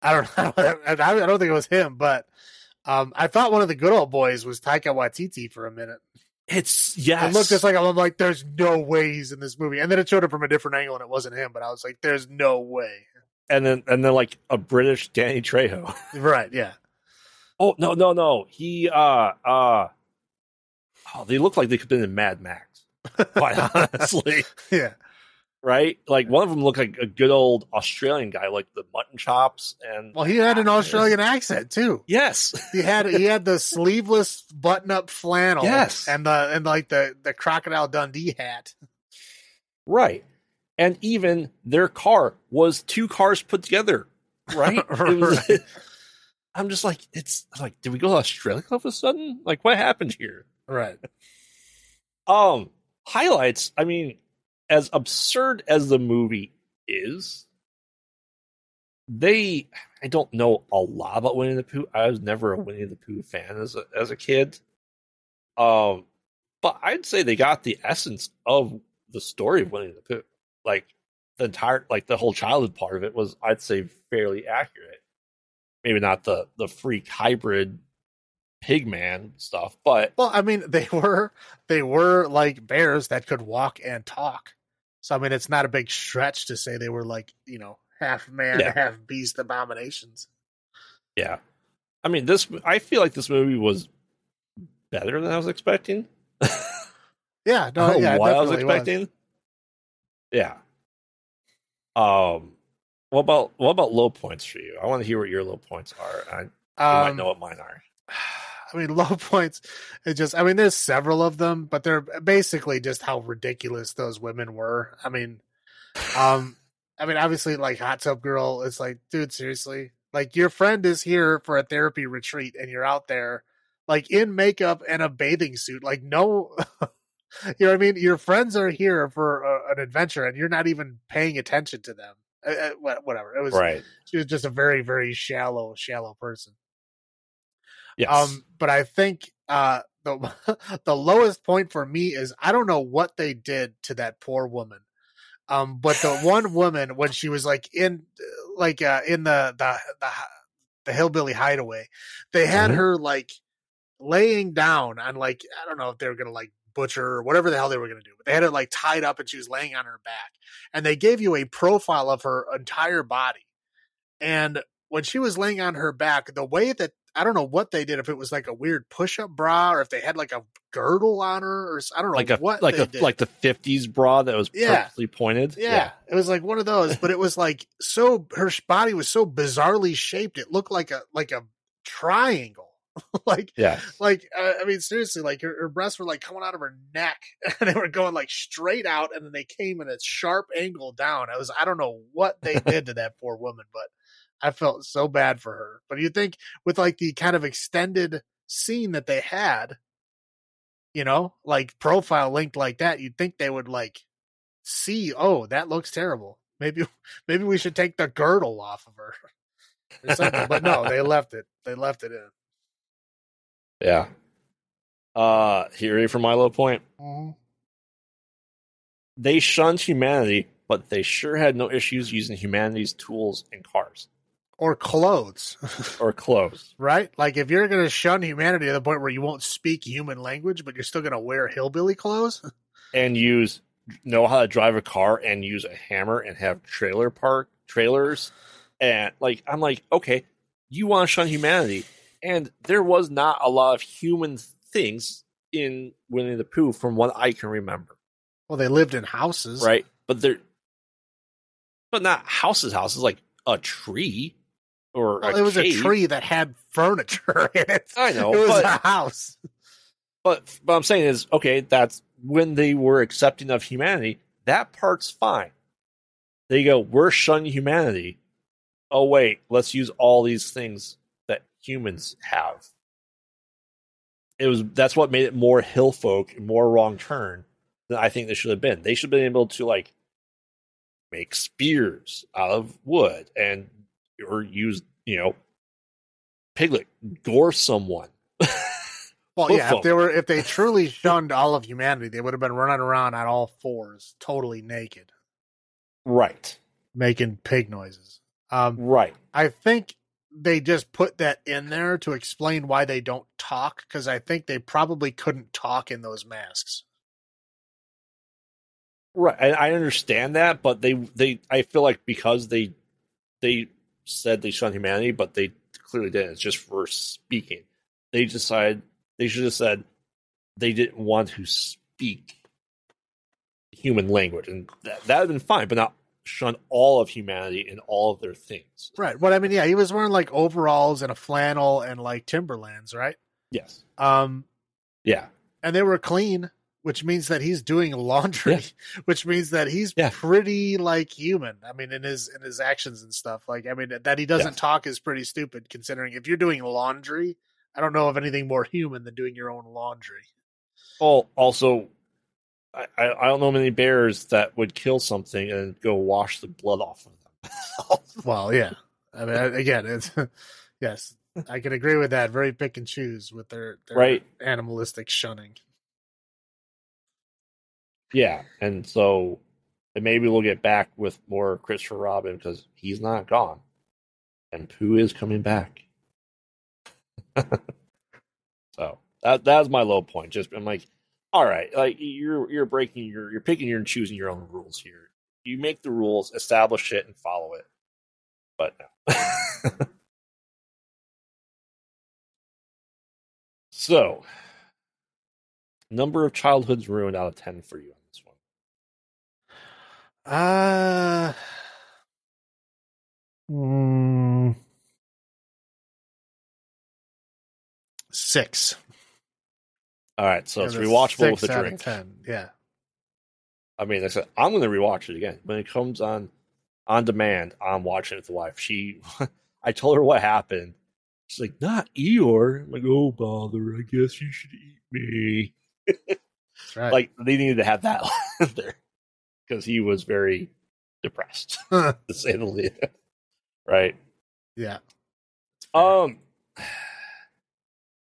I don't, I don't, I don't think it was him, but um, I thought one of the good old boys was Taika Waititi for a minute. It's yes. It looked just like I'm like, there's no way he's in this movie, and then it showed up from a different angle, and it wasn't him. But I was like, there's no way. And then and then like a British Danny Trejo. (laughs) right? Yeah. Oh no no no! He uh uh. Oh, they look like they could have been in Mad Max. (laughs) Quite honestly. yeah right? Like one of them looked like a good old Australian guy, like the mutton chops, and well, he had an Australian accent too. Yes, he had he had the sleeveless button up flannel, yes, and the and like the the crocodile Dundee hat, right? And even their car was two cars put together, right? (laughs) was, right. (laughs) I'm just like, it's like, did we go to Australia all of a sudden? Like, what happened here? Right. Um, highlights. I mean, as absurd as the movie is, they I don't know a lot about Winnie the Pooh. I was never a Winnie the Pooh fan as a as a kid. Um but I'd say they got the essence of the story of Winnie the Pooh. Like the entire like the whole childhood part of it was I'd say fairly accurate. Maybe not the the freak hybrid pigman stuff, but well, I mean they were they were like bears that could walk and talk. So I mean, it's not a big stretch to say they were like you know half man, yeah. half beast abominations. Yeah, I mean this. I feel like this movie was better than I was expecting. (laughs) yeah, no, yeah, what I was expecting. Was. Yeah. Um. What about what about low points for you? I want to hear what your low points are. I um, might know what mine are. (sighs) I mean, low (laughs) points. It just, I mean, there's several of them, but they're basically just how ridiculous those women were. I mean, um, I mean, obviously, like Hot Tub Girl, it's like, dude, seriously, like your friend is here for a therapy retreat, and you're out there, like in makeup and a bathing suit. Like, no, (laughs) (laughs) you know what I mean? Your friends are here for a, an adventure, and you're not even paying attention to them. Uh, uh whatever. It was right. She was just a very, very shallow, shallow person. Yes. Um, but I think uh, the (laughs) the lowest point for me is I don't know what they did to that poor woman. Um, but the one (laughs) woman when she was like in like uh, in the the the, the hillbilly hideaway, they had mm-hmm. her like laying down on like I don't know if they were gonna like butcher or whatever the hell they were gonna do, but they had it like tied up and she was laying on her back, and they gave you a profile of her entire body, and when she was laying on her back, the way that I don't know what they did if it was like a weird push-up bra or if they had like a girdle on her or I don't know like a what like a did. like the 50s bra that was yeah. perfectly pointed. Yeah. yeah. It was like one of those, but it (laughs) was like so her body was so bizarrely shaped it looked like a like a triangle. (laughs) like yeah. Like uh, I mean seriously like her, her breasts were like coming out of her neck (laughs) and they were going like straight out and then they came in a sharp angle down. I was I don't know what they (laughs) did to that poor woman, but I felt so bad for her. But you think with like the kind of extended scene that they had, you know, like profile linked like that, you'd think they would like see, oh, that looks terrible. Maybe maybe we should take the girdle off of her. but no, they left it. They left it in. Yeah. Uh here for my low point. Mm-hmm. They shunned humanity, but they sure had no issues using humanity's tools and cars. or clothes, (laughs) or clothes. right? Like if you're going to shun humanity to the point where you won't speak human language, but you're still going to wear hillbilly clothes, (laughs) and use know how to drive a car and use a hammer and have trailer park trailers and like I'm like okay you want to shun humanity and there was not a lot of human things in Winnie the Pooh from what I can remember well, they lived in houses, right but they're but not houses houses like a tree or Well, it was cave. a tree that had furniture in it. I know it was but a house. But what I'm saying is, okay, that's when they were accepting of humanity. That part's fine. They go, we're shunning humanity. Oh wait, let's use all these things humans have. It was that's what made it more hill folk, more wrong turn than I think they should have been. They should have been able to like make spears out of wood and or use, you know, piglet, gore someone. (laughs) Well, yeah, if they were if they (laughs) truly shunned all of humanity, they would have been running around on all fours, totally naked, right. making pig noises. Um, Right. I think they just put that in there to explain why they don't talk because I think they probably couldn't talk in those masks. Right. And I understand that, but they they I feel like because they they said they shunned humanity, but they clearly didn't. It's just for speaking. They decided they should have said they didn't want to speak human language, and that that would have been fine, but not shun all of humanity and all of their things. Right. Well, I mean, yeah, he was wearing like overalls and a flannel and like Timberlands, right? Yes. Um, Yeah. and they were clean, which means that he's doing laundry, (laughs) which means that he's Yeah. pretty like human. I mean, in his in his actions and stuff. Like, I mean, that he doesn't talk is pretty stupid considering if you're doing laundry. I don't know of anything more human than doing your own laundry. Well, also, I, I don't know many bears that would kill something and go wash the blood off of them. (laughs) Well, yeah. I mean, again, it's (laughs) yes, I can agree with that. Very pick and choose with their, their Right. animalistic shunning. Yeah, and so and maybe we'll get back with more Christopher Robin because he's not gone, and Pooh is coming back. (laughs) so that that's my low point. Just I'm like, all right, like you're you're breaking your you're picking your and choosing your own rules here. You make the rules, establish it, and follow it. But no. (laughs) so, number of childhoods ruined out of ten for you on this one. Uh, mm, six. All right, so it's rewatchable with a drink. Ten. Yeah. I mean, like I said, I'm going to rewatch it again when it comes on on demand. I'm watching it with the wife. She, (laughs) I told her what happened. She's like, "Not Eeyore." I'm like, "Oh bother! I guess you should eat me." That's right. Like they needed to have that (laughs) there because he was very depressed, (laughs) to say the least. Right? yeah. Um, (sighs)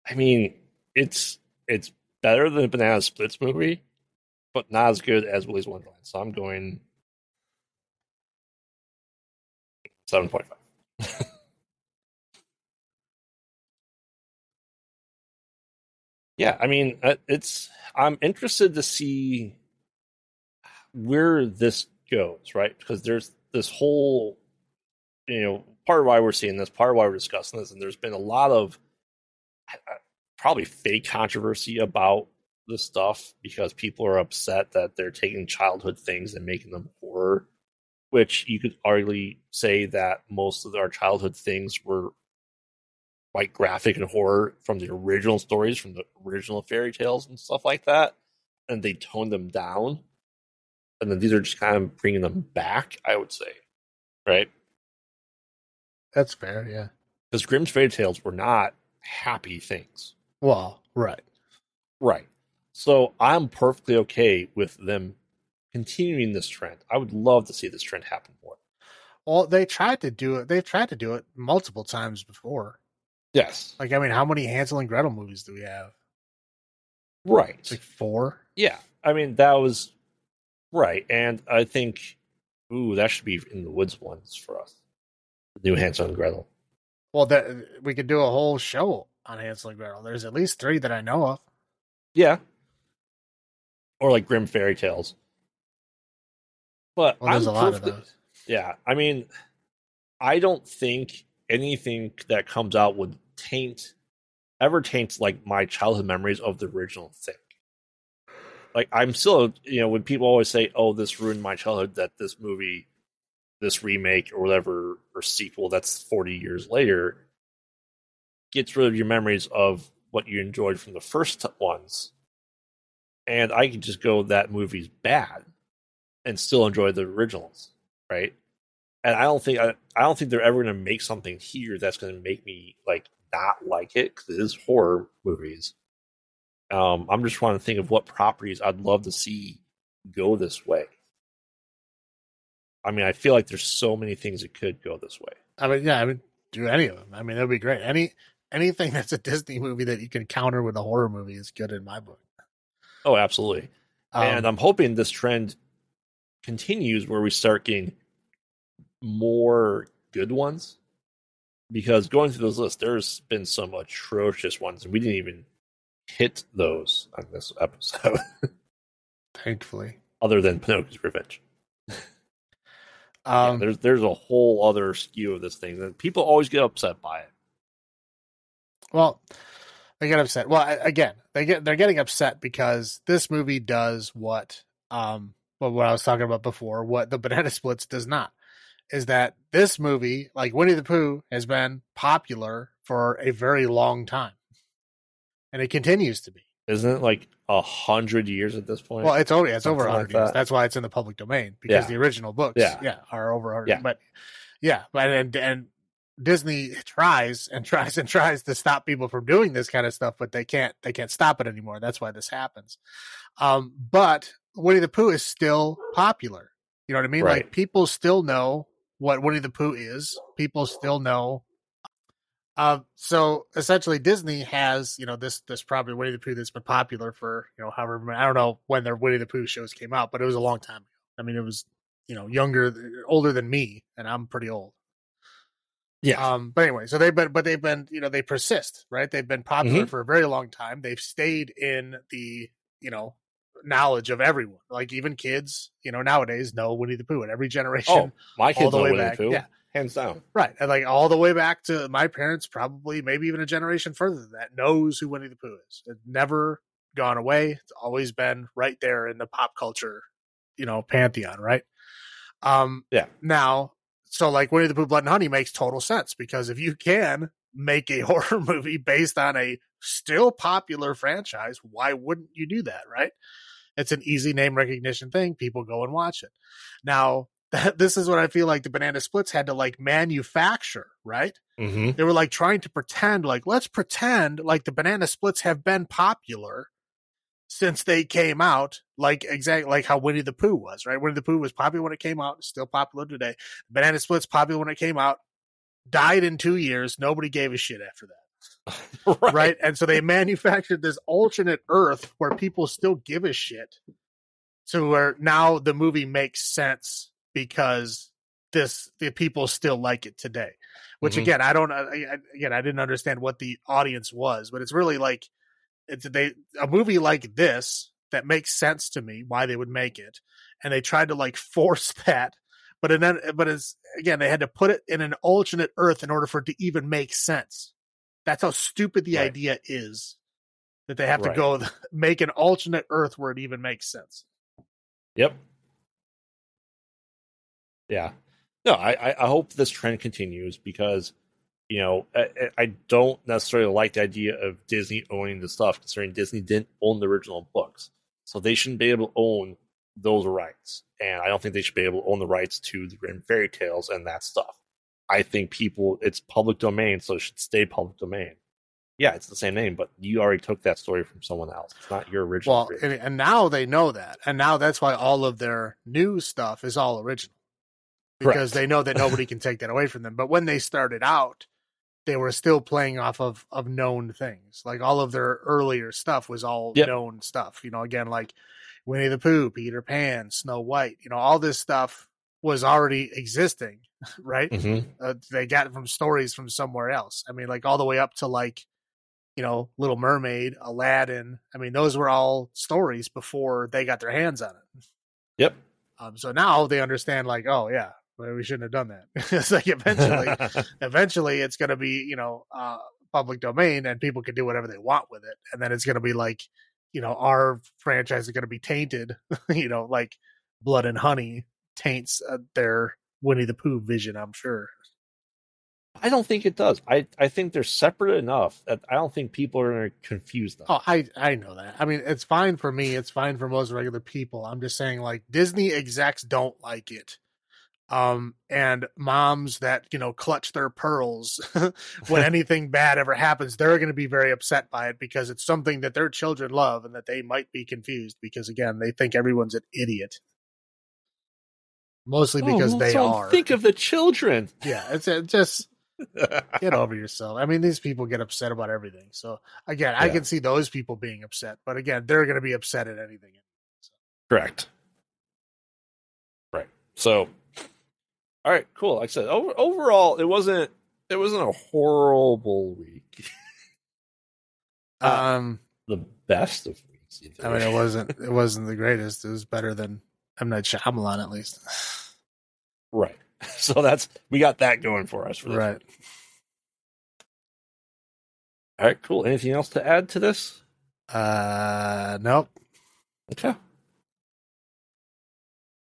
I mean, it's it's better than the Banana Splits movie, but not as good as Willy's Wonderland. So I'm going seven point five. (laughs) yeah, I mean, uh, it's. I'm interested to see where this goes, right? Because there's this whole, you know, part of why we're seeing this, part of why we're discussing this, and there's been a lot of probably fake controversy about this stuff because people are upset that they're taking childhood things and making them horror. Which you could arguably say that most of our childhood things were quite graphic and horror from the original stories, from the original fairy tales and stuff like that, and they toned them down. And then these are just kind of bringing them back, I would say, right? That's fair. Yeah. Because Grimm's fairy tales were not happy things. Well, right. Right. So I'm perfectly okay with them continuing this trend. I would love to see this trend happen more. Well, they tried to do it. They've tried to do it multiple times before. Yes. Like, I mean, how many Hansel and Gretel movies do we have? Right. It's like four. Yeah. I mean, that was right. And I think, ooh, that should be in the woods ones for us. New Hansel and Gretel. Well, that we could do a whole show on Hansel and Gretel. There's at least three that I know of. Yeah. Or like Grim Fairy Tales. But Well, there's I'm a lot of those. Yeah, I mean, I don't think anything that comes out would taint, ever taints like my childhood memories of the original thing. Like I'm still, you know, when people always say, "Oh, this ruined my childhood," that this movie, this remake or whatever or sequel that's 40 years later gets rid of your memories of what you enjoyed from the first ones. And I can just go, that movie's bad, and still enjoy the originals right? And I don't think I, I don't think they're ever going to make something here that's going to make me like not like it because it is horror movies. Um, I'm just trying to think of what properties I'd love to see go this way. I mean, I feel like there's so many things that could go this way. I mean, yeah, I mean, do any of them. I mean, that'd be great. Any anything (laughs) that's a Disney movie that you can counter with a horror movie is good in my book. Oh, absolutely. Um, and I'm hoping this trend continues where we start getting more good ones. Because going through those lists, there's been some atrocious ones, and we didn't even hit those on this episode, (laughs) thankfully, other than Pinocchio's Revenge. (laughs) um, yeah, there's there's a whole other skew of this thing that people always get upset by it. Well, they get upset. Well, again, they get they're getting upset because this movie does what um well, what I was talking about before, what the Banana (laughs) Splits does not. Is that this movie, like Winnie the Pooh, has been popular for a very long time. And it continues to be. Isn't it like a hundred years at this point? Well, it's over it's over Something like 100 years. that. That's why it's in the public domain because Yeah. the original books Yeah. yeah, are over 100. Yeah. But yeah, but and and Disney tries and tries and tries to stop people from doing this kind of stuff, but they can't they can't stop it anymore. That's why this happens. Um, but Winnie the Pooh is still popular. You know what I mean? Right. Like people still know what Winnie the Pooh is. People still know. Uh, so essentially, Disney has you know this this probably Winnie the Pooh that's been popular for you know however many, I don't know when their Winnie the Pooh shows came out, but it was a long time ago. I mean, it was you know younger, older than me, and I'm pretty old. Yeah, Um, but anyway, so they've been, but they've been, you know, they persist, right? They've been popular for a very long time. They've stayed in the, you know, knowledge of everyone. Like even kids, you know, nowadays know Winnie the Pooh. And every generation, oh, my all kids the know way Winnie back, the Pooh, yeah. hands down. right? And like all the way back to my parents, probably maybe even a generation further than that, knows who Winnie the Pooh is. It's never gone away. It's always been right there in the pop culture, you know, pantheon, right? Um, Yeah. Now, so like Winnie the Pooh, Blood and Honey makes total sense because if you can make a (laughs) horror movie based on a still popular franchise, why wouldn't you do that, right? It's an easy name recognition thing. People go and watch it. Now, (laughs) this is what I feel like the Banana Splits had to like manufacture, right? Mm-hmm. They were like trying to pretend, like, let's pretend like the Banana Splits have been popular since they came out, like exactly like how Winnie the Pooh was, right? Winnie the Pooh was popular when it came out, still popular today. Banana Splits popular when it came out, died in two years. Nobody gave a shit after that, (laughs) right. right? And so they manufactured this alternate Earth where people still give a shit. So where now the movie makes sense because this the people still like it today. Which Mhm. again, I don't. I- again, I didn't understand what the audience was, but it's really like it's they a movie like this that makes sense to me why they would make it, and they tried to like (laughs) force that, but and then but it's again they had to put it in an alternate Earth in order for it to even make sense. That's how stupid the Right. idea is that they have Right. to go (laughs) make an alternate Earth where it even makes sense. Yep. Yeah. No, I, I- I hope this trend continues because, you know, I, I- don't necessarily like the idea of Disney owning the stuff, considering Disney didn't own the original books. So they shouldn't be able to own those rights. And I don't think they should be able to own the rights to the Grimm fairy tales and that stuff. I think people, it's public domain, so it should stay public domain. Yeah, it's the same name, but you already took that story from someone else. It's not your original. Well, and, and now they know that, and now that's why all of their new stuff is all original because Correct. they know that nobody can take that away from them. But when they started out, they were still playing off of of known things. Like all of their earlier stuff was all Yep. known stuff. You know, again, like Winnie the Pooh, Peter Pan, Snow White. You know, all this stuff was already existing. (laughs) right? Mhm. Uh, they got it from stories from somewhere else. I mean, like all the way up to like, you know, Little Mermaid, Aladdin. I mean, those were all stories before they got their hands on it. Yep. Um, so now they understand, like, oh yeah, well, we shouldn't have done that. (laughs) it's like eventually, (laughs) eventually, it's going to be, you know, uh, public domain, and people can do whatever they want with it, and then it's going to be like, you know, our franchise is going to be tainted, (laughs) you know, like Blood and Honey taints uh, their Winnie the Pooh vision. I'm sure. I don't think it does. I, I think they're separate enough that I don't think people are going to confuse them. Oh, I I know that. I mean, it's fine for me. It's fine for most regular people. I'm just saying, like Disney execs don't like it. Um, and moms that you know clutch their pearls (laughs) when (laughs) anything bad ever happens, they're going to be very upset by it because it's something that their children love and that they might be confused because again, they think everyone's an idiot. Mostly Oh, because well, they so are. Think of the children. yeah, it's it just (laughs) get over yourself. I mean, these people get upset about everything. So again, I can see those people being upset, but again, they're going to be upset at anything. Correct. Right. So, all right, cool. Like I said, over, overall, it wasn't it wasn't a horrible week. Uh, Um, the best of weeks. Either. I mean, it wasn't it wasn't the greatest. It was better than M Night Shyamalan at least. (sighs) right. (laughs) So that's we got that going for us. For right. week. All right. Cool. Anything else to add to this? Uh, nope. Okay.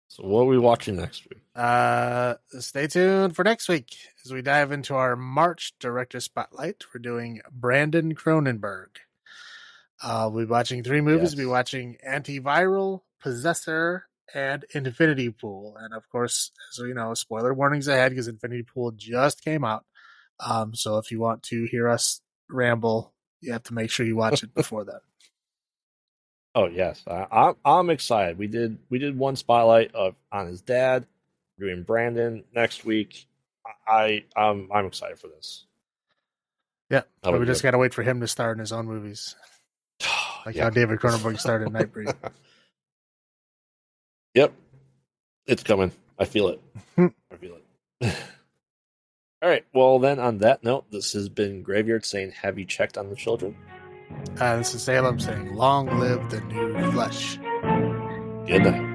So what are we watching next week? Uh, stay tuned for next week as we dive into our March director spotlight. We're doing Brandon Cronenberg. Uh, we'll be watching three movies. Yes. We'll be watching Antiviral, Possessor, and Infinity Pool. And of course, as we know, spoiler warnings ahead because Infinity Pool just came out. Um, so if you want to hear us ramble, you have to make sure you watch it before then. (laughs) Oh yes, I, I'm I'm excited. We did we did one spotlight of on his dad. Doing Brandon next week. I I'm I'm excited for this. Yeah, but we just got to wait for him to star in his own movies, (sighs) like Yeah. how David Cronenberg started in Nightbreed. (laughs) Yep, it's coming. I feel it. (laughs) I feel it. (laughs) All right. Well, then on that note, this has been Graveyard saying, "Have you checked on the children?" Uh, this is Salem saying, "Long live the new flesh." Good night.